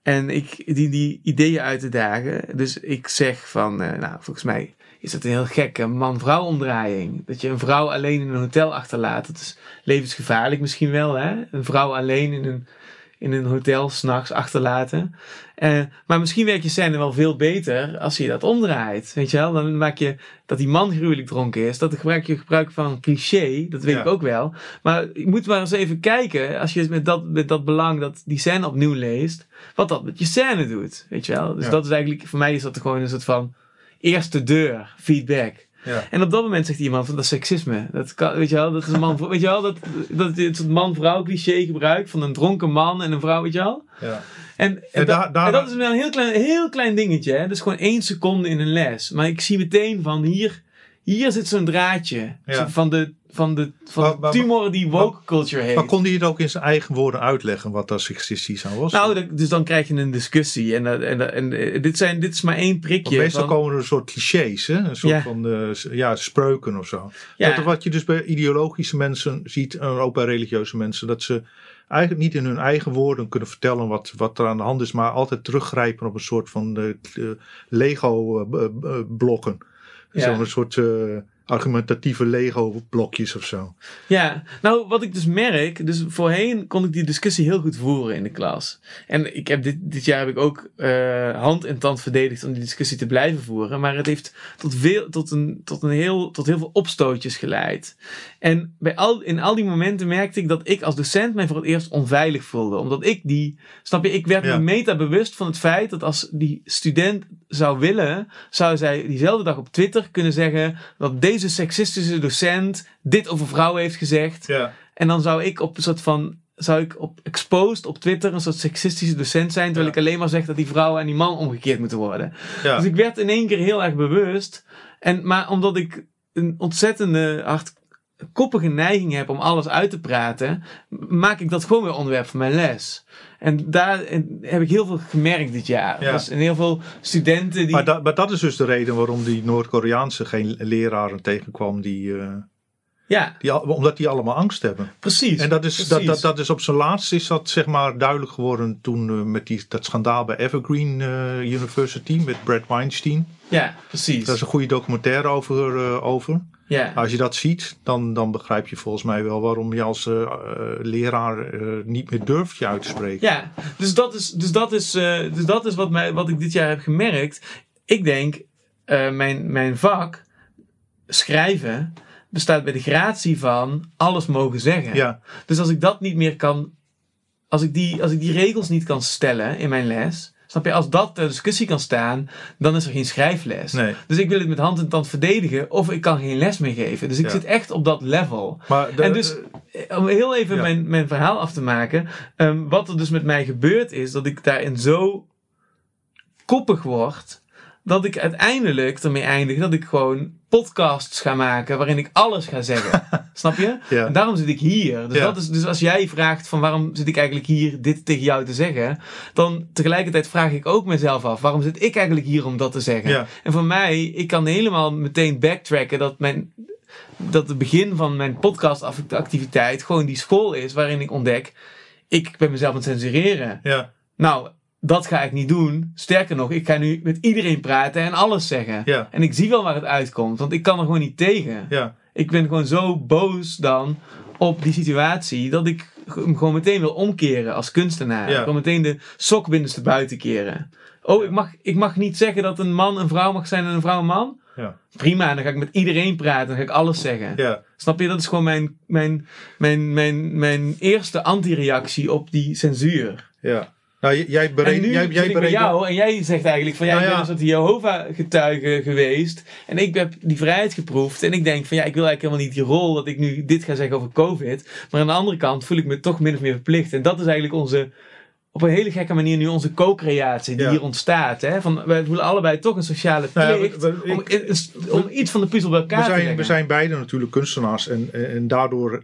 en ik die die ideeën uit te dagen. Dus ik zeg van, uh, nou volgens mij is dat een heel gekke man-vrouw omdraaiing. Dat je een vrouw alleen in een hotel achterlaat. Dat is levensgevaarlijk misschien wel hè. Een vrouw alleen in een in een hotel s'nachts achterlaten. Uh, maar misschien werkt je scène wel veel beter als je dat omdraait. Weet je wel? Dan maak je dat die man gruwelijk dronken is. Dat gebruik je gebruik van cliché. Dat weet ik ook wel. Maar je moet maar eens even kijken. Als je met dat, met dat belang dat die scène opnieuw leest. Wat dat met je scène doet. Weet je wel? Dus ja. dat is eigenlijk, voor mij is dat gewoon een soort van eerste deur feedback. Ja. En op dat moment zegt iemand van dat is seksisme. Dat kan, weet je wel, dat is een man, weet je wel, dat, dat het man-vrouw cliché gebruikt van een dronken man en een vrouw, weet je wel. Ja. En, en, dat, en, dat, is een heel klein, heel klein dingetje. Hè? Dat is gewoon één seconde in een les. Maar ik zie meteen van hier, hier zit zo'n draadje van de van de, van maar, tumor die woke culture heeft. Maar kon hij het ook in zijn eigen woorden uitleggen wat dat seksistisch aan was? Nou, dus dan krijg je een discussie. En, en, en, en dit, zijn, dit is maar één prikje. Want meestal komen er een soort clichés, hè? een soort van uh, ja, spreuken of zo. Ja. Dat wat je dus bij ideologische mensen ziet, en ook bij religieuze mensen, dat ze eigenlijk niet in hun eigen woorden kunnen vertellen wat, wat er aan de hand is, maar altijd teruggrijpen op een soort van uh, Lego-blokken. Uh, Zo'n soort argumentatieve Lego-blokjes of zo. Ja, nou wat ik dus merk, dus voorheen kon ik die discussie heel goed voeren in de klas. En ik heb dit, dit jaar heb ik ook uh, hand en tand verdedigd om die discussie te blijven voeren. Maar het heeft tot, veel, tot, een, tot, een heel, tot heel veel opstootjes geleid. En bij al, in al die momenten merkte ik dat ik als docent mij voor het eerst onveilig voelde. Omdat ik die, snap je, ik werd me meta bewust van het feit dat als die student zou willen, zou zij diezelfde dag op Twitter kunnen zeggen dat deze seksistische docent dit over vrouwen heeft gezegd. Ja. En dan zou ik op een soort van zou ik op exposed op Twitter een soort seksistische docent zijn, terwijl ik alleen maar zeg dat die vrouwen en die man omgekeerd moeten worden. Ja. Dus ik werd in één keer heel erg bewust. En, maar omdat ik een ontzettende hard koppige neiging heb om alles uit te praten, maak ik dat gewoon weer onderwerp van mijn les. En daar heb ik heel veel gemerkt dit jaar. Ja. Dus en heel veel studenten die. Maar, dat, maar dat is dus de reden waarom die Noord-Koreaanse geen leraren tegenkwam die. Uh, ja. Die, omdat die allemaal angst hebben. Precies. En dat is, Dat, dat, dat is op zijn laatst is dat zeg maar duidelijk geworden toen uh, met die, dat schandaal bij Evergreen uh, University met Brad Weinstein. Ja, precies. Daar is een goede documentaire over. over. Ja. Als je dat ziet, dan, dan begrijp je volgens mij wel waarom je als uh, leraar uh, niet meer durft je uit te spreken. Ja, dus dat is, dus dat is, dus dat is wat, mij, wat ik dit jaar heb gemerkt. Ik denk, mijn, mijn vak, schrijven, bestaat bij de gratie van alles mogen zeggen. Ja. Dus als ik dat niet meer kan, als ik die, als ik die regels niet kan stellen in mijn les Snap je? Als dat ter discussie kan staan, dan is er geen schrijfles. Nee. Dus ik wil het met hand en tand verdedigen of ik kan geen les meer geven. Dus ik zit echt op dat level. Maar en dus, eh, om heel even mijn, mijn verhaal af te maken. Um, wat er dus met mij gebeurt is dat ik daarin zo koppig word dat ik uiteindelijk ermee eindig dat ik gewoon podcasts ga maken waarin ik alles ga zeggen. Snap je? Ja. En daarom zit ik hier. Dus, dat is, dus als jij vraagt van waarom zit ik eigenlijk hier dit tegen jou te zeggen, dan tegelijkertijd vraag ik ook mezelf af, waarom zit ik eigenlijk hier om dat te zeggen? Ja. En voor mij, ik kan helemaal meteen backtracken dat mijn dat het begin van mijn podcastactiviteit gewoon die school is waarin ik ontdek, ik ben mezelf aan het censureren. Ja. Nou, dat ga ik niet doen. Sterker nog, ik ga nu met iedereen praten en alles zeggen. Ja. En ik zie wel waar het uitkomt, want ik kan er gewoon niet tegen. Ja. Ik ben gewoon zo boos dan op die situatie dat ik hem gewoon meteen wil omkeren als kunstenaar. Ja. Ik wil meteen de sokbindenste buiten keren. Oh, ik mag, ik mag niet zeggen dat een man een vrouw mag zijn en een vrouw een man? Ja. Prima, dan ga ik met iedereen praten, dan ga ik alles zeggen. Ja. Snap je? Dat is gewoon mijn, mijn, mijn, mijn, mijn eerste antireactie op die censuur. Ja. Nou, jij bereed, en jij, jij bereed... jou en jij zegt eigenlijk van ja, nou, ik ben een soort Jehovah-getuige geweest en ik heb die vrijheid geproefd en ik denk van ja, ik wil eigenlijk helemaal niet die rol dat ik nu dit ga zeggen over COVID, maar aan de andere kant voel ik me toch min of meer verplicht en dat is eigenlijk onze, op een hele gekke manier nu onze co-creatie die hier ontstaat. Hè? Van, wij voelen allebei toch een sociale nou plicht om, om, iets van de puzzel bij elkaar we zijn, te leggen. We zijn beide natuurlijk kunstenaars en, en daardoor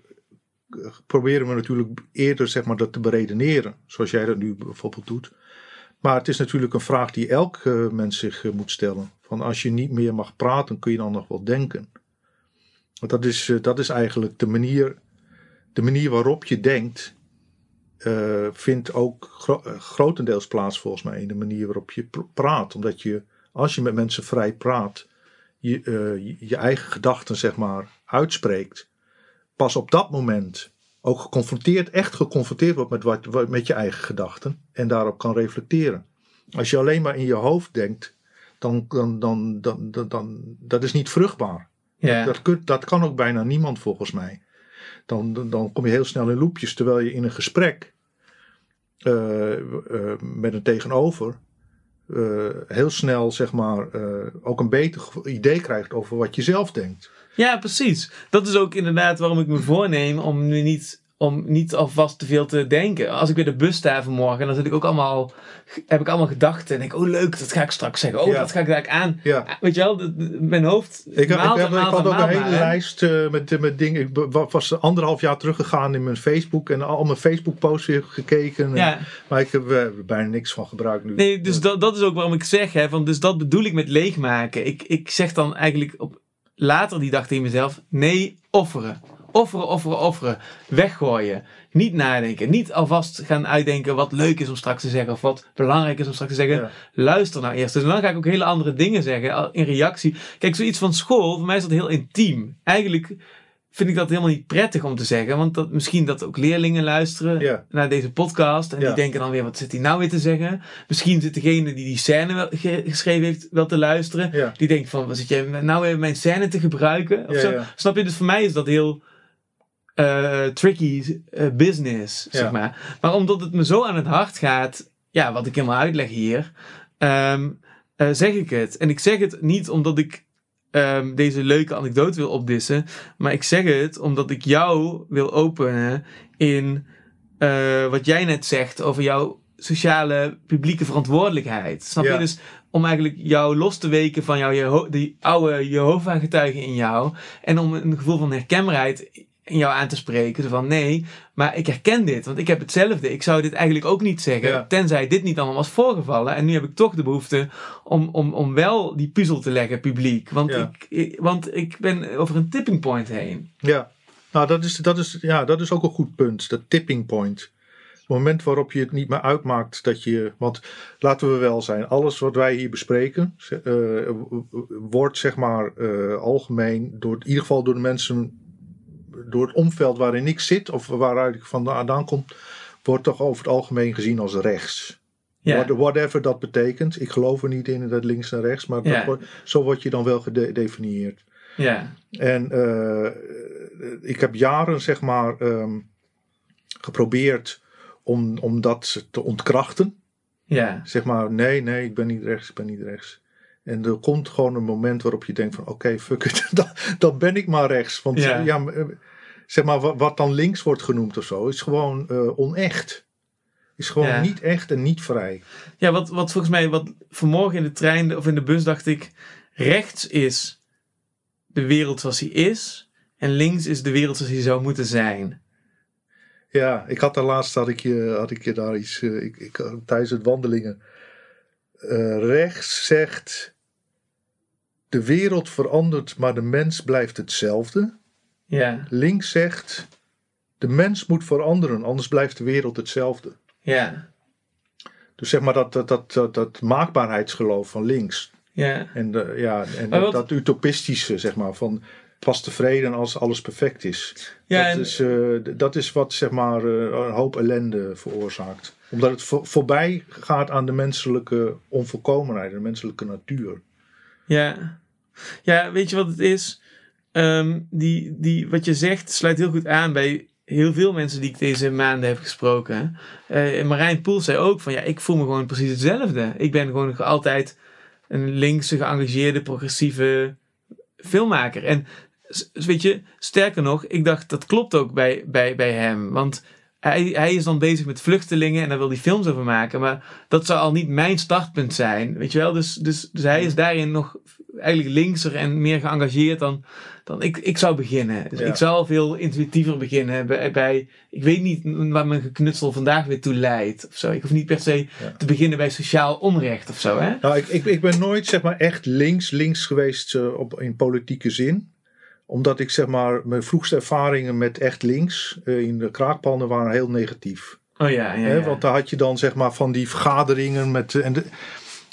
proberen we natuurlijk eerder zeg maar, dat te beredeneren. Zoals jij dat nu bijvoorbeeld doet. Maar het is natuurlijk een vraag die elk eh, mens zich eh, moet stellen. Van als je niet meer mag praten, kun je dan nog wel denken? Want dat is, eh, dat is eigenlijk de manier, de manier waarop je denkt, vindt ook gro- grotendeels plaats volgens mij in de manier waarop je pr- praat. Omdat je, als je met mensen vrij praat, je, je, je eigen gedachten zeg maar uitspreekt. Pas op dat moment ook geconfronteerd, echt geconfronteerd wordt met, wat, met je eigen gedachten en daarop kan reflecteren. Als je alleen maar in je hoofd denkt, dan, dan, dan, dan, dan, dan dat is niet vruchtbaar. Ja. Dat, kun- dat kan ook bijna niemand volgens mij. Dan, dan, dan kom je heel snel in loopjes, terwijl je in een gesprek eh, eh, met een tegenover eh, heel snel zeg maar ook een beter idee krijgt over wat je zelf denkt. Ja, precies. Dat is ook inderdaad waarom ik me voorneem om nu niet, om niet alvast te veel te denken. Als ik weer de bus sta vanmorgen, dan zit ik ook allemaal, heb ik allemaal gedachten. En denk, oh leuk, dat ga ik straks zeggen. Oh, Ja. dat ga ik daar aan. Ja. Weet je wel, mijn hoofd Ik, heb, maalt ik, heb, ik had ook een hele lijst eh, met, met dingen. Ik was anderhalf jaar teruggegaan in mijn Facebook en al mijn Facebook posts weer gekeken. En- Ja. Maar ik heb er bijna niks van gebruikt nu. Nee, dus dat, dat is ook waarom ik zeg, hè, van, dus dat bedoel ik met leegmaken. Ik, ik zeg dan eigenlijk op later die dag tegen mezelf, nee, offeren. Offeren, offeren, offeren. Weggooien. Niet nadenken. Niet alvast gaan uitdenken wat leuk is om straks te zeggen of wat belangrijk is om straks te zeggen. Ja. Luister nou eerst. Dus dan ga ik ook hele andere dingen zeggen in reactie. Kijk, zoiets van school, voor mij is dat heel intiem. Eigenlijk vind ik dat helemaal niet prettig om te zeggen. Want dat, misschien dat ook leerlingen luisteren Ja. naar deze podcast. En Ja. die denken dan weer, wat zit hij nou weer te zeggen? Misschien zit degene die die scène wel, ge- geschreven heeft wel te luisteren. Ja. Die denkt van, wat zit jij nou weer mijn scène te gebruiken? Of zo. Snap je? Dus voor mij is dat heel eh, tricky eh, business, zeg maar. Maar omdat het me zo aan het hart gaat, ja, wat ik helemaal uitleg hier, ehm, eh, zeg ik het. En ik zeg het niet omdat ik ehm, deze leuke anekdote wil opdissen, maar ik zeg het omdat ik jou wil openen in eh, wat jij net zegt over jouw sociale publieke verantwoordelijkheid. Snap Ja. je? Dus om eigenlijk jou los te weken van jouw Jeho- die oude Jehovah-getuigen in jou en om een gevoel van herkenbaarheid in jou aan te spreken. Van nee, maar ik herken dit, want ik heb hetzelfde. Ik zou dit eigenlijk ook niet zeggen, Ja. tenzij dit niet allemaal was voorgevallen. En nu heb ik toch de behoefte om, om, om wel die puzzel te leggen publiek. Want, Ja. ik, ik- want ik ben over een tipping point heen. Ja, nou dat is, dat, is, ja, dat is ook een goed punt. Dat tipping point. Het moment waarop je het niet meer uitmaakt dat je. Want laten we wel zijn, alles wat wij hier bespreken. eh, wordt zeg maar eh, algemeen. Door, in ieder geval door de mensen. Door het omveld waarin ik zit. of waaruit ik vandaan kom. wordt toch over het algemeen gezien als rechts. Ja. What- Whatever dat betekent. Ik geloof er niet in dat links en rechts. Maar Ja. zo word je dan wel gedefinieerd. Ja. En eh, ik heb jaren, zeg maar, ehm, geprobeerd om, om dat te ontkrachten. Ja. Zeg maar, nee, nee, ik ben niet rechts, ik ben niet rechts. En er komt gewoon een moment waarop je denkt van, oké, fuck it, dan, ben ik maar rechts. Want Ja. ja. maar, eh, zeg maar, wat, wat dan links wordt genoemd of zo, is gewoon eh, onecht. Is gewoon Ja. niet echt en niet vrij. Ja, wat, wat volgens mij, wat vanmorgen in de trein of in de bus dacht ik, rechts is de wereld zoals die is en links is de wereld zoals die zou moeten zijn. Ja, ik had daar laatst had ik je, had ik je daar iets eh, ik, ik, tijdens het wandelingen. Eh, rechts zegt de wereld verandert, maar de mens blijft hetzelfde. Ja, Links zegt de mens moet veranderen, anders blijft de wereld hetzelfde. ja, Dus zeg maar dat, dat, dat, dat, dat maakbaarheidsgeloof van links. ja, En, de, ja, en dat, utopistische, zeg maar, van pas tevreden als alles perfect is. Ja, dat, en- is eh, dat is wat zeg maar eh, een hoop ellende veroorzaakt. Omdat het vo- voorbij gaat aan de menselijke onvolkomenheid, de menselijke natuur. ja. Ja, weet je wat het is? Ehm, die, die, wat je zegt sluit heel goed aan bij heel veel mensen die ik deze maanden heb gesproken. En Marijn Poel zei ook van ja, ik voel me gewoon precies hetzelfde. Ik ben gewoon altijd een linkse, geëngageerde, progressieve filmmaker. En weet je, sterker nog, ik dacht dat klopt ook bij, bij, bij hem. Want hij, hij is dan bezig met vluchtelingen en daar wil hij films over maken. Maar dat zou al niet mijn startpunt zijn. Weet je wel? Dus, dus, dus hij is daarin nog eigenlijk linkser en meer geëngageerd dan, dan ik, ik zou beginnen. Dus Ja. ik zou veel intuïtiever beginnen bij, bij. Ik weet niet waar mijn geknutsel vandaag weer toe leidt. Of zo. Ik hoef niet per se Ja. te beginnen bij sociaal onrecht of zo. Hè? Nou, ik, ik, ik ben nooit zeg maar echt links, links geweest eh, op, in politieke zin. Omdat ik zeg maar, mijn vroegste ervaringen met echt links eh, in de kraakpanden waren heel negatief. Oh ja, ja. Hè, ja. want daar had je dan zeg maar van die vergaderingen met. eh, En de,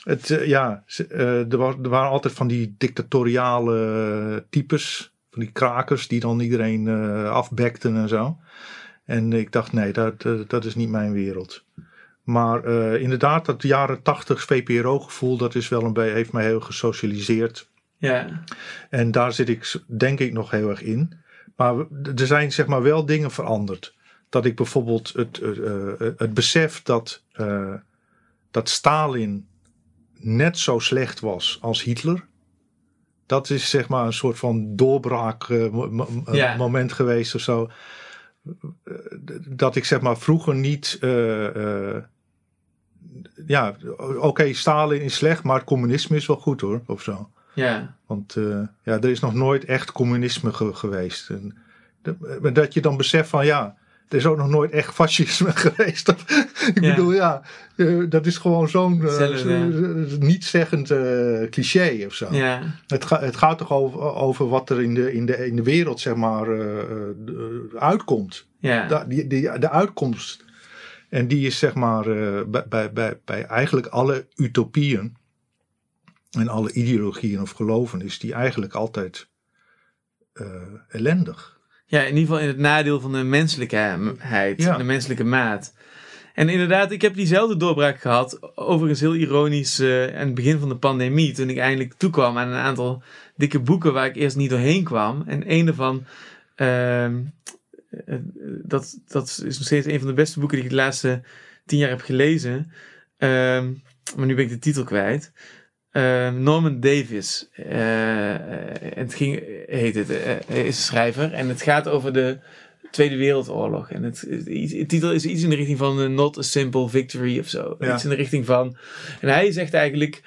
het, eh, ja, er, was, er waren altijd van die dictatoriale types. Van die krakers die dan iedereen afbekten en zo. En ik dacht, nee, dat, dat, is niet mijn wereld. Maar inderdaad, dat jaren tachtig VPRO-gevoel, dat is wel een beetje, heeft mij heel gesocialiseerd. Ja. En daar zit ik, denk ik, nog heel erg in. Maar er zijn zeg maar wel dingen veranderd. Dat ik bijvoorbeeld het, eh, eh, het besef dat, eh, dat Stalin net zo slecht was als Hitler. Dat is zeg maar een soort van doorbraak eh, mo- mo- Ja. moment geweest of zo. Dat ik zeg maar vroeger niet. ja, oké, Stalin is slecht, maar het communisme is wel goed hoor, of zo. Ja. Want eh, ja, er is nog nooit echt communisme ge- geweest. En de- dat je dan beseft van ja, er is ook nog nooit echt fascisme geweest. ik Ja. bedoel, ja, eh, dat is gewoon zo'n eh, Hetzelfde. z- niet-zeggend eh, cliché of zo. ja. Het, ga- het gaat toch over, over wat er in de, in de, in de wereld, zeg maar, eh, eh, uitkomt. ja. Da- die, die, de uitkomst. En die is zeg maar eh, bij, bij, bij, bij eigenlijk alle utopieën en alle ideologieën of geloven is die eigenlijk altijd eh, ellendig. Ja, in ieder geval in het nadeel van de menselijkheid, Ja. de menselijke maat. En inderdaad, ik heb diezelfde doorbraak gehad. Overigens heel ironisch eh, aan het begin van de pandemie. Toen ik eindelijk toekwam aan een aantal dikke boeken waar ik eerst niet doorheen kwam. En een daarvan, ehm, eh, dat, dat is nog steeds een van de beste boeken die ik de laatste tien jaar heb gelezen. Ehm, maar nu ben ik de titel kwijt. Ehm, Norman Davis. eh, eh, het ging, heet het, eh, is schrijver. En het gaat over de Tweede Wereldoorlog. En het, het, titel is iets in de richting van Not a Simple Victory of zo. Ja. Iets in de richting van. En hij zegt eigenlijk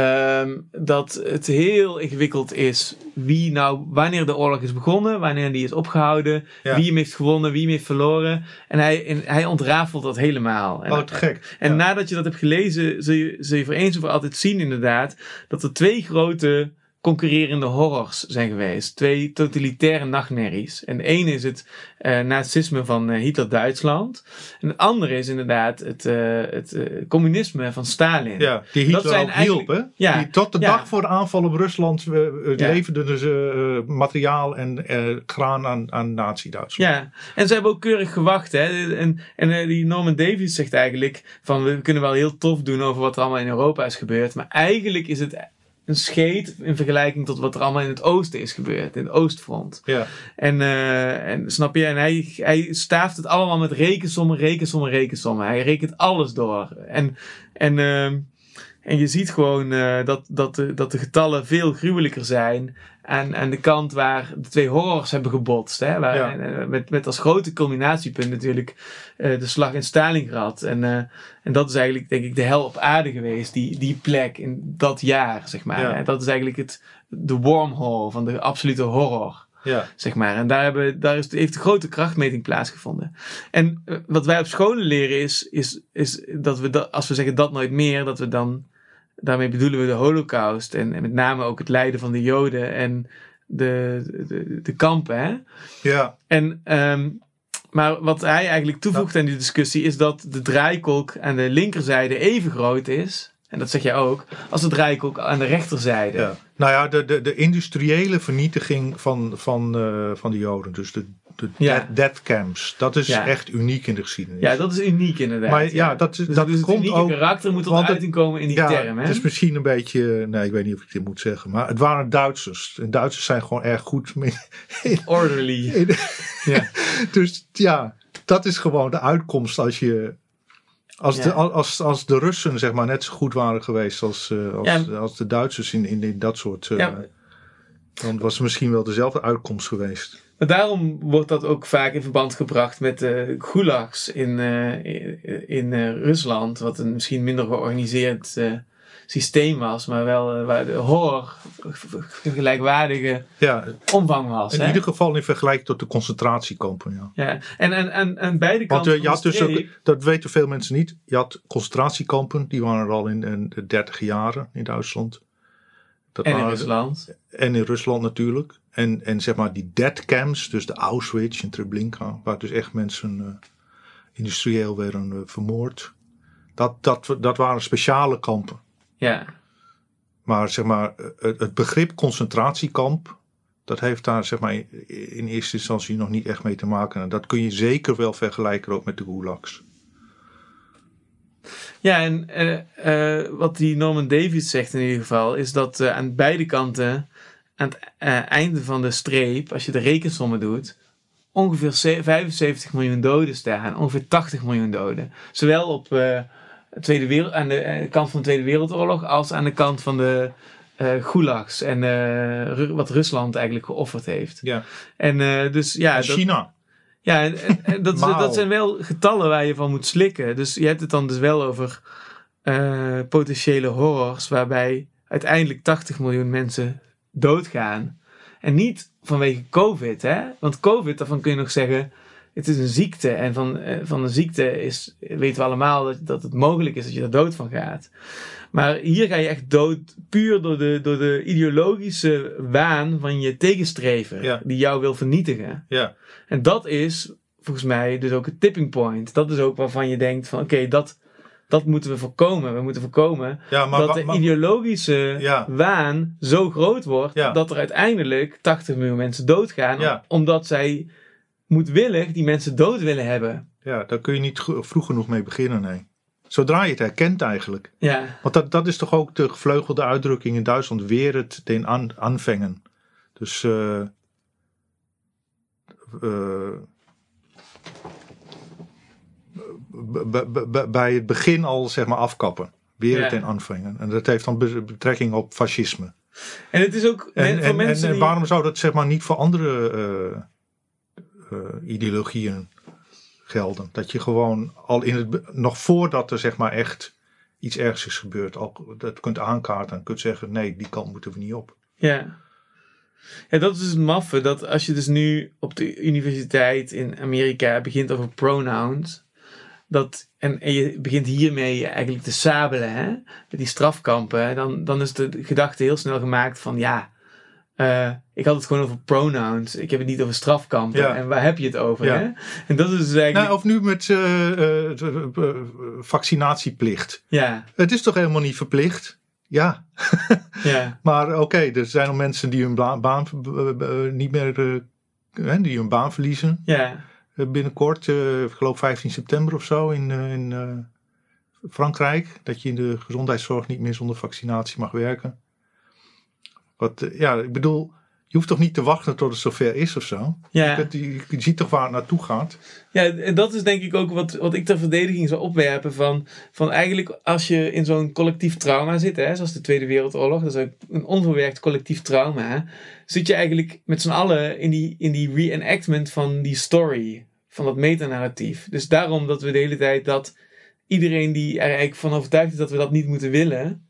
ehm, dat het heel ingewikkeld is wie nou, wanneer de oorlog is begonnen, wanneer die is opgehouden, Ja. wie hem heeft gewonnen, wie hem heeft verloren. En hij, en hij ontrafelt dat helemaal. En, Oh, te gek. en Ja. nadat je dat hebt gelezen, zul je, zul je voor eens en voor altijd zien inderdaad, dat er twee grote concurrerende horrors zijn geweest. Twee totalitaire nachtmerries. En ene is het eh, nazisme van eh, Hitler-Duitsland. En de andere is inderdaad het, eh, het communisme van Stalin. Ja, die Hitler Dat zijn ook hielp, hè? eigenlijk- ja, die, tot de ja. dag voor de aanval op Rusland leverden ze materiaal en graan aan, aan Nazi-Duitsland. Ja, en ze hebben ook keurig gewacht. Hè? En, en die Norman Davies zegt eigenlijk van we kunnen wel heel tof doen over wat er allemaal in Europa is gebeurd. Maar eigenlijk is het een scheet in vergelijking tot wat er allemaal in het oosten is gebeurd. In het oostfront. Ja. En, eh, en snap je, en hij, hij staaft het allemaal met rekensommen, rekensommen, rekensommen. Hij rekent alles door. En, en, ehm, en je ziet gewoon eh, dat, dat, de, dat de getallen veel gruwelijker zijn aan, aan de kant waar de twee horrors hebben gebotst. Hè? Waar, Ja. en, met, met als grote culminatiepunt natuurlijk eh, de slag in Stalingrad. En, eh, en dat is eigenlijk, denk ik, de hel op aarde geweest, die, die plek in dat jaar, zeg maar. Ja. En dat is eigenlijk het, de wormhole van de absolute horror Ja. zeg maar. En daar, hebben, daar is, heeft de grote krachtmeting plaatsgevonden. En eh, wat wij op scholen leren is, is, is dat we, dat, als we zeggen dat nooit meer, dat we dan, daarmee bedoelen we de holocaust en, en met name ook het lijden van de joden en de, de, de kampen. Hè? ja. En, ehm, maar wat hij eigenlijk toevoegt aan die discussie is dat de draaikolk aan de linkerzijde even groot is, en dat zeg jij ook, als de draaikolk aan de rechterzijde. Ja. Nou ja, de, de, de industriële vernietiging van, van, eh, van de Joden, dus de, de Ja. death, camps, dat is Ja. echt uniek in de geschiedenis. Ja, dat is uniek inderdaad. Maar ja, dat is- dus, dat dus het komt unieke ook- karakter moet tot het- uiting komen in die term. Hè? het is misschien een beetje, nee, ik weet niet of ik dit moet zeggen, maar het waren Duitsers. En Duitsers zijn gewoon erg goed. in- Orderly. in- ja. dus ja, dat is gewoon de uitkomst als je. Als, Ja. de, als, als de Russen zeg maar net zo goed waren geweest als, eh, als, Ja. als de Duitsers in, in, in dat soort. eh, Ja. Dan was het misschien wel dezelfde uitkomst geweest. Daarom wordt dat ook vaak in verband gebracht met de gulags in, uh, in, in uh, Rusland, wat een misschien minder georganiseerd uh, systeem was, maar wel waar de horror gelijkwaardige ja, omvang was. In hè? ieder geval in vergelijking tot de concentratiekampen. Ja. Ja, en, en, en, en beide kanten. Want je van had de dus ook, dat weten veel mensen niet, je had concentratiekampen, die waren er al in, in de dertig jaren in Duitsland. Dat en in waren- Rusland. En in Rusland natuurlijk. En, en zeg maar die dead camps, dus de Auschwitz en Treblinka, waar dus echt mensen eh, industrieel werden eh, vermoord. Dat, dat, dat waren speciale kampen. Ja, Maar zeg maar, eh, het, het begrip concentratiekamp, dat heeft daar zeg maar in, eerste instantie nog niet echt mee te maken. En dat kun je zeker wel vergelijken ook met de gulags. ja en wat die Norman Davies zegt in ieder geval, is dat aan beide kanten, aan het eh, einde van de streep, als je de rekensommen doet, ongeveer ze- 75 miljoen doden staan. Ongeveer 80 miljoen doden. Zowel op de Tweede Wereld, aan de eh, kant van de Tweede Wereldoorlog als aan de kant van de gulags. En Ru- wat Rusland eigenlijk geofferd heeft. Ja. En dus ja, En dat, China. ja, en, en- en dat, dat zijn wel getallen waar je van moet slikken. Dus je hebt het dan dus wel over potentiële horrors waarbij uiteindelijk 80 miljoen mensen doodgaan. En niet vanwege COVID, hè? Want COVID, daarvan kun je nog zeggen, het is een ziekte. En van, eh, van een ziekte is, weten we allemaal dat, dat het mogelijk is dat je er dood van gaat. Maar hier ga je echt dood puur door de, door de ideologische waan van je tegenstrever, Ja. die jou wil vernietigen. Ja. En dat is volgens mij dus ook het tipping point. Dat is ook waarvan je denkt van oké, dat, dat moeten we voorkomen. We moeten voorkomen Ja, maar, dat de maar- ideologische Ja. waan zo groot wordt Ja. dat er uiteindelijk 80 miljoen mensen doodgaan. Omdat zij moedwillig die mensen dood willen hebben. ja, daar kun je niet vroeg genoeg mee beginnen, nee. Zodra je het herkent eigenlijk. Ja, Want dat, dat is toch ook de gevleugelde uitdrukking in Duitsland, weer het den an, aanvangen. Dus b- bij het begin al zeg maar afkappen. Weer het Ja. den aanvangen. En dat heeft dan be- betrekking op fascisme. en het is ook En, mensen en die... waarom zou dat zeg maar niet voor andere eh, eh, ideologieën gelden? Dat je gewoon al in het, nog voordat er zeg maar echt iets ergs is gebeurd, al dat kunt aankaarten en kunt zeggen: nee, die kant moeten we niet op. Ja. Ja, dat is dus het maffe. Dat als je dus nu op de universiteit in Amerika begint over pronouns. Dat, en, en je begint hiermee eigenlijk te sabelen, hè? Met die strafkampen. Dan, dan is de gedachte heel snel gemaakt van ja. eh, ik had het gewoon over pronouns. Ik heb het niet over strafkampen. Ja. En waar heb je het over? Ja. Hè? En dat is dus eigenlijk. Nou, of nu met eh, eh, vaccinatieplicht. ja, Het is toch helemaal niet verplicht? Ja, ja, maar oké, er zijn al mensen die hun baan niet meer, hè, die hun baan verliezen. ja. Eh, binnenkort, eh, ik geloof 15 september of zo in, eh, in Frankrijk. Dat je in de gezondheidszorg niet meer zonder vaccinatie mag werken. Wat, ja, ik bedoel, je hoeft toch niet te wachten tot het zover is of zo. ja. Je, kunt- je, je ziet toch waar het naartoe gaat. Ja, en dat is denk ik ook wat, wat ik ter verdediging zou opwerpen. Van, van eigenlijk als je in zo'n collectief trauma zit, hè, zoals de Tweede Wereldoorlog, dat is ook een onverwerkt collectief trauma. Zit je eigenlijk met z'n allen in die, in die reenactment van die story, van dat metanarratief. Dus daarom dat we de hele tijd dat iedereen die er eigenlijk van overtuigd is dat we dat niet moeten willen.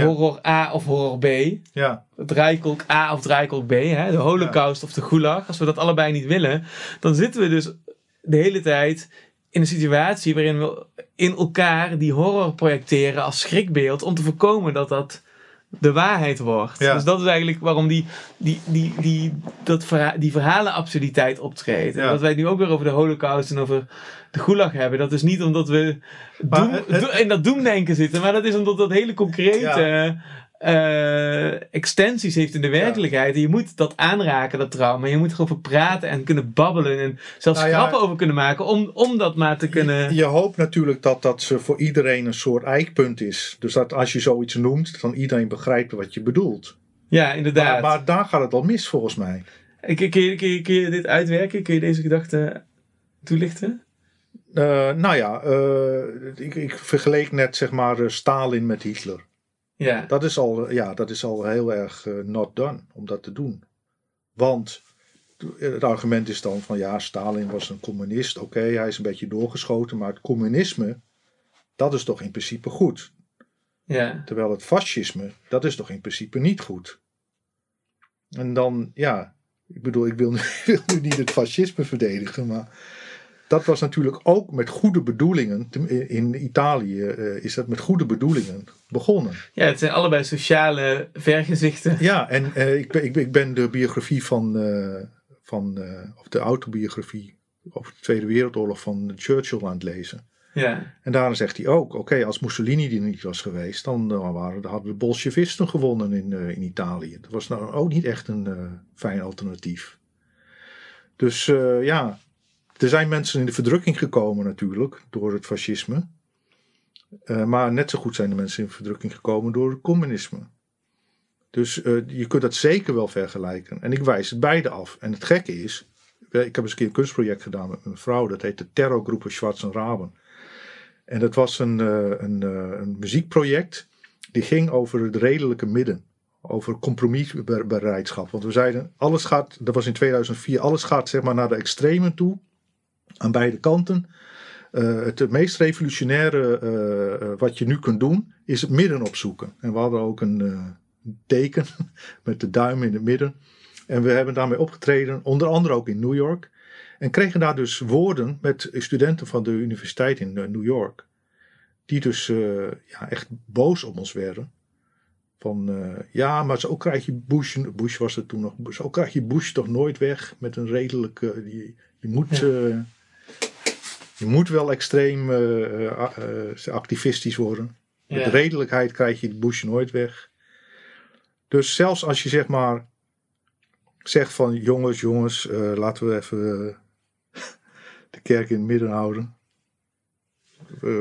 Horror A of horror B, Ja, draaikolk A of draaikolk B, hè, de holocaust of de gulag, als we dat allebei niet willen, dan zitten we dus de hele tijd in een situatie waarin we in elkaar die horror projecteren als schrikbeeld om te voorkomen dat dat de waarheid wordt. Ja. Dus dat is eigenlijk waarom die, die, die, die, dat verha die verhalenabsurditeit optreedt. En Ja. dat wij het nu ook weer over de holocaust en over de gulag hebben. Dat is niet omdat we Maar doem- het- het- do- in dat doemdenken zitten, maar dat is omdat dat hele concrete eh, extensies heeft in de werkelijkheid. En je moet dat aanraken, dat trauma. Je moet erover praten en kunnen babbelen en zelfs Nou ja, grappen over kunnen maken om, om dat maar te kunnen... je hoopt natuurlijk dat dat ze voor iedereen een soort eikpunt is. Dus dat als je zoiets noemt, dan iedereen begrijpt wat je bedoelt. Ja, inderdaad. Maar, maar daar gaat het al mis volgens mij. Kun, je, kun, je, kun je dit uitwerken? Kun je deze gedachte toelichten? Eh, nou ja, eh, ik, ik vergeleek net zeg maar Stalin met Hitler. Ja. Dat is al, ja, dat is al heel erg eh, not done om dat te doen. Want het argument is dan van ja, Stalin was een communist. Oké, hij is een beetje doorgeschoten, maar het communisme, dat is toch in principe goed. Ja. Terwijl het fascisme, dat is toch in principe niet goed. En dan, ja, ik bedoel, ik wil nu, ik wil nu niet het fascisme verdedigen, maar dat was natuurlijk ook met goede bedoelingen. In Italië eh, is dat met goede bedoelingen begonnen. ja, het zijn allebei sociale vergezichten. Ja, en eh, ik, ben, ik, ik ben de biografie van, eh, van of de autobiografie over de Tweede Wereldoorlog van Churchill aan het lezen. Ja. En daarin zegt hij ook, oké, als Mussolini die niet was geweest, dan waren, dan hadden de Bolshevisten gewonnen in, in Italië. Dat was nou ook niet echt een fijn alternatief. Dus ja, er zijn mensen in de verdrukking gekomen natuurlijk door het fascisme. Eh, maar net zo goed zijn de mensen in verdrukking gekomen door het communisme. Dus eh, je kunt dat zeker wel vergelijken. En ik wijs het beide af. En het gekke is, ik heb eens een keer een kunstproject gedaan met mijn vrouw. Dat heet de Terrorgroepen Schwarz en Raben. En dat was een, eh, een, een muziekproject. Die ging over het redelijke midden. Over compromisbereidschap. Want we zeiden, alles gaat, dat was in 2004, alles gaat zeg maar naar de extremen toe. Aan beide kanten. Eh, het meest revolutionaire eh, eh, wat je nu kunt doen, is het midden opzoeken. En we hadden ook een eh, teken met de duim in het midden. En we hebben daarmee opgetreden, onder andere ook in New York. En kregen daar dus woorden met studenten van de universiteit in New York. Die dus ja, echt boos op ons werden. Van ja, maar zo krijg je Bush, Bush was het toen nog, zo krijg je Bush toch nooit weg met een redelijke, die, je moet. Je moet wel extreem eh, eh, eh, activistisch worden. Met redelijkheid krijg je Bush nooit weg. Dus zelfs als je zeg maar zegt van jongens, jongens, laten we even de kerk in het midden houden.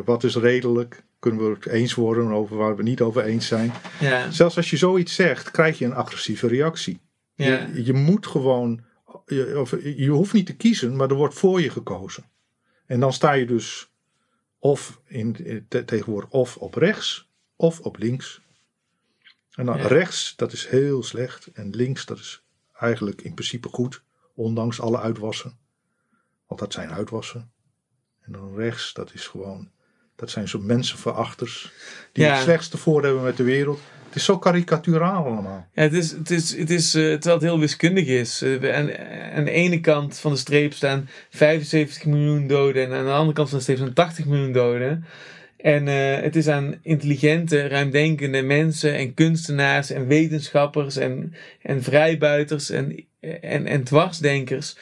Wat is redelijk? Kunnen we het eens worden over waar we niet over eens zijn? Ja. Zelfs als je zoiets zegt, krijg je een agressieve reactie. Ja. Je, je moet gewoon, je, of, je hoeft niet te kiezen, maar er wordt voor je gekozen. En dan sta je dus of in, in- te- tegenwoordig of op rechts of op links. En dan Ja. rechts, dat is heel slecht. En links, dat is eigenlijk in principe goed, ondanks alle uitwassen. Want dat zijn uitwassen. En dan rechts, dat is gewoon, dat zijn zo mensenverachters. Die Ja. het slechtste voor hebben met de wereld. Het is zo karikaturaal allemaal. Ja, het is, het is, het is eh, terwijl het heel wiskundig is. Eh, we- aan, de ene kant van de streep staan 75 miljoen doden en aan de andere kant van de streep staan 80 miljoen doden. En eh, het is aan intelligente, ruimdenkende mensen en kunstenaars en wetenschappers en, en vrijbuiters en, en, en dwarsdenkers.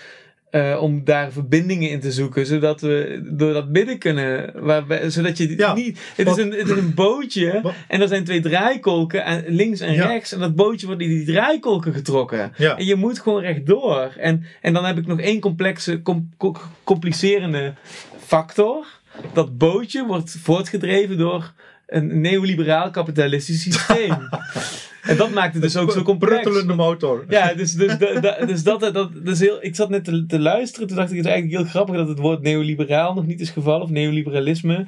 Eh, om daar verbindingen in te zoeken, zodat we door dat midden kunnen. Waarbij, zodat je Ja, niet. Het wat- is, een, het is een bootje Wat- en er zijn twee draaikolken aan, links en Ja. rechts. En dat bootje wordt in die draaikolken getrokken. Ja. En je moet gewoon rechtdoor. En, en dan heb ik nog één complexe, com- co- complicerende factor. Dat bootje wordt voortgedreven door een neoliberaal kapitalistisch systeem. en dat maakt het dus ook zo complex. Bruttelende motor. Ja, dus, dus, da- da- dus dat, dat, dus heel, ik zat net te, te luisteren. Toen dacht ik, het is eigenlijk heel grappig dat het woord neoliberaal nog niet is gevallen. Of neoliberalisme.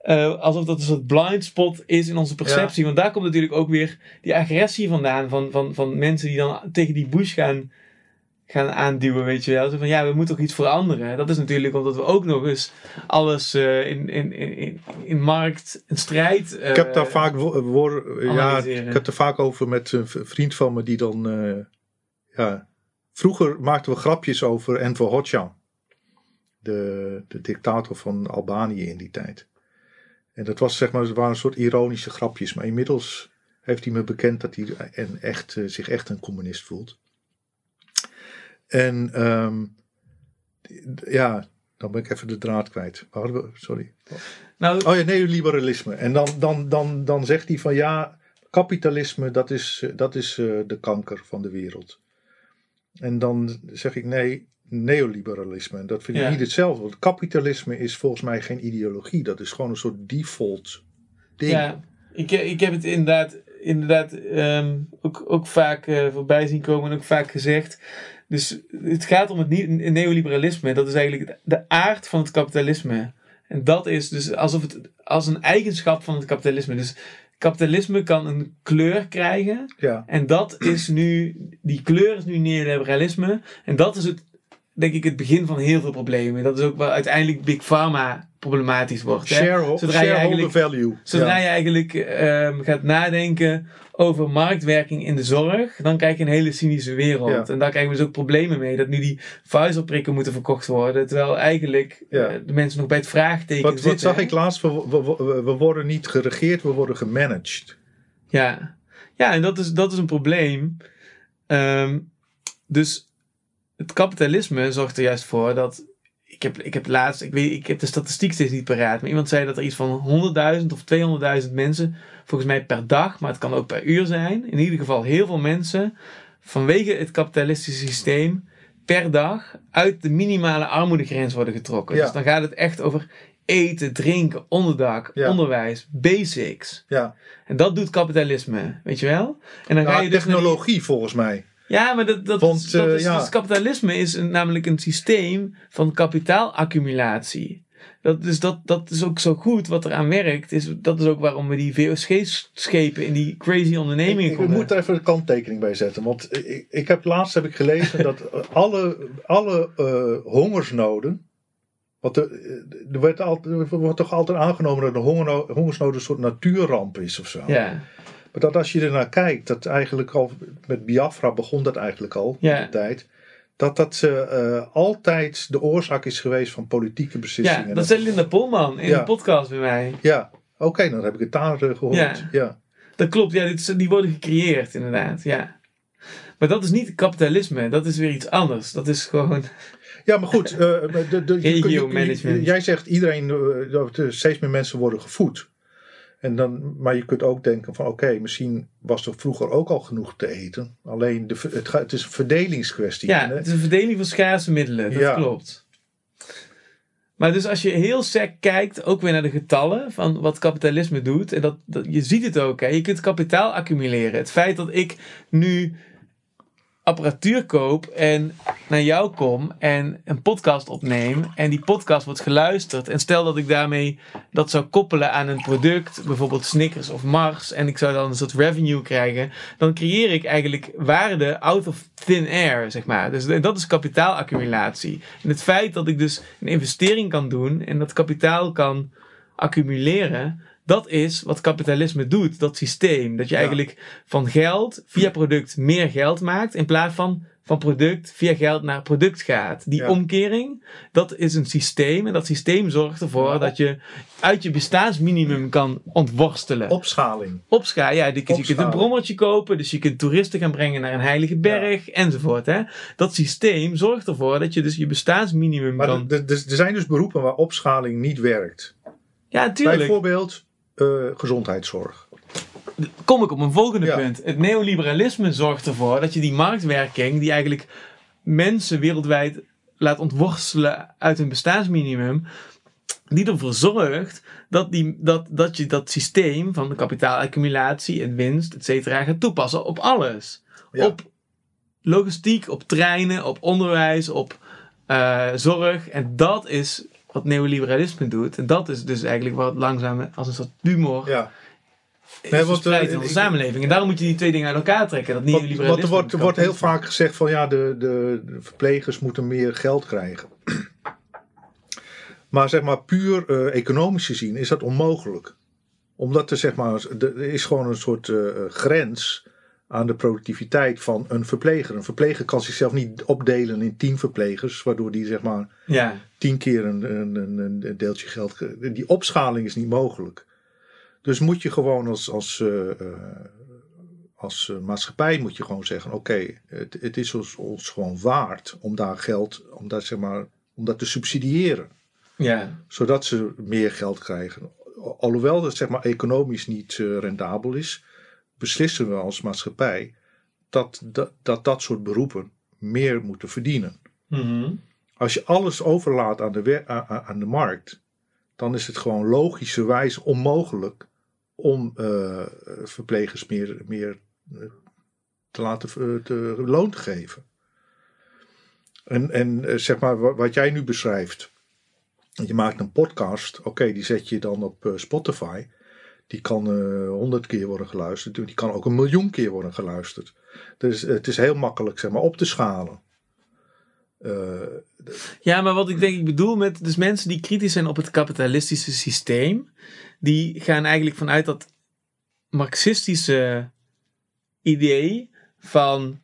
Eh, alsof dat een soort blind spot is in onze perceptie. Want daar komt natuurlijk ook weer die agressie vandaan. Van, van, van mensen die dan tegen die Bush gaan, gaan aanduwen, weet je wel. Zo van, ja, we moeten toch iets veranderen. Dat is natuurlijk omdat we ook nog eens alles eh, in, in, in, in markt, een strijd... eh, Ik heb daar vaak ja, ik heb er vaak over met een vriend van me die dan eh, ja, vroeger maakten we grapjes over Enver Hoxha, de, de dictator van Albanië in die tijd. En dat was zeg maar, het waren een soort ironische grapjes, maar inmiddels heeft hij me bekend dat hij en echt, zich echt een communist voelt. En ehm, ja, dan ben ik even de draad kwijt. We- Sorry. nou, Oh ja, neoliberalisme. En dan, dan, dan, dan zegt hij van ja, kapitalisme dat is, dat is eh, de kanker van de wereld. En dan zeg ik nee, neoliberalisme. En dat vind ik Ja. niet hetzelfde. Want kapitalisme is volgens mij geen ideologie. Dat is gewoon een soort default ding. Ja, ik, ik heb het inderdaad, inderdaad ehm, ook, ook vaak eh, voorbij zien komen en ook vaak gezegd. Dus het gaat om het neoliberalisme. Dat is eigenlijk de aard van het kapitalisme. En dat is dus alsof het als een eigenschap van het kapitalisme. Dus kapitalisme kan een kleur krijgen. Ja. En dat is nu die kleur is nu neoliberalisme. En dat is het, denk ik, het begin van heel veel problemen. Dat is ook waar uiteindelijk Big Pharma problematisch wordt. Hè? Shareho- Zodra je shareholder eigenlijk- value. Zodra Ja. je eigenlijk ehm, gaat nadenken over marktwerking in de zorg, dan krijg je een hele cynische wereld. Ja. En daar krijgen we dus ook problemen mee. Dat nu die Pfizer-prikken moeten verkocht worden, terwijl eigenlijk Ja. eh, de mensen nog bij het vraagteken Wat, wat zitten. zag hè? ik laatst? We, we, we- we worden niet geregeerd, we worden gemanaged. Ja, ja en dat is, dat is een probleem. Ehm, dus het kapitalisme zorgt er juist voor dat. Ik heb, ik heb laatst, ik, weet, ik heb de statistiek steeds niet paraat, maar iemand zei dat er iets van 100.000 of 200.000 mensen, volgens mij per dag, maar het kan ook per uur zijn, in ieder geval heel veel mensen, vanwege het kapitalistische systeem, per dag uit de minimale armoedegrens worden getrokken. Ja. Dus dan gaat het echt over eten, drinken, onderdak, Ja. onderwijs, basics. Ja, En dat doet kapitalisme, weet je wel? En dan ga Nou, je dus die- technologie volgens mij. Ja, maar dat, dat, Want, is, dat eh, is, ja. dus kapitalisme is een- namelijk een systeem van kapitaalaccumulatie. Dat, dus dat, dat is ook zo goed wat eraan werkt. Is, dat is ook waarom we die VOC-schepen in die crazy ondernemingen Ik, ik moet er even een kanttekening bij zetten. Want ik, ik heb, laatst heb ik gelezen dat alle, alle eh, hongersnoden. Want er, er, werd altijd, er wordt toch altijd aangenomen dat een hongerno- hongersnood een soort natuurramp is of zo. Ja, Maar dat als je ernaar kijkt, dat eigenlijk al met Biafra begon dat eigenlijk al Ja. in de tijd. Dat dat eh, altijd de oorzaak is geweest van politieke ja beslissingen. dat zei Linda Polman in Ja. de podcast bij mij. Ja, oké, dan heb ik het daar eh, gehoord. Ja. ja. Dat klopt, ja, dit die worden gecreëerd inderdaad. Ja. Maar dat is niet kapitalisme, dat is weer iets anders. Dat is gewoon. Ja, maar goed. eh, de, de, je- je- Regio-management. Jij zegt iedereen, dat er steeds meer mensen worden gevoed. En dan, maar je kunt ook denken van oké, misschien was er vroeger ook al genoeg te eten. Alleen de, het, is een verdelingskwestie. Ja, het is een verdeling van schaarse middelen. Dat Ja. klopt. Maar dus als je heel sec kijkt, ook weer naar de getallen van wat kapitalisme doet. En dat, dat, je ziet het ook, hè. je kunt kapitaal accumuleren. Het feit dat ik nu apparatuur koop en naar jou kom en een podcast opneem en die podcast wordt geluisterd en stel dat ik daarmee dat zou koppelen aan een product, bijvoorbeeld Snickers of Mars en ik zou dan een soort revenue krijgen, dan creëer ik eigenlijk waarde out of thin air, zeg maar. Dus dat is kapitaalaccumulatie. En het feit dat ik dus een investering kan doen en dat kapitaal kan accumuleren, dat is wat kapitalisme doet, dat systeem. Dat je Ja. eigenlijk van geld via product meer geld maakt, in plaats van van product via geld naar product gaat. Die Ja. omkering, dat is een systeem. En dat systeem zorgt ervoor Ja. dat je uit je bestaansminimum kan ontworstelen. Opschaling. Opscha, ja, je kunt een Opschaling. brommertje kopen, dus je kunt toeristen gaan brengen naar een heilige berg, enzovoort. Hè? Dat systeem zorgt ervoor dat je dus je bestaansminimum Maar kan... er zijn dus beroepen waar opschaling niet werkt. Ja, tuurlijk. Bijvoorbeeld eh, gezondheidszorg. kom ik op een volgende Ja. punt. Het neoliberalisme zorgt ervoor dat je die marktwerking, die eigenlijk mensen wereldwijd laat ontworstelen uit hun bestaansminimum, die ervoor zorgt dat, die, dat, dat je dat systeem van de kapitaalaccumulatie en winst, et cetera, gaat toepassen op alles. Ja. Op logistiek, op treinen, op onderwijs, op eh, zorg. En dat is wat neoliberalisme doet. En dat is dus eigenlijk wat langzaam als een soort tumor Ja. is Nee, want, eh, in onze ik- samenleving. En daarom moet je die twee dingen uit elkaar trekken. Dat Want, neoliberalisme. want er wordt, er wordt heel vaak gezegd van ja, de, de, de verplegers moeten meer geld krijgen. Maar zeg maar puur eh, economisch gezien is dat onmogelijk. Omdat er zeg maar, er is gewoon een soort eh, grens aan de productiviteit van een verpleger. Een verpleger kan zichzelf niet opdelen in tien verplegers, waardoor die zeg maar Ja, tien keer een, een, een, een deeltje geld. ge- Die opschaling is niet mogelijk. Dus moet je gewoon als, als, eh, eh, als eh, maatschappij moet je gewoon zeggen: oké, het, het is ons, ons gewoon waard om daar geld, om daar zeg maar, om dat te subsidiëren. ja, Zodat ze meer geld krijgen. Alhoewel dat zeg maar economisch niet rendabel is, beslissen we als maatschappij dat dat, dat, dat soort beroepen meer moeten verdienen. Mhm. Als je alles overlaat aan de, aan de markt, dan is het gewoon logischerwijs onmogelijk om eh, verplegers meer, meer eh, te laten eh, te, loon te geven. En, en zeg maar, wa- wat jij nu beschrijft. Je maakt een podcast, oké, die zet je dan op Spotify. Die kan honderd keer worden geluisterd. Die kan ook een miljoen keer worden geluisterd. Dus het is heel makkelijk zeg maar, op te schalen. Uh, ja, maar wat ik denk ik bedoel met dus mensen die kritisch zijn op het kapitalistische systeem, die gaan eigenlijk vanuit dat marxistische idee van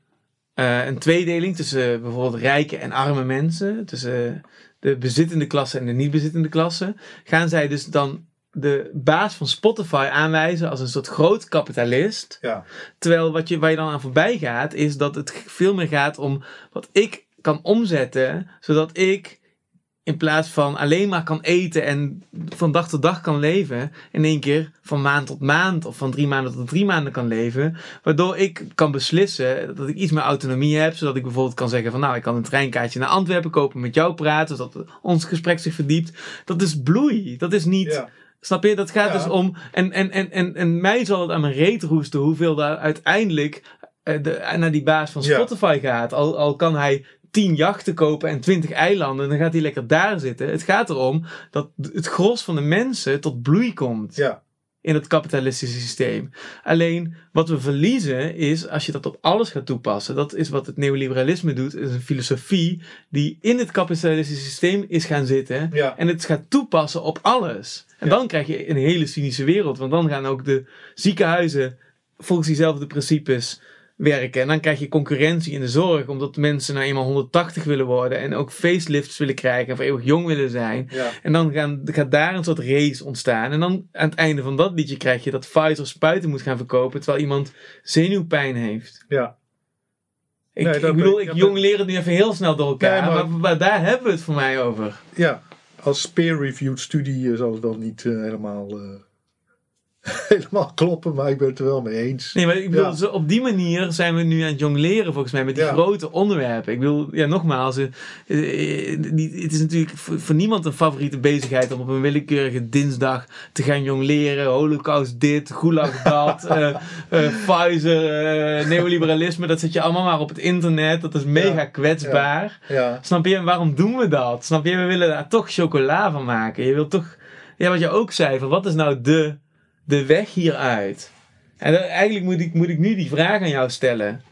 uh, een tweedeling tussen bijvoorbeeld rijke en arme mensen, tussen de bezittende klasse en de niet bezittende klasse, gaan zij dus dan de baas van Spotify aanwijzen als een soort groot kapitalist. Ja. Terwijl wat je, waar je dan aan voorbij gaat, is dat het veel meer gaat om wat ik kan omzetten, zodat ik in plaats van alleen maar kan eten en van dag tot dag kan leven, in één keer van maand tot maand of van drie maanden tot drie maanden kan leven. Waardoor ik kan beslissen dat ik iets meer autonomie heb, zodat ik bijvoorbeeld kan zeggen van nou, ik kan een treinkaartje naar Antwerpen kopen, met jou praten, zodat ons gesprek zich verdiept. Dat is bloei. Dat is niet. Snap je? Dat gaat dus om. En, en, en, en, en mij zal het aan mijn reet roesten hoeveel daar uiteindelijk uh, de, naar die baas van Spotify gaat. Al, al kan hij tien jachten kopen en twintig eilanden, dan gaat hij lekker daar zitten. Het gaat erom dat het gros van de mensen tot bloei komt. Ja. In het kapitalistische systeem. Alleen wat we verliezen is als je dat op alles gaat toepassen. Dat is wat het neoliberalisme doet. is een filosofie die in het kapitalistische systeem is gaan zitten. Ja. En het gaat toepassen op alles. En dan krijg je een hele cynische wereld. Want dan gaan ook de ziekenhuizen volgens diezelfde principes werken. En dan krijg je concurrentie in de zorg, omdat mensen nou eenmaal 180 willen worden en ook facelifts willen krijgen of eeuwig jong willen zijn. Ja. En dan gaan, gaat daar een soort race ontstaan. En dan aan het einde van dat liedje krijg je dat Pfizer spuiten moet gaan verkopen terwijl iemand zenuwpijn heeft. Ja. Ik, ik bedoel, ik jong leer het nu even heel snel door elkaar, maar, maar, daar hebben we het voor mij over. Ja, als peer-reviewed studie zal het wel niet uh, helemaal... Helemaal kloppen, maar ik ben het er wel mee eens. Nee, maar ik bedoel, op die manier zijn we nu aan het jongleren volgens mij met die grote onderwerpen. Ik wil, ja, nogmaals, uh, het is natuurlijk voor, niemand een favoriete bezigheid om op een willekeurige dinsdag te gaan jongleren. Holocaust dit, Gulag dat, uh, Pfizer, neoliberalisme, dat zet je allemaal maar op het internet. Dat is mega kwetsbaar. Snap je? En waarom doen we dat? Snap je? We willen daar toch chocola van maken. Je wilt toch, ja, wat je ook zei, van wat is nou de de weg hieruit? En eigenlijk moet ik, moet ik nu die vraag aan jou stellen.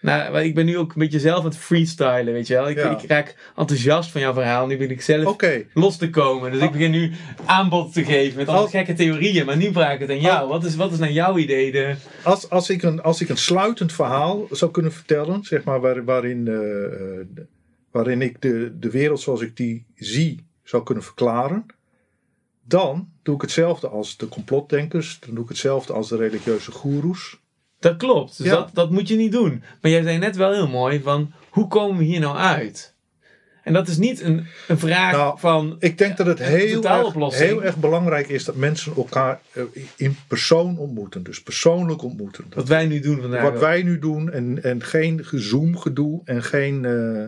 Nou, ik ben nu ook een beetje zelf aan het freestylen, weet je wel. Ik, ik raak enthousiast van jouw verhaal. Nu ben ik zelf los te komen. Dus ik begin nu aanbod te geven met al gekke theorieën. Maar nu vraag ik het aan jou. Wat is, wat is naar jouw idee de... Als, als, ik een, als ik een sluitend verhaal zou kunnen vertellen, zeg maar, waar, waarin, uh, waarin ik de, de wereld zoals ik die zie zou kunnen verklaren dan doe ik hetzelfde als de complotdenkers. Dan doe ik hetzelfde als de religieuze goeroes. Dat klopt. Dus dat, dat moet je niet doen. Maar jij zei net wel heel mooi van hoe komen we hier nou uit? En dat is niet een, een vraag nou, van. Ik denk dat het heel erg, heel erg belangrijk is dat mensen elkaar eh, in persoon ontmoeten. Dus persoonlijk ontmoeten. wat wij nu doen vandaag. Wat wij nu doen en, en geen gezoom gedoe en geen. Uh,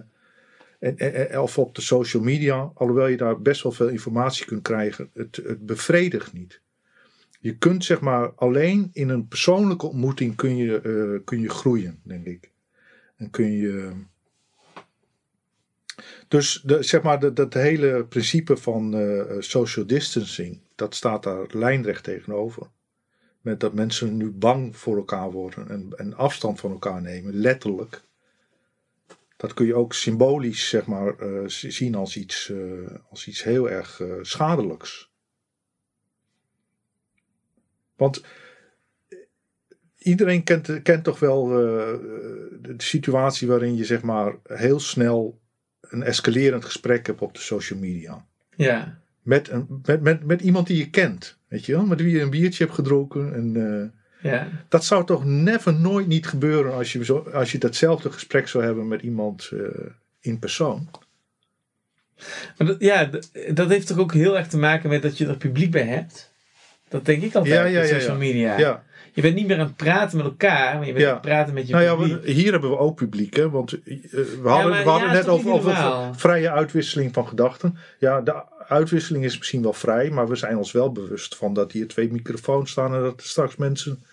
of op de social media, alhoewel je daar best wel veel informatie kunt krijgen, het, het bevredigt niet. Je kunt zeg maar alleen in een persoonlijke ontmoeting kun je, uh, kun je groeien, denk ik. En kun je. Dus de, zeg maar dat, hele principe van uh, social distancing, dat staat daar lijnrecht tegenover. Met dat mensen nu bang voor elkaar worden en, en afstand van elkaar nemen, letterlijk dat kun je ook symbolisch zeg maar, uh, zien als iets, uh, als iets heel erg uh, schadelijks. Want iedereen kent, kent toch wel de situatie waarin je zeg maar, heel snel een escalerend gesprek hebt op de social media. Ja. Met, een, met, met, met iemand die je kent, weet je wel? Met wie je een biertje hebt gedronken en ja. Dat zou toch never nooit niet gebeuren als je, zo, als je datzelfde gesprek zou hebben met iemand uh, in persoon. Maar dat, ja, dat heeft toch ook heel erg te maken met dat je er publiek bij hebt? Dat denk ik altijd ja, ja, op social media. Ja. Je bent niet meer aan het praten met elkaar, maar je bent aan het praten met je nou publiek. Ja, hier hebben we ook publiek, hè? want uh, we hadden, we hadden net over, over vrije uitwisseling van gedachten. Ja, de uitwisseling is misschien wel vrij, maar we zijn ons wel bewust van dat hier twee microfoons staan en dat er straks mensen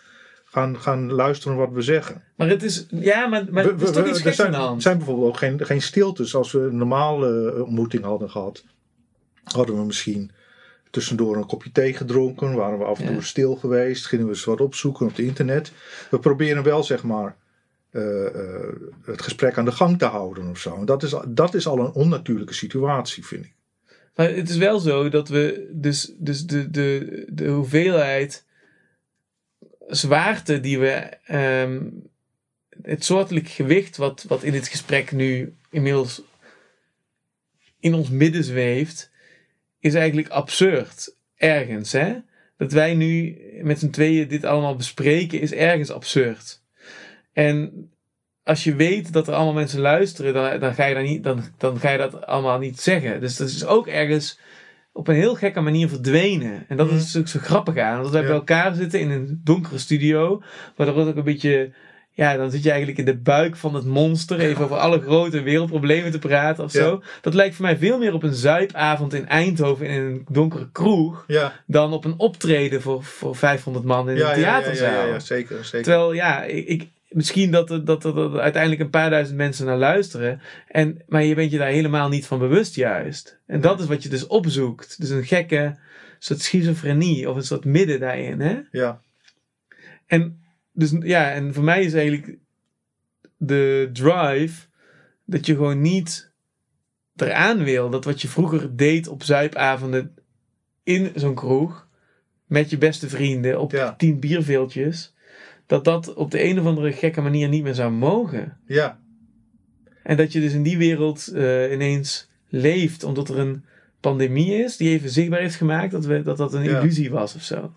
gaan, gaan luisteren wat we zeggen. Maar het is, ja, maar, maar het is toch iets geks aan de hand. Er zijn bijvoorbeeld ook geen, geen stiltes. Als we een normale uh, ontmoeting hadden gehad, hadden we misschien tussendoor een kopje thee gedronken, waren we af en toe ja. stil geweest, gingen we eens wat opzoeken op het internet. We proberen wel, zeg maar, eh, eh, het gesprek aan de gang te houden of zo. En dat is, dat is al een onnatuurlijke situatie, vind ik. Maar het is wel zo dat we dus, dus de, de, de hoeveelheid zwaarte die we. ehm, het soortelijk gewicht wat, wat in dit gesprek nu inmiddels in ons midden zweeft, is eigenlijk absurd. Ergens, hè? Dat wij nu met z'n tweeën dit allemaal bespreken, is ergens absurd. En als je weet dat er allemaal mensen luisteren, dan, dan, ga, je niet, dan, dan ga je dat allemaal niet zeggen. Dus dat is ook ergens op een heel gekke manier verdwenen. En dat is natuurlijk zo grappig aan. Dat wij Ja. bij elkaar zitten in een donkere studio, waar er ook een beetje... Ja, dan zit je eigenlijk in de buik van het monster, even over alle grote wereldproblemen te praten of Ja. zo. Dat lijkt voor mij veel meer op een zuipavond in Eindhoven in een donkere kroeg, Ja, dan op een optreden voor, voor 500 man in een theaterzaal. ja, ja, ja, zeker. zeker. Terwijl, ja, ik- misschien dat er, dat, er, dat er uiteindelijk een paar duizend mensen naar luisteren. En, maar je bent je daar helemaal niet van bewust juist. En dat is wat je dus opzoekt. Dus een gekke soort schizofrenie of een soort midden daarin. Hè? Ja, En, dus, ja, en voor mij is eigenlijk de drive dat je gewoon niet eraan wil. Dat wat je vroeger deed op zuipavonden in zo'n kroeg. Met je beste vrienden op Ja. tien bierveeltjes. Dat dat op de een of andere gekke manier niet meer zou mogen. ja, En dat je dus in die wereld eh, ineens leeft. Omdat er een pandemie is die even zichtbaar heeft gemaakt dat we, dat, dat een Ja. illusie was of zo.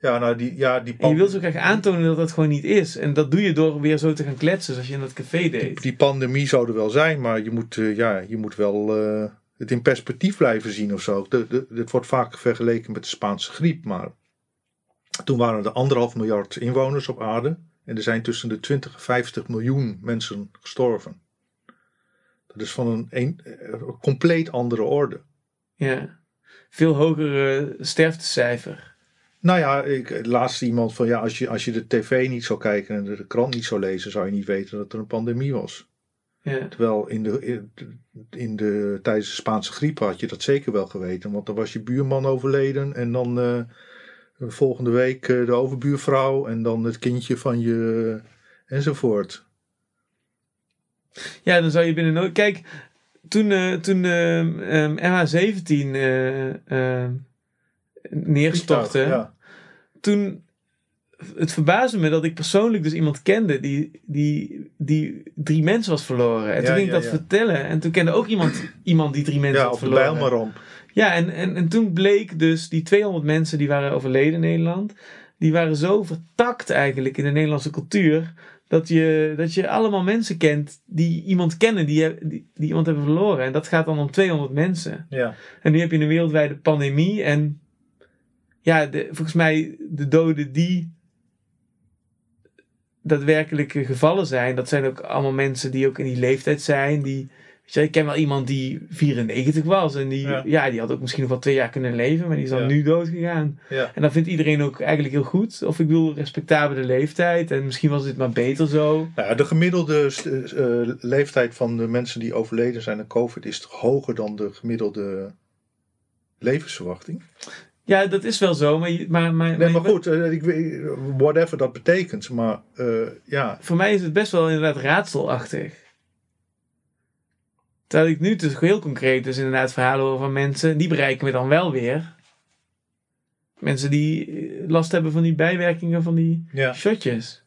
ja, nou die, ja, die, En je wil zo graag aantonen dat dat gewoon niet is. En dat doe je door weer zo te gaan kletsen zoals je in dat café deed. die pandemie zou er wel zijn, maar je moet, eh, ja, je moet wel eh, het in perspectief blijven zien of zo. De, de, het wordt vaak vergeleken met de Spaanse griep, maar toen waren er anderhalf miljard inwoners op aarde. En er zijn tussen de 20 en 50 miljoen mensen gestorven. Dat is van een, een, eh, compleet andere orde. Ja. Veel hogere sterftecijfer. Nou ja, ik laatst iemand van ja, als je, als je de tv niet zou kijken en de, krant niet zou lezen, zou je niet weten dat er een pandemie was. Ja. Terwijl in de, in, in de, tijdens de Spaanse griep had je dat zeker wel geweten. Want dan was je buurman overleden en dan eh, volgende week eh, de overbuurvrouw en dan het kindje van je enzovoort. ja, dan zou je binnen nooit... Kijk, toen, eh, toen ehm, ehm, MH17 eh, ehm, neerstortte... Ja, toen het verbaasde me dat ik persoonlijk dus iemand kende die, die, die drie mensen was verloren. En toen Ja, ging ik ja, dat ja. vertellen. En toen kende ook iemand, iemand die drie mensen ja had op de verloren. Bijlmerramp. Ja, en, en, en toen bleek dus die 200 mensen die waren overleden in Nederland. Die waren zo vertakt eigenlijk in de Nederlandse cultuur. Dat je, dat je allemaal mensen kent die iemand kennen die, die, die iemand hebben verloren. En dat gaat dan om 200 mensen. Ja. En nu heb je een wereldwijde pandemie. En ja, de, volgens mij de doden die daadwerkelijke gevallen zijn, dat zijn ook allemaal mensen die ook in die leeftijd zijn. Die, je, ik ken wel iemand die 94 was en die, Ja. ja. die had ook misschien nog wel twee jaar kunnen leven, maar die is dan Ja. nu dood gegaan. Ja. En dat vindt iedereen ook eigenlijk heel goed. Of ik bedoel, respectabele leeftijd en misschien was dit maar beter zo. Nou ja, de gemiddelde st- eh, leeftijd van de mensen die overleden zijn aan COVID is toch hoger dan de gemiddelde levensverwachting. Ja, dat is wel zo, maar, maar, maar, Nee, maar goed, eh, ik, weet- whatever dat betekent. Maar eh, ja, voor mij is het best wel inderdaad raadselachtig. Terwijl ik nu dus heel concreet dus inderdaad verhalen hoor van mensen, die bereiken me dan wel weer. Mensen die eh, last hebben van die bijwerkingen van die ja, shotjes.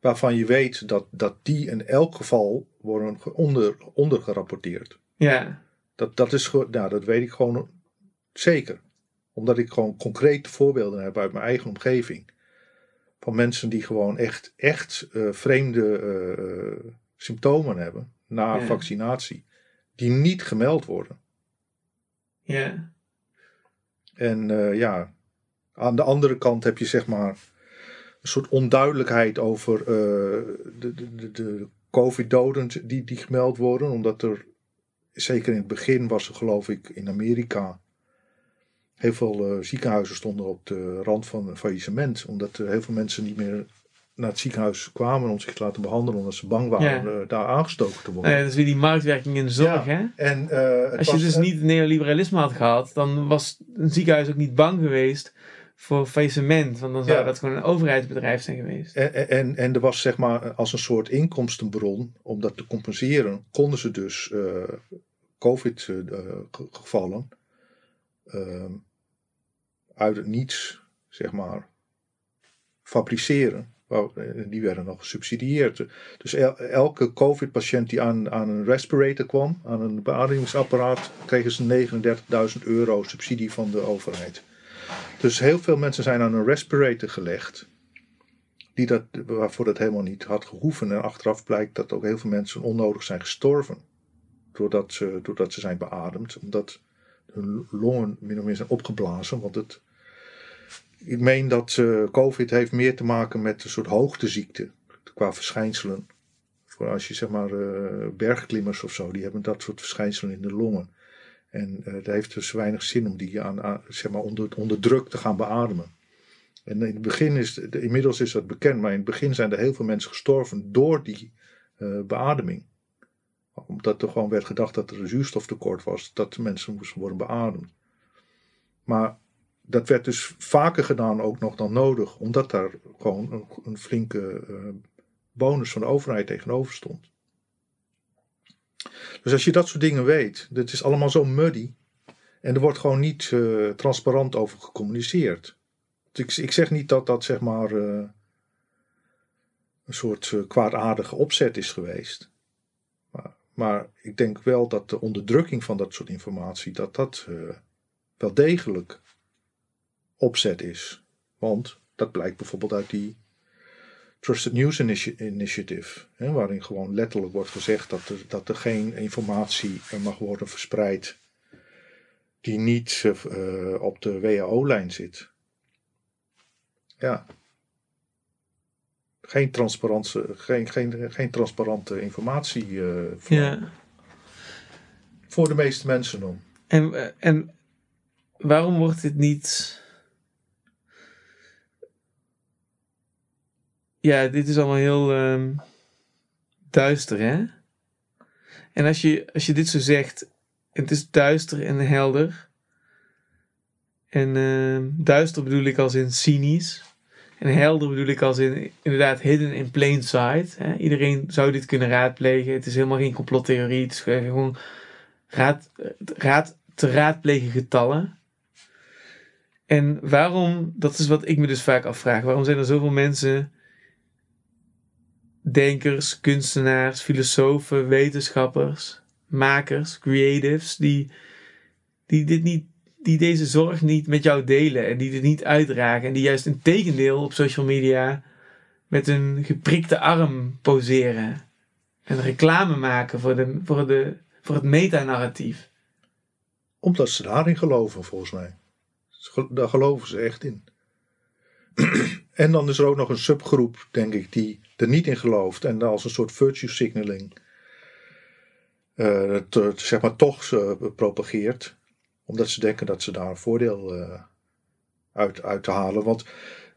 waarvan je weet dat, dat die in elk geval worden onder, ondergerapporteerd. Ja, Dat, dat, is, nou, dat weet ik gewoon zeker. Omdat ik gewoon concrete voorbeelden heb uit mijn eigen omgeving. Van mensen die gewoon echt, echt eh, vreemde eh, symptomen hebben na Ja. vaccinatie. Die niet gemeld worden. ja, En eh, ja, aan de andere kant heb je zeg maar een soort onduidelijkheid over eh, de, de, de, de COVID-doden die, die gemeld worden. Omdat er, zeker in het begin was er geloof ik in Amerika, heel veel eh, ziekenhuizen stonden op de rand van faillissement. Omdat er heel veel mensen niet meer naar het ziekenhuis kwamen om zich te laten behandelen. Omdat ze bang waren Ja. eh, daar aangestoken te worden. Ja, dat is weer die marktwerking in de zorg, Ja. hè? En, eh, Als je was- dus niet het neoliberalisme had gehad, dan was een ziekenhuis ook niet bang geweest voor faillissement. Want dan zou Ja. dat gewoon een overheidsbedrijf zijn geweest. En, en, en er was zeg maar als een soort inkomstenbron, om dat te compenseren, konden ze dus eh, COVID-gevallen ehm, uit het niets, zeg maar, fabriceren. Eh, Die werden nog gesubsidieerd. Dus el- elke COVID-patiënt die aan, aan een respirator kwam, aan een beademingsapparaat, kregen ze 39.000 euro subsidie van de overheid. Dus heel veel mensen zijn aan een respirator gelegd die dat, waarvoor dat helemaal niet had gehoeven. En achteraf blijkt dat ook heel veel mensen onnodig zijn gestorven. Doordat ze, doordat ze zijn beademd. Omdat hun longen min of meer zijn opgeblazen. Want het, ik meen dat eh, COVID heeft meer te maken met een soort hoogteziekte. Qua verschijnselen. Voor als je zeg maar eh, bergklimmers of zo. Die hebben dat soort verschijnselen in de longen. En eh het heeft dus weinig zin om die aan, zeg maar onder, onder druk te gaan beademen. En in het begin is, de- inmiddels is dat bekend, maar in het begin zijn er heel veel mensen gestorven door die beademing. Omdat er gewoon werd gedacht dat er een zuurstoftekort was, dat de mensen moesten worden beademd. Maar dat werd dus vaker gedaan ook nog dan nodig, omdat daar gewoon een, een flinke eh, bonus van de overheid tegenover stond. Dus als je dat soort dingen weet, dat is allemaal zo muddy. En er wordt gewoon niet eh, transparant over gecommuniceerd. Ik, ik zeg niet dat dat zeg maar eh, een soort kwaadaardige opzet is geweest. Maar, maar ik denk wel dat de onderdrukking van dat soort informatie, dat dat wel degelijk opzet is. Want dat blijkt bijvoorbeeld uit die Trusted News Initi- Initiative, hè, waarin gewoon letterlijk wordt gezegd dat er, dat er geen informatie mag worden verspreid die niet eh, op de WHO-lijn zit. Ja. Geen, transparante, geen, geen, geen transparante informatie eh, voor, Ja. voor de meeste mensen dan. En, eh, en waarom wordt dit niet. Ja, dit is allemaal heel ehm, duister, hè? En als je, als je dit zo zegt, het is duister en helder. En ehm, duister bedoel ik als in cynisch. En helder bedoel ik als in inderdaad hidden in plain sight. Hè? Iedereen zou dit kunnen raadplegen. Het is helemaal geen complottheorie. Het is gewoon raad, raad, te raadplegen getallen. En waarom, dat is wat ik me dus vaak afvraag, waarom zijn er zoveel mensen, denkers, kunstenaars, filosofen, wetenschappers, makers, creatives, die, die, dit niet, die deze zorg niet met jou delen en die dit niet uitdragen en die juist in tegendeel op social media met een geprikte arm poseren en reclame maken voor, de, voor, de, voor het metanarratief. Omdat ze daarin geloven, volgens mij. Daar geloven ze echt in. en dan is er ook nog een subgroep, denk ik, die er niet in gelooft. En als een soort virtue signaling het, eh, zeg maar toch eh, propageert. Omdat ze denken dat ze daar een voordeel eh, uit, uit te halen. Want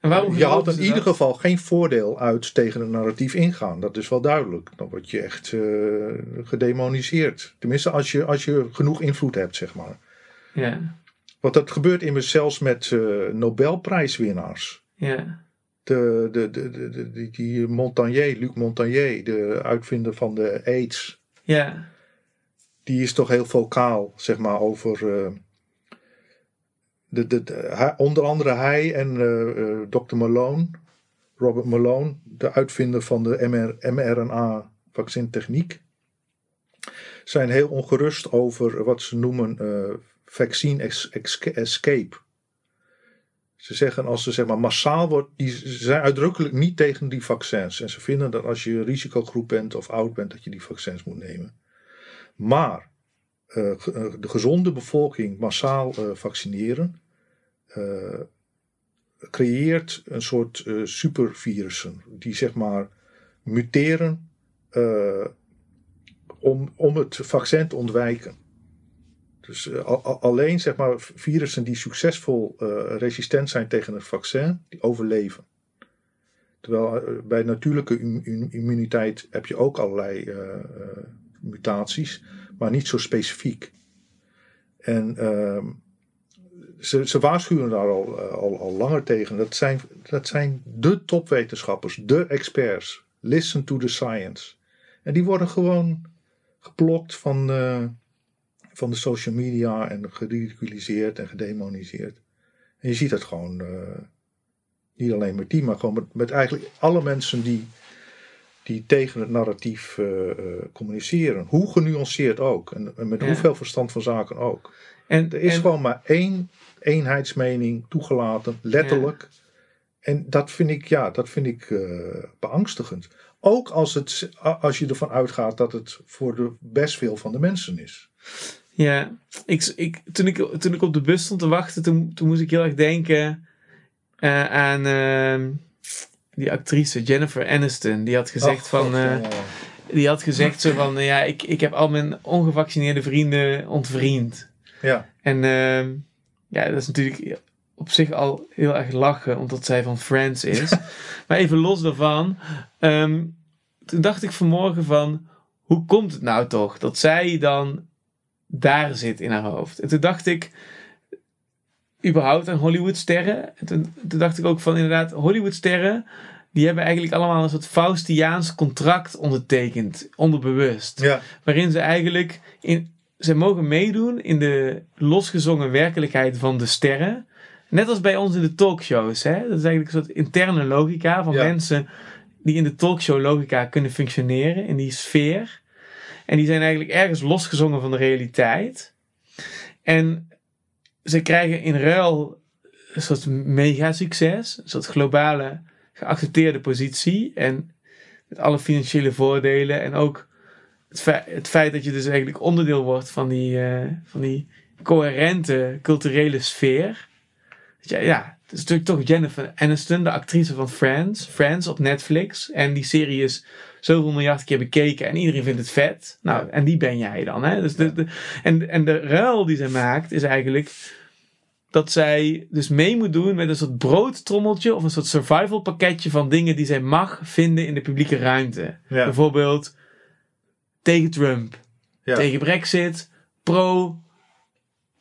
je had geloven in ieder dat? geval geen voordeel uit tegen een narratief ingaan. Dat is wel duidelijk. Dan word je echt gedemoniseerd. Tenminste, als je, als je genoeg invloed hebt, zeg maar. Ja, Want dat gebeurt immers zelfs met Nobelprijswinnaars. ja, De, de, de, de, die, die Montagnier, Luc Montagnier, de uitvinder van de AIDS. ja, Die is toch heel vocaal, zeg maar, over... eh, de, de, onder andere hij en eh, eh, Dr. Malone, Robert Malone, de uitvinder van de MR, mRNA-vaccintechniek, zijn heel ongerust over wat ze noemen vaccine escape. Ze zeggen als ze zeg maar massaal wordt, die ze zijn uitdrukkelijk niet tegen die vaccins. En ze vinden dat als je een risicogroep bent of oud bent, dat je die vaccins moet nemen. Maar eh, eh, de gezonde bevolking massaal eh, vaccineren creëert een soort supervirussen die zeg maar muteren om, om het vaccin te ontwijken. Dus eh, al- al- alleen zeg maar virussen die succesvol eh, resistent zijn tegen het vaccin, die overleven. Terwijl eh, bij natuurlijke im- im- immuniteit heb je ook allerlei mutaties, maar niet zo specifiek. En ehm, ze, waarschuwen daar al, al, al langer tegen. Dat zijn, dat zijn de topwetenschappers, de experts. Listen to the science. En die worden gewoon geblokt van, van de social media en geridiculiseerd en gedemoniseerd. En je ziet dat gewoon, eh, niet alleen met die, maar gewoon met, met eigenlijk alle mensen die, die tegen het narratief eh, eh, communiceren. Hoe genuanceerd ook. En, en met Ja. hoeveel verstand van zaken ook. En, Er is en- gewoon maar één eenheidsmening toegelaten, letterlijk. En dat vind ik, ja, dat vind ik beangstigend. Ook als, het, als je ervan uitgaat dat het voor de best veel van de mensen is. Ja, ik, ik, toen, ik, toen ik op de bus stond te wachten, toen, toen moest ik heel erg denken eh, aan ehm, die actrice Jennifer Aniston. Die had gezegd Ach, van, eh, ja. die had gezegd zo van, eh, ja, ik, ik heb al mijn ongevaccineerde vrienden ontvriend. ja, En ehm, ja, dat is natuurlijk op zich al heel erg lachen, omdat zij van Friends is. maar even los daarvan, ehm, toen dacht ik vanmorgen van, hoe komt het nou toch dat zij dan daar zit in haar hoofd? En toen dacht ik, überhaupt aan Hollywoodsterren. En toen, toen dacht ik ook van, inderdaad, Hollywoodsterren, die hebben eigenlijk allemaal een soort Faustiaans contract ondertekend, onderbewust ja, waarin ze eigenlijk in, ze mogen meedoen in de losgezongen werkelijkheid van de sterren. Net als bij ons in de talkshows. Hè? Dat is eigenlijk een soort interne logica van Ja. mensen die in de talkshow logica kunnen functioneren, in die sfeer. En die zijn eigenlijk ergens losgezongen van de realiteit. En ze krijgen in ruil een soort mega succes, een soort globale geaccepteerde positie. En met alle financiële voordelen en ook het, fe- het feit dat je dus eigenlijk onderdeel wordt van die, eh, van die coherente culturele sfeer. Je- ja, het is natuurlijk toch Jennifer Aniston, de actrice van Friends. Friends op Netflix. En die serie is zoveel miljard keer bekeken en iedereen vindt het vet. Nou, en die ben jij dan. Hè? Dus de, de, en, en de ruil die zij maakt is eigenlijk dat zij dus mee moet doen met een soort broodtrommeltje of een soort survival pakketje van dingen die zij mag vinden in de publieke ruimte. ja, Bijvoorbeeld tegen Trump, ja, tegen Brexit, pro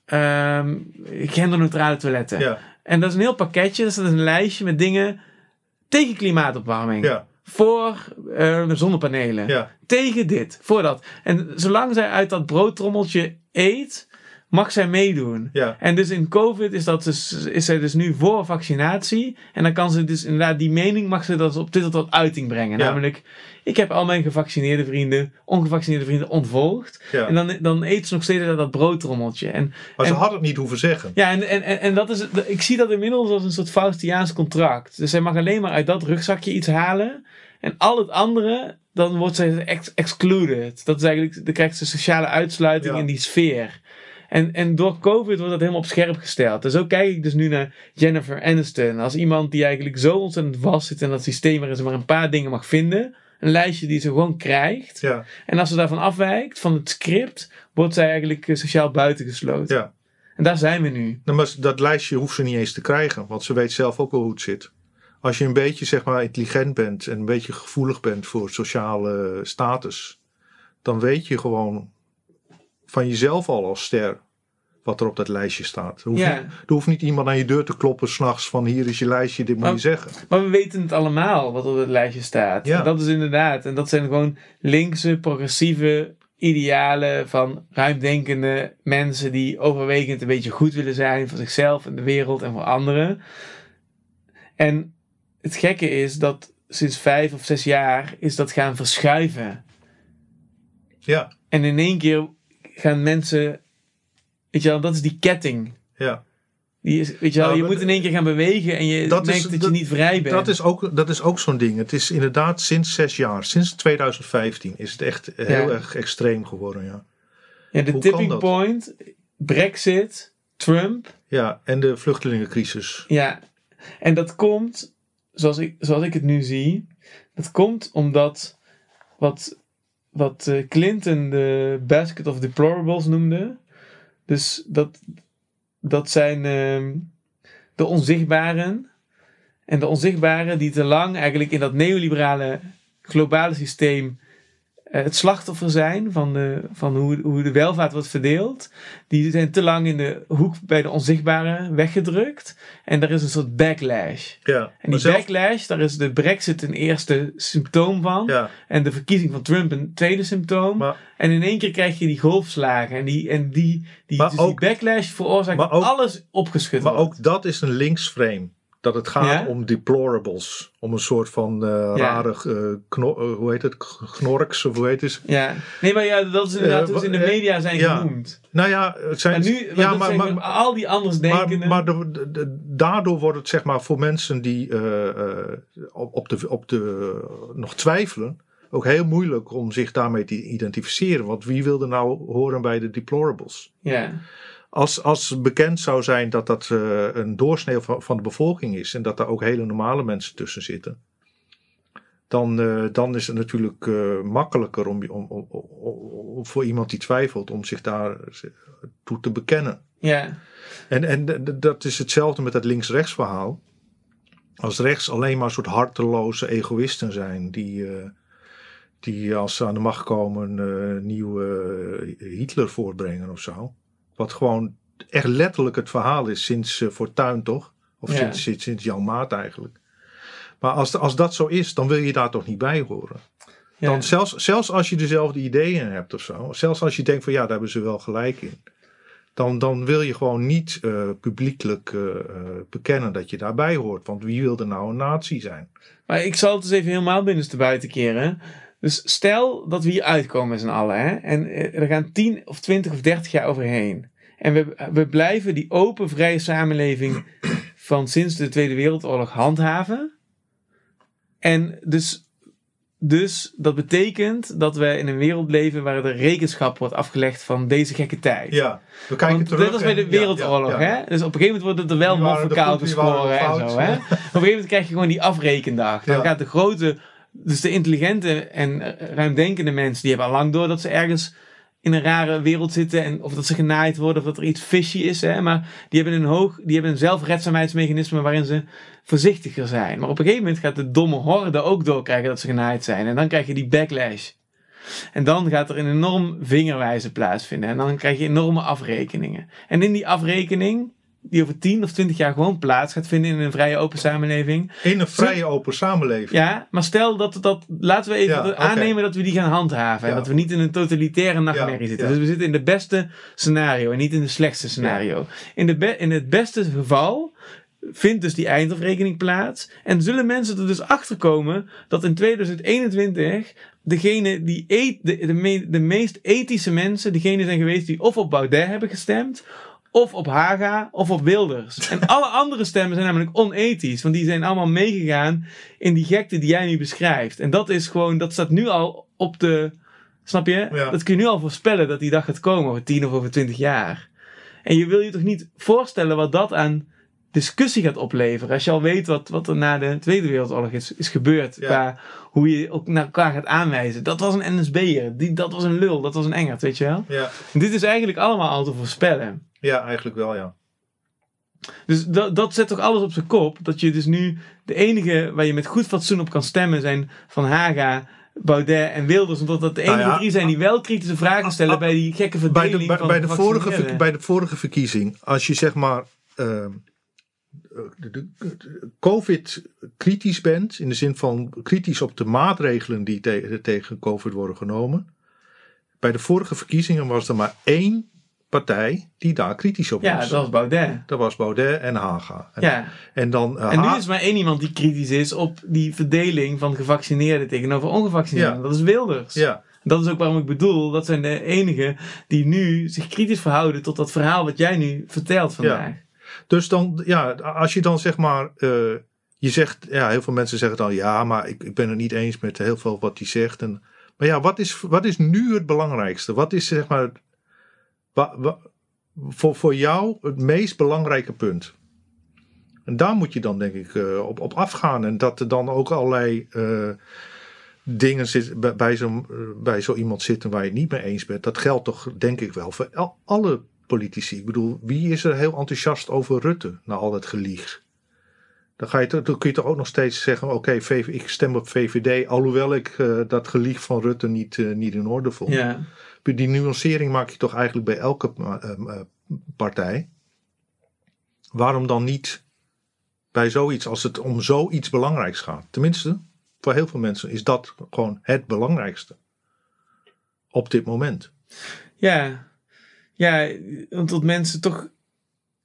ehm, genderneutrale toiletten. ja, En dat is een heel pakketje, dat is een lijstje met dingen tegen klimaatopwarming, ja, voor de zonnepanelen, ja, tegen dit, voor dat. En zolang zij uit dat broodtrommeltje eet, mag zij meedoen. ja, En dus in COVID is, dat dus, is zij dus nu voor vaccinatie. En dan kan ze dus inderdaad die mening mag ze dat op dit tot uiting brengen. Ja. Namelijk, ik heb al mijn gevaccineerde vrienden, ongevaccineerde vrienden ontvolgd. ja. En dan, dan eet ze nog steeds dat broodtrommeltje. En, Maar ze had het niet hoeven zeggen. ja, en, en, en, en dat is, ik zie dat inmiddels als een soort Faustiaans contract. Dus zij mag alleen maar uit dat rugzakje iets halen. En al het andere, dan wordt zij ex- excluded. Dat is eigenlijk, dan krijgt ze sociale uitsluiting Ja. in die sfeer. En, en door COVID wordt dat helemaal op scherp gesteld. En zo kijk ik dus nu naar Jennifer Aniston. Als iemand die eigenlijk zo ontzettend vast zit in dat systeem waarin ze maar een paar dingen mag vinden. Een lijstje die ze gewoon krijgt. Ja, En als ze daarvan afwijkt, van het script, wordt zij eigenlijk eh, sociaal buitengesloten. ja. En daar zijn we nu. Nou, maar dat lijstje hoeft ze niet eens te krijgen, want ze weet zelf ook wel hoe het zit. Als je een beetje zeg maar intelligent bent en een beetje gevoelig bent voor sociale status, dan weet je gewoon van jezelf al als ster wat er op dat lijstje staat. Er hoeft, Ja. niet, er hoeft niet iemand aan je deur te kloppen s'nachts van hier is je lijstje, dit moet Maar- je zeggen. Maar we weten het allemaal wat op het lijstje staat. Ja. En dat is inderdaad. En dat zijn gewoon linkse, progressieve idealen van ruimdenkende mensen die overwegend een beetje goed willen zijn voor zichzelf en de wereld en voor anderen. En het gekke is dat sinds vijf of zes jaar is dat gaan verschuiven. Ja, En in één keer gaan mensen, weet je wel, dat is die ketting. ja. Die is, weet je wel, Nou, je moet in één keer gaan bewegen en je dat merkt dat, dat- je niet vrij bent. Dat is ook, dat is ook zo'n ding. Het is inderdaad sinds zes jaar, sinds 2015 is het echt heel erg extreem geworden. Ja, Ja, de Hoe tipping point, Brexit, Trump. ja en de vluchtelingencrisis. Ja, en dat komt, zoals ik, zoals ik het nu zie, dat komt omdat wat, wat eh, Clinton de basket of deplorables noemde. Dus dat, dat zijn ehm, de onzichtbaren. En de onzichtbaren die te lang eigenlijk in dat neoliberale globale systeem het slachtoffer zijn van, de, van hoe, hoe de welvaart wordt verdeeld. Die zijn te lang in de hoek bij de onzichtbare weggedrukt. En er is een soort backlash. Ja. En die zelf- backlash, daar is de brexit een eerste symptoom van. Ja, En de verkiezing van Trump een tweede symptoom. maar, En in één keer krijg je die golfslagen. En die, en die, die, dus ook- die backlash veroorzaakt ook- alles opgeschud maar wordt. ook dat is een linksframe. Dat het gaat Ja? om deplorables. Om een soort van eh, rare, eh, eh, hoe heet het, knorks of hoe heet het? Ja, nee, maar ja, dat is inderdaad ze in de media zijn ja. genoemd. Nou ja, het zijn... Maar nu, ja, maar, maar, al die anders maar, denken. maar de- de- de- daardoor wordt het zeg maar voor mensen die op, op, de, op de nog twijfelen ook heel moeilijk om zich daarmee te identificeren. Want wie wil er nou horen bij de deplorables? ja. Als, als bekend zou zijn dat dat eh, een doorsnee van, van de bevolking is en dat daar ook hele normale mensen tussen zitten, dan, eh, dan is het natuurlijk eh, makkelijker om, om, om, voor iemand die twijfelt om zich daar toe te bekennen. ja. En, en dat is hetzelfde met het links-rechts verhaal. Als rechts alleen maar een soort harteloze egoïsten zijn, die, die als ze aan de macht komen een nieuwe Hitler voortbrengen of zo. Wat gewoon echt letterlijk het verhaal is sinds eh, Fortuyn toch? Of Ja. sinds, sinds, sinds Jan Maat eigenlijk. Maar als, als dat zo is, dan wil je daar toch niet bij horen. ja. Dan zelfs, zelfs als je dezelfde ideeën hebt of zo. Zelfs als je denkt van ja, daar hebben ze wel gelijk in. Dan, dan wil je gewoon niet eh, publiekelijk eh, bekennen dat je daarbij hoort. Want wie wil er nou een nazi zijn? Maar ik zal het dus even helemaal binnenste buiten keren. Dus stel dat we hier uitkomen met z'n allen. Hè? En er gaan 10 of 20 of 30 jaar overheen. En we, we blijven die open, vrije samenleving van sinds de Tweede Wereldoorlog handhaven. En dus, dus dat betekent dat we in een wereld leven waar er rekenschap wordt afgelegd van deze gekke tijd. Ja, we kijken Want terug. bij de ja, Wereldoorlog, ja, ja. hè? Dus op een gegeven moment wordt het er wel die waren gescoren en zo, hè? Op een gegeven moment krijg je gewoon die afrekendag. Dan gaat de grote, dus de intelligente en ruimdenkende mensen, die hebben al lang door dat ze ergens in een rare wereld zitten en of dat ze genaaid worden of dat er iets fishy is, hè? Maar die hebben een hoog, die hebben een zelfredzaamheidsmechanisme waarin ze voorzichtiger zijn. Maar op een gegeven moment gaat de domme horde ook doorkrijgen dat ze genaaid zijn en dan krijg je die backlash. En dan gaat er een enorm vingerwijzen plaatsvinden. En dan krijg je enorme afrekeningen. En in die afrekening, die over 10 of 20 jaar gewoon plaats gaat vinden in een vrije open samenleving. In een vrije open samenleving. Ja, maar stel dat, dat laten we even Ja, aannemen dat we die gaan handhaven. En dat we niet in een totalitaire nachtmerrie Ja, zitten. Dus we zitten in de beste scenario en niet in de slechtste scenario. In, de be- in het beste geval vindt dus die eindafrekening plaats. En zullen mensen er dus achter komen dat in 2021 degene die eet, de, de, me- de meest ethische mensen, degene zijn geweest die of op Baudet hebben gestemd, of op Haga, of op Wilders. En alle andere stemmen zijn namelijk onethisch, want die zijn allemaal meegegaan in die gekte die jij nu beschrijft. En dat is gewoon, dat staat nu al op de, snap je? Ja. Dat kun je nu al voorspellen dat die dag gaat komen over 10 of over 20 jaar. En je wil je toch niet voorstellen wat dat aan discussie gaat opleveren. Als je al weet wat, wat er na de Tweede Wereldoorlog is, is gebeurd. Ja. Qua hoe je ook naar elkaar gaat aanwijzen. Dat was een NSB'er. Die, dat was een lul. Dat was een engert, weet je wel. Ja, En dit is eigenlijk allemaal al te voorspellen. Ja eigenlijk wel, ja. Dus dat, dat zet toch alles op zijn kop. Dat je dus nu de enige waar je met goed fatsoen op kan stemmen zijn Van Haga, Baudet en Wilders. Omdat dat de enige Nou ja, drie zijn die wel kritische vragen stellen bij die gekke Bij verdeling de, bij, van bij, de vorige, bij de vorige verkiezing, als je zeg maar ehm, de, de- de- COVID kritisch bent, in de zin van kritisch op de maatregelen die te- tegen COVID worden genomen. Bij de vorige verkiezingen was er maar één partij die daar kritisch op Ja, was. dat was Baudet. Dat was Baudet en Haga. En, Ja. en dan eh, En nu is maar één iemand die kritisch is op die verdeling van gevaccineerden tegenover ongevaccineerden. Ja. Dat is Wilders. ja, Dat is ook waarom ik bedoel, dat zijn de enigen die nu zich kritisch verhouden tot dat verhaal wat jij nu vertelt vandaag. Dus dan, ja, als je dan zeg maar, eh, je zegt, ja, heel veel mensen zeggen dan, ja, maar ik, ik ben het niet eens met heel veel wat hij zegt. En, maar ja, wat is, wat is nu het belangrijkste? Wat is zeg maar, voor, voor jou het meest belangrijke punt? En daar moet je dan denk ik eh, op, op afgaan. En dat er dan ook allerlei eh, dingen zit, bij, zo, bij zo iemand zitten waar je het niet mee eens bent. Dat geldt toch denk ik wel voor al- alle politici. Ik bedoel, wie is er heel enthousiast over Rutte na al dat gelieg? Dan, ga je, dan kun je toch ook nog steeds zeggen: oké, ik stem op VVD, alhoewel ik dat gelieg van Rutte niet, niet in orde vond. Ja. Die nuancering maak je toch eigenlijk bij elke uh, partij. Waarom dan niet bij zoiets, als het om zoiets belangrijks gaat? Tenminste, voor heel veel mensen is dat gewoon het belangrijkste op dit moment. Ja, ja omdat mensen toch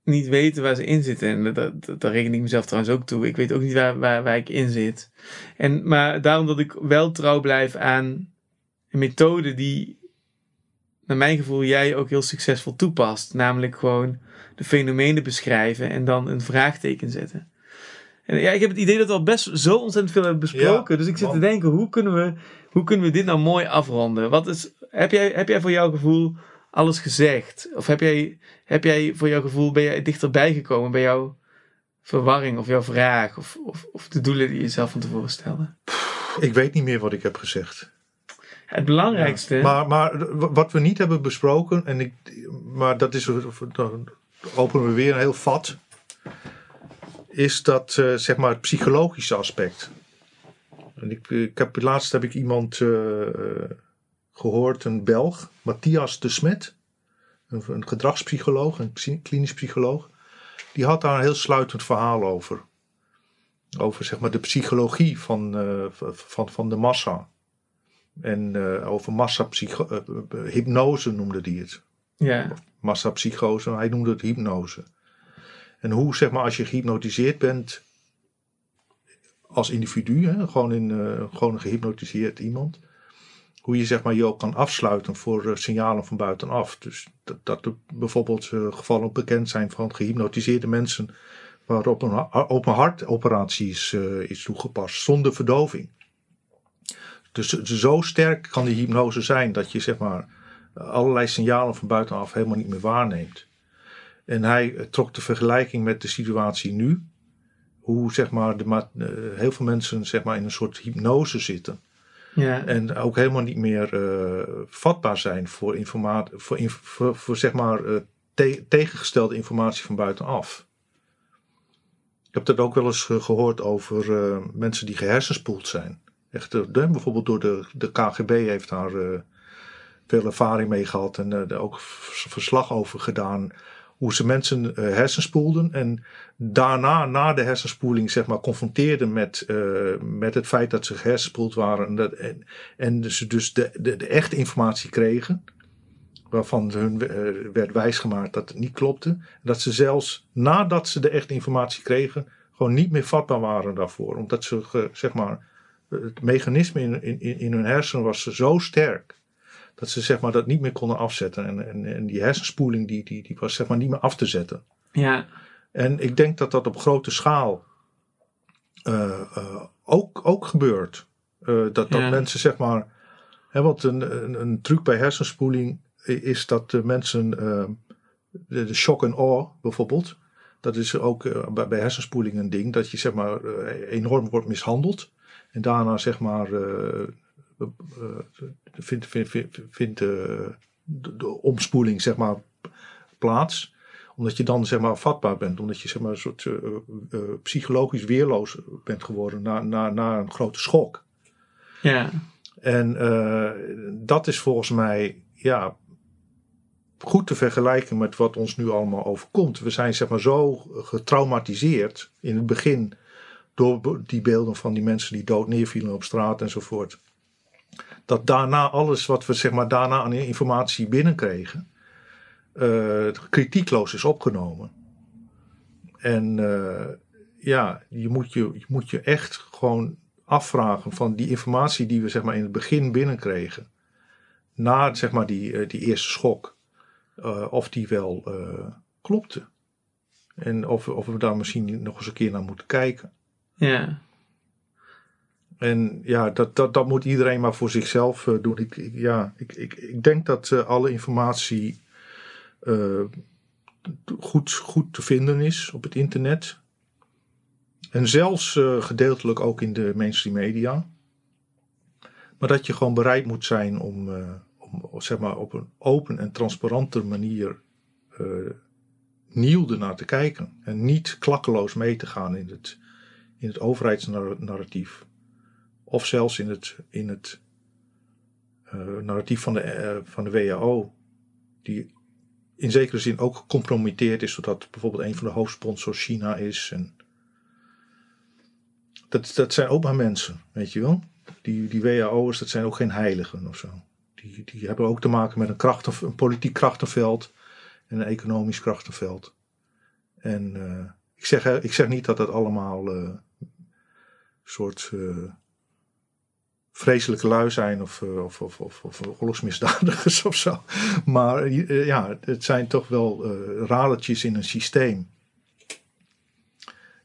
niet weten waar ze in zitten. En dat, dat, daar reken ik mezelf trouwens ook toe. Ik weet ook niet waar, waar, waar ik in zit. En, maar daarom dat ik wel trouw blijf aan een methode die, naar mijn gevoel, jij ook heel succesvol toepast. Namelijk gewoon de fenomenen beschrijven en dan een vraagteken zetten. En ja, ik heb het idee dat we al best zo ontzettend veel hebben besproken. dus ik zit te denken, hoe kunnen, we, hoe kunnen we dit nou mooi afronden? Wat is, heb, jij, heb jij voor jouw gevoel alles gezegd? Of heb jij, heb jij voor jouw gevoel, ben jij dichterbij gekomen bij jouw verwarring of jouw vraag? Of, of, of de doelen die je zelf van tevoren stelde? Ik weet niet meer wat ik heb gezegd. Het belangrijkste. Maar, maar wat we niet hebben besproken, en ik, maar dat is, dan openen we weer een heel vat, is dat uh, zeg maar het psychologische aspect. En ik, ik heb, laatst heb ik iemand uh, gehoord, een Belg, Matthias de Smet, een, gedragspsycholoog, een klinisch psycholoog. Die had daar een heel sluitend verhaal over. Over zeg maar, de psychologie van, uh, van, van de massa. En uh, over massa-hypnose noemde hij het. Ja. Massa-psychose, hij noemde het hypnose. En hoe, zeg maar, als je gehypnotiseerd bent als individu, hè, gewoon, in, uh, gewoon een gehypnotiseerd iemand, hoe je zeg maar, je ook kan afsluiten voor uh, signalen van buitenaf. Dus dat, dat er bijvoorbeeld uh, gevallen bekend zijn van gehypnotiseerde mensen waarop een open hartoperatie is, is toegepast zonder verdoving. Dus zo sterk kan die hypnose zijn dat je zeg maar, allerlei signalen van buitenaf helemaal niet meer waarneemt. En hij trok de vergelijking met de situatie nu. Hoe zeg maar, de, heel veel mensen zeg maar, in een soort hypnose zitten. Ja. En ook helemaal niet meer uh, vatbaar zijn voor, informatie, voor, voor, voor, zeg maar uh, te, tegengestelde informatie van buitenaf. Ik heb dat ook wel eens gehoord over uh, mensen die gehersenspoeld zijn. Echt, de, bijvoorbeeld door de, de KGB heeft daar veel ervaring mee gehad en er ook verslag over gedaan hoe ze mensen uh, hersenspoelden en daarna, na de hersenspoeling, zeg maar, confronteerden met, uh, met het feit dat ze gehersenspoeld waren en, dat, en, en ze dus de, de, de echte informatie kregen, waarvan hun uh, werd wijsgemaakt dat het niet klopte. Dat ze zelfs nadat ze de echte informatie kregen, gewoon niet meer vatbaar waren daarvoor, omdat ze, zeg maar, het mechanisme in, in, in hun hersenen was zo sterk dat ze zeg maar, dat niet meer konden afzetten. En, en, en die hersenspoeling die, die, die was zeg maar, niet meer af te zetten. Ja. En ik denk dat dat op grote schaal uh, uh, ook, ook gebeurt. Uh, dat, dat Ja. mensen zeg maar. Hè, want een, een, een truc bij hersenspoeling is dat de mensen. de, de shock en awe bijvoorbeeld. Dat is ook bij, bij hersenspoeling een ding. Dat je zeg maar enorm wordt mishandeld. En daarna zeg maar vindt, vindt, vindt, vindt de, de, omspoeling zeg maar, plaats. Omdat je dan zeg maar, vatbaar bent. Omdat je zeg maar, een soort uh, uh, psychologisch weerloos bent geworden na, na, na een grote schok. Ja. En uh, dat is volgens mij ja, goed te vergelijken met wat ons nu allemaal overkomt. We zijn zeg maar, zo getraumatiseerd in het begin door die beelden van die mensen die dood neervielen op straat enzovoort dat daarna alles wat we zeg maar daarna aan informatie binnenkregen, uh, kritiekloos is opgenomen. En uh, ja, je moet je, je moet je echt gewoon afvragen van die informatie die we zeg maar in het begin binnenkregen, na zeg maar die, uh, die eerste schok, of die wel klopte. En of, of we daar misschien nog eens een keer naar moeten kijken. Ja. En ja, dat, dat, dat moet iedereen maar voor zichzelf uh, doen. Ik, ik, ja, ik, ik, ik denk dat uh, alle informatie uh, goed, goed te vinden is op het internet. En zelfs gedeeltelijk ook in de mainstream media. Maar dat je gewoon bereid moet zijn om, om zeg maar, op een open en transparante manier nieuw ernaar te kijken. En niet klakkeloos mee te gaan in het, in het overheidsnarratief. Of zelfs in het, in het uh, narratief van de, uh, van de WHO. Die in zekere zin ook gecompromitteerd is, zodat bijvoorbeeld een van de hoofdsponsors China is. En dat, dat zijn ook maar mensen, weet je wel. Die, die WHO'ers, dat zijn ook geen heiligen of zo. Die, die hebben ook te maken met een, krachten, een politiek krachtenveld en een economisch krachtenveld. En uh, ik, zeg, ik zeg niet dat dat allemaal soort uh, vreselijke lui zijn of, of, of, of, of oorlogsmisdadigers of zo. Maar ja, het zijn toch wel radertjes in een systeem.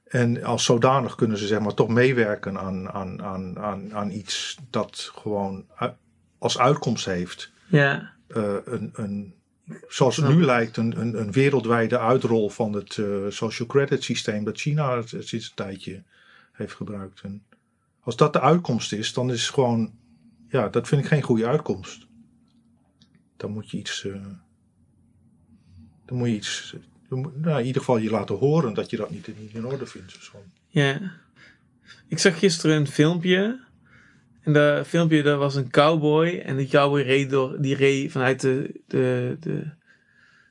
En als zodanig kunnen ze zeg maar toch meewerken aan, aan, aan, aan, aan iets dat gewoon als uitkomst heeft. Ja. Uh, een, een, zoals het nu lijkt, een, een, een, wereldwijde uitrol van het uh, social credit systeem dat China sinds een tijdje heeft gebruikt. En als dat de uitkomst is, dan is gewoon, ja, dat vind ik geen goede uitkomst. Dan moet je iets, uh, dan moet je iets nou, in ieder geval je laten horen dat je dat niet, in orde vindt. Dus ja. Ik zag gisteren een filmpje. En dat filmpje, dat was een cowboy. En die cowboy reed, door, die reed vanuit de, de, de,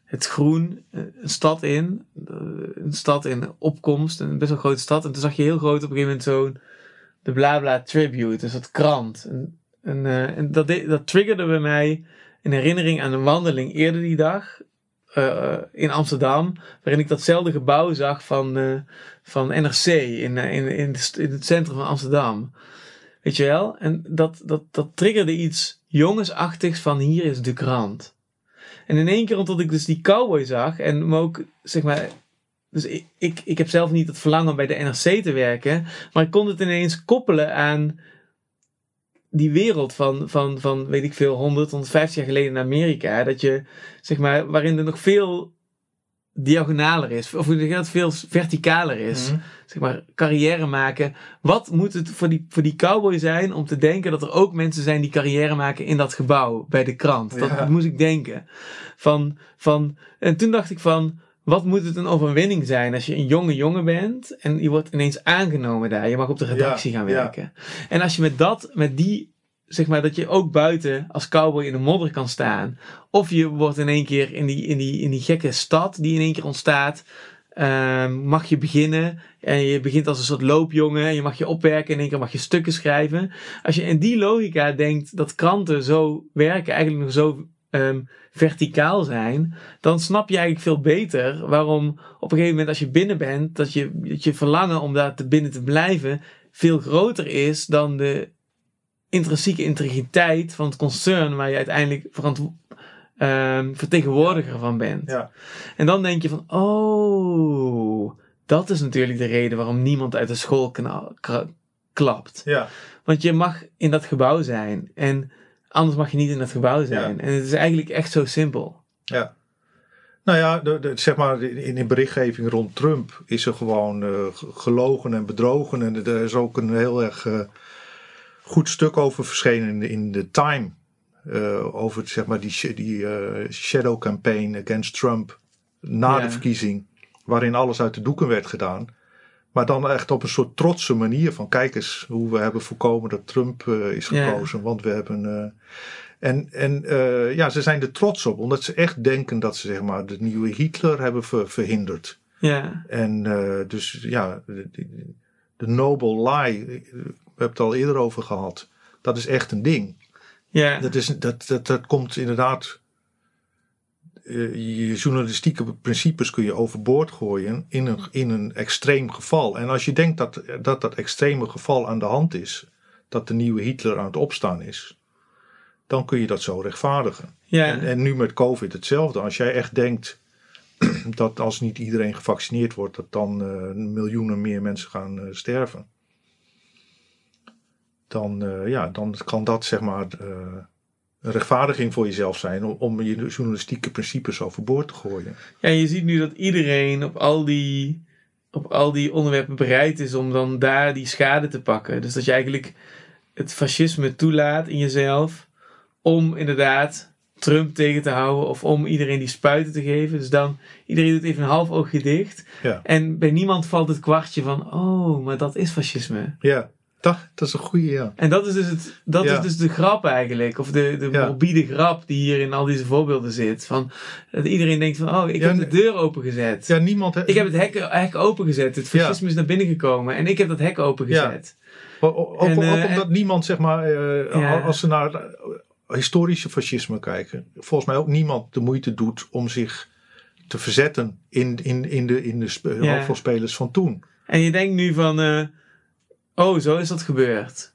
het groen eh, een stad in. Een stad in opkomst. Een best wel grote stad. En toen zag je heel groot op een gegeven moment zo'n de Blabla Tribute. Dus dat krant. En, en, en dat, dat triggerde bij mij een herinnering aan een wandeling eerder die dag. In Amsterdam, waarin ik datzelfde gebouw zag van, van NRC in, in, in, in, het centrum van Amsterdam. Weet je wel? En dat, dat, dat triggerde iets jongensachtigs van hier is de krant. En in één keer, omdat ik dus die cowboy zag en ook, zeg maar, dus ik, ik, ik heb zelf niet het verlangen om bij de NRC te werken, maar ik kon het ineens koppelen aan die wereld van, van, van, weet ik veel, 100, 150 jaar geleden in Amerika, dat je, zeg maar, waarin er nog veel diagonaler is, of dat het veel verticaler is. Mm Zeg maar, carrière maken. Wat moet het voor die, voor die cowboy zijn om te denken dat er ook mensen zijn die carrière maken in dat gebouw, bij de krant? Dat moest ik denken. Van, van, en toen dacht ik van, wat moet het een overwinning zijn als je een jonge jongen bent en je wordt ineens aangenomen daar. Je mag op de redactie ja, gaan werken. Ja. En als je met dat, met die, zeg maar, dat je ook buiten als cowboy in de modder kan staan. Of je wordt in één keer in die, in die, in die gekke stad die in één keer ontstaat. Um, mag je beginnen en je begint als een soort loopjongen en je mag je opwerken in één keer mag je stukken schrijven. Als je in die logica denkt dat kranten zo werken, eigenlijk nog zo um, verticaal zijn, dan snap je eigenlijk veel beter waarom op een gegeven moment als je binnen bent, dat je, dat je verlangen om daar te binnen te blijven veel groter is dan de intrinsieke integriteit van het concern waar je uiteindelijk um, vertegenwoordiger van bent. Ja. En dan denk je van, oh, dat is natuurlijk de reden waarom niemand uit de school klapt. Ja. Want je mag in dat gebouw zijn en Anders mag je niet in het gebouw zijn. En het is eigenlijk echt zo simpel. Ja. Nou ja, de, de, zeg maar in de berichtgeving rond Trump is er gewoon uh, gelogen en bedrogen. En er is ook een heel erg uh, goed stuk over verschenen in de, in de Time. Uh, over zeg maar die, die shadow campaign against Trump na ja. de verkiezing. Waarin alles uit de doeken werd gedaan. Maar dan echt op een soort trotse manier van kijk eens hoe we hebben voorkomen dat Trump uh, is gekozen. Want we hebben. En en ja, ze zijn er trots op, omdat ze echt denken dat ze zeg maar de nieuwe Hitler hebben ver, verhinderd. Ja. En dus ja, de, de, noble lie, hebben het al eerder over gehad. Dat is echt een ding. Ja. Dat, is, dat, dat, dat komt inderdaad uh, je journalistieke principes kun je overboord gooien in een, in een extreem geval. En als je denkt dat, dat dat extreme geval aan de hand is, dat de nieuwe Hitler aan het opstaan is, dan kun je dat zo rechtvaardigen. Ja. En, en nu met COVID hetzelfde. Als jij echt denkt dat als niet iedereen gevaccineerd wordt, dat dan uh, miljoenen meer mensen gaan uh, sterven. Dan, ja, dan kan dat zeg maar een rechtvaardiging voor jezelf zijn om, om je journalistieke principes overboord te gooien. Ja, je ziet nu dat iedereen op al die, op al die onderwerpen bereid is om dan daar die schade te pakken. Dus dat je eigenlijk het fascisme toelaat in jezelf om inderdaad Trump tegen te houden of om iedereen die spuiten te geven. Dus dan, iedereen doet even een half oogje dicht. Ja. En bij niemand valt het kwartje van, oh, maar dat is fascisme. Ja, dat, dat is een goede, ja. En dat is dus, het, dat Ja. is dus de grap eigenlijk. Of de, de Ja. morbide grap die hier in al deze voorbeelden zit. Van, dat iedereen denkt van, oh, ik Ja, heb de deur opengezet. Ja, niemand... he- Ik heb het hek, hek opengezet. Het fascisme is naar binnen gekomen. En ik heb dat hek opengezet. Ook, En, ook eh, omdat niemand, zeg maar, eh, als ze naar eh, historische fascisme kijken, volgens mij ook niemand de moeite doet om zich te verzetten in, in, in de, in de hoofdrolspelers van toen. En je denkt nu van, oh, zo is dat gebeurd.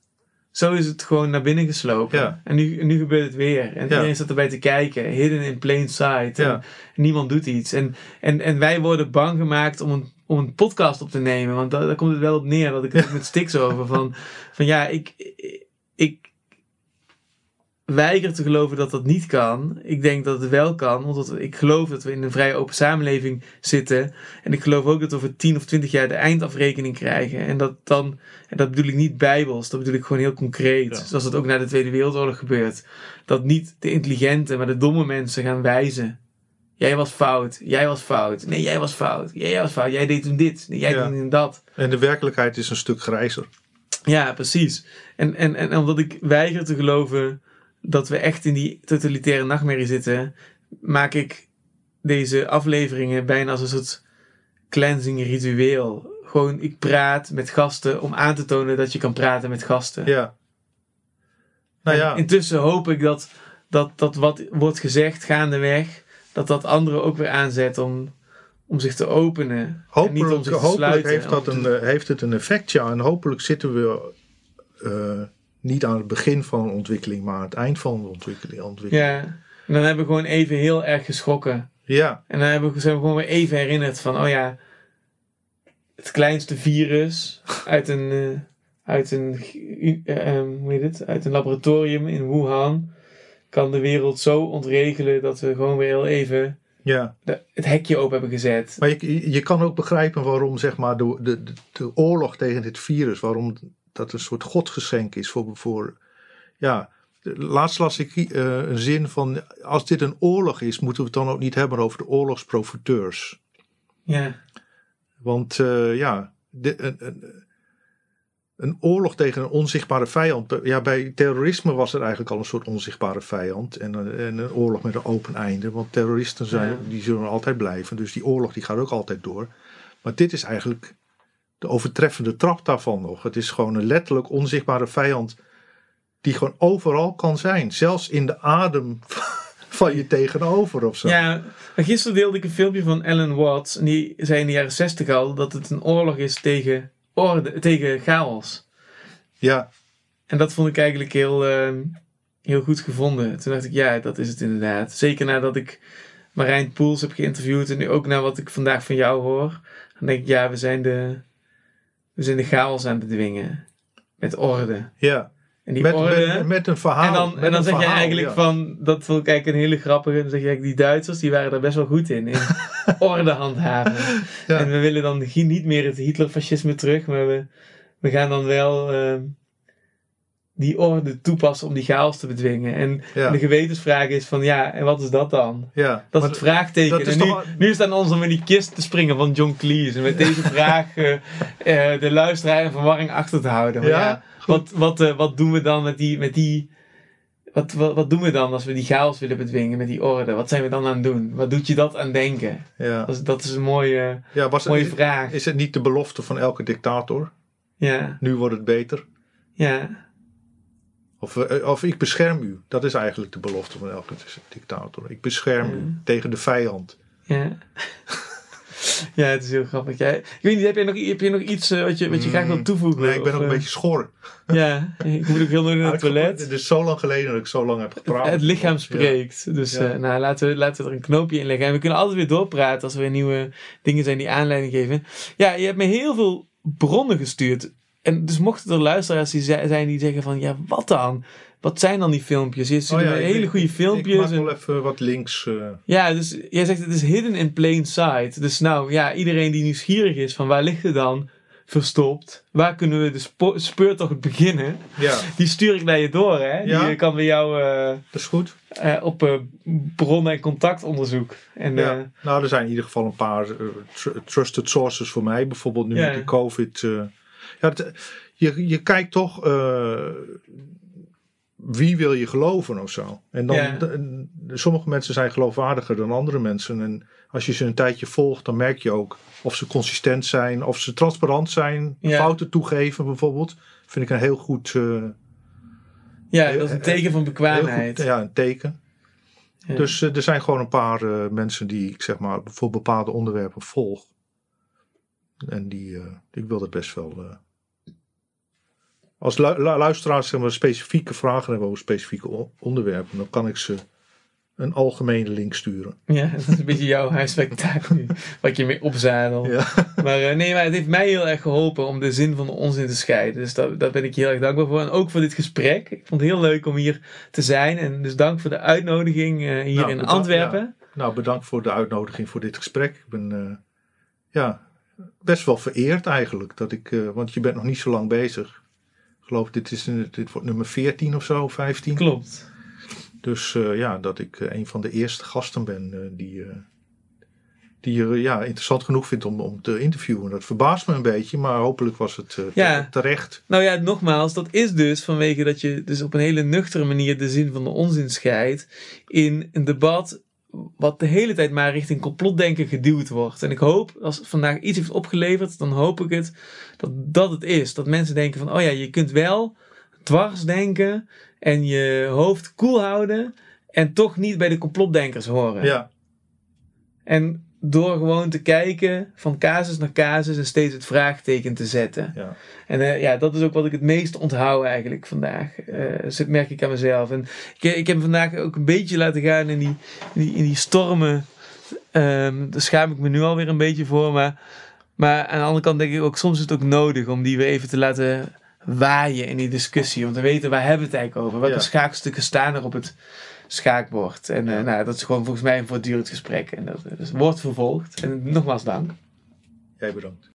Zo is het gewoon naar binnen geslopen. Ja. En nu, nu gebeurt het weer. En Ja. iedereen staat erbij te kijken. Hidden in plain sight. En niemand doet iets. En, en, en wij worden bang gemaakt om een, om een podcast op te nemen. Want daar, daar komt het wel op neer. Dat ik het met Stix over. Van, van ja, ik, ik weiger te geloven dat dat niet kan. Ik denk dat het wel kan. Want dat- ik geloof dat we in een vrij open samenleving zitten. En ik geloof ook dat we over 10 of 20 jaar de eindafrekening krijgen. En dat dan, en dat bedoel ik niet bijbels, dat bedoel ik gewoon heel concreet. Ja. Zoals dat ook na de Tweede Wereldoorlog gebeurt. Dat niet de intelligente, maar de domme mensen gaan wijzen. Jij was fout, jij was fout. Nee, jij was fout. Jij was fout. Jij deed toen dit. Nee, jij Ja. deed toen dat. En de werkelijkheid is een stuk grijzer. Ja, precies. En, en, en omdat ik weiger te geloven dat we echt in die totalitaire nachtmerrie zitten, maak ik deze afleveringen bijna als een soort cleansing ritueel. Gewoon, ik praat met gasten om aan te tonen dat je kan praten met gasten. Ja. Nou En ja, Intussen hoop ik dat, dat, dat wat wordt gezegd gaandeweg, dat dat anderen ook weer aanzet om, om zich te openen. en niet om hopelijk, zich te hopelijk sluiten. heeft, dat een, te- eh, heeft het een effect, ja. En hopelijk zitten we eh, niet aan het begin van een ontwikkeling, maar aan het eind van de ontwikkeling. ontwikkeling. ja, en dan hebben we gewoon even heel erg geschrokken. ja. En dan hebben we, zijn we gewoon weer even herinnerd van, oh ja, het kleinste virus uit een, eh, uit een, eh, ehm, hoe heet het? Uit een laboratorium in Wuhan kan de wereld zo ontregelen dat we gewoon weer heel even ja. de- het hekje open hebben gezet. Maar je, je kan ook begrijpen waarom zeg maar, de, de, de oorlog tegen dit virus, waarom dat een soort godgeschenk is voor. voor ja, laatst las ik eh, een zin van: als dit een oorlog is, moeten we het dan ook niet hebben over de oorlogsprofiteurs. Ja, Want eh, ja, de, een, een, een oorlog tegen een onzichtbare vijand. Ja, bij terrorisme was er eigenlijk al een soort onzichtbare vijand. En, een- en een oorlog met een open einde. Want terroristen zijn, Ja. die zullen altijd blijven. Dus die oorlog die gaat ook altijd door. Maar dit is eigenlijk de overtreffende trap daarvan nog. Het is gewoon een letterlijk onzichtbare vijand. Die gewoon overal kan zijn. Zelfs in de adem van je tegenover of zo. ja gisteren deelde ik een filmpje van Alan Watts. En die zei in de jaren zestig al dat het een oorlog is tegen, orde, tegen chaos. ja. En dat vond ik eigenlijk heel, ehm, heel goed gevonden. Toen dacht ik, ja, dat is het inderdaad. Zeker nadat ik Marijn Poels heb geïnterviewd en nu ook naar wat ik vandaag van jou hoor. Dan denk ik, ja, we zijn de, we zijn de chaos aan het bedwingen. Met orde. ja. En die Met, orde... met, met een verhaal. en dan, en dan zeg je eigenlijk ja. van, dat vond ik eigenlijk een hele grappige, dan zeg je eigenlijk, die Duitsers, die waren daar best wel goed in, in orde handhaven. Ja. En we willen dan niet meer het Hitlerfascisme terug, maar we, we gaan dan wel ehm, die orde toepassen om die chaos te bedwingen. En, Ja. en de gewetensvraag is van, ja, en wat is dat dan? Ja, Dat maar is het vraagteken. is en nu, nu is het aan ons om in die kist te springen van John Cleese. En met deze vraag eh, eh, de luisteraar in verwarring achter te houden. Maar Ja, ja, wat, wat, eh, wat doen we dan met die... Met die wat, wat, wat doen we dan als we die chaos willen bedwingen met die orde? Wat zijn we dan aan het doen? Wat doet je dat aan denken? ja. Dat is, dat is een mooie, ja was mooie vraag. is het niet de belofte van elke dictator? Ja, Nu wordt het beter. ja, Of, eh, of ik bescherm u. Dat is eigenlijk de belofte van elke dictator. Ik bescherm u tegen de vijand. ja. ja, het is heel grappig. Ja, ik weet niet, heb je nog, heb je nog iets eh, wat, je, wat je graag wil toevoegen? Nee, ik ben ook een eh, beetje schor. Ja, ik moet ook heel nodig naar het toilet. Het is zo lang geleden dat ik zo lang heb gepraat. Het lichaam Ja. spreekt. Dus Ja. eh, nou, laten, we, laten we er een knoopje in leggen. En we kunnen altijd weer doorpraten als er weer nieuwe dingen zijn die aanleiding geven. Ja, je hebt me heel veel bronnen gestuurd. En dus mochten er luisteraars die zi- zijn die zeggen van... Ja, wat dan? Wat zijn dan die filmpjes? Je stuurt Oh ja, ik- hele ik- goede Ik filmpjes. maak en- wel even wat links. eh, ja, dus jij zegt het is hidden in plain sight. Dus nou, ja, iedereen die nieuwsgierig is van waar ligt het dan? verstopt. Waar kunnen we de speurtocht beginnen? Ja, Die stuur ik naar je door, hè? Ja. Die eh, kan bij jou eh, dat is goed. op bron- en contactonderzoek. En, Ja. Nou, er zijn in ieder geval een paar tr- trusted sources voor mij. Bijvoorbeeld nu met die COVID. Ja, het- je, je kijkt toch... eh, wie wil je geloven of zo? En dan, Ja. sommige mensen zijn geloofwaardiger dan andere mensen. En als je ze een tijdje volgt, dan merk je ook of ze consistent zijn, of ze transparant zijn, Ja. fouten toegeven bijvoorbeeld. Vind ik een heel goed, eh, ja, dat is een teken van bekwaamheid. goed ja, een teken. Ja. Dus eh, er zijn gewoon een paar mensen die ik zeg maar voor bepaalde onderwerpen volg. En die, ik wil dat best wel. Als lu- lu- luisteraars zeg maar, specifieke vragen hebben over specifieke onderwerpen, dan kan ik ze een algemene link sturen. Ja, dat is een beetje jouw huiswerktaak nu. Wat je mee opzadelt. Ja. Maar eh, nee, maar het heeft mij heel erg geholpen om de zin van de onzin te scheiden. Dus daar, daar ben ik heel erg dankbaar voor. En ook voor dit gesprek. Ik vond het heel leuk om hier te zijn. En dus dank voor de uitnodiging eh, hier Nou, in bedankt, Antwerpen. Nou, bedankt voor de uitnodiging voor dit gesprek. Ik ben eh, ja, best wel vereerd eigenlijk. Dat ik, want je bent nog niet zo lang bezig. Ik geloof dit, is, dit wordt nummer 14 of zo, 15. Klopt. Dus eh, ja, dat ik eh, een van de eerste gasten ben eh, die, die je ja, interessant genoeg vindt om, om te interviewen. Dat verbaast me een beetje, maar hopelijk was het Ja. terecht. Nou ja, nogmaals, dat is dus vanwege dat je dus op een hele nuchtere manier de zin van de onzin scheidt in een debat wat de hele tijd maar richting complotdenken geduwd wordt. En ik hoop, als het vandaag iets heeft opgeleverd, dan hoop ik het dat dat het is. Dat mensen denken van, oh ja, je kunt wel dwars denken en je hoofd koel houden en toch niet bij de complotdenkers horen. Ja, En door gewoon te kijken van casus naar casus en steeds het vraagteken te zetten. ja. En eh, ja, dat is ook wat ik het meest onthoud eigenlijk vandaag. Eh dus dat merk ik aan mezelf. En ik, ik heb vandaag ook een beetje laten gaan in die, in die, in die stormen. Ehm, daar schaam ik me nu alweer een beetje voor. Maar, maar aan de andere kant denk ik ook, soms is het ook nodig om die weer even te laten waaien in die discussie. Om te weten, waar hebben we het eigenlijk over? Welke Ja. schaakstukken staan er op het schaakbord? En eh, nou, dat is gewoon volgens mij een voortdurend gesprek. En dat, dat wordt vervolgd. En nogmaals dank. Jij bedankt.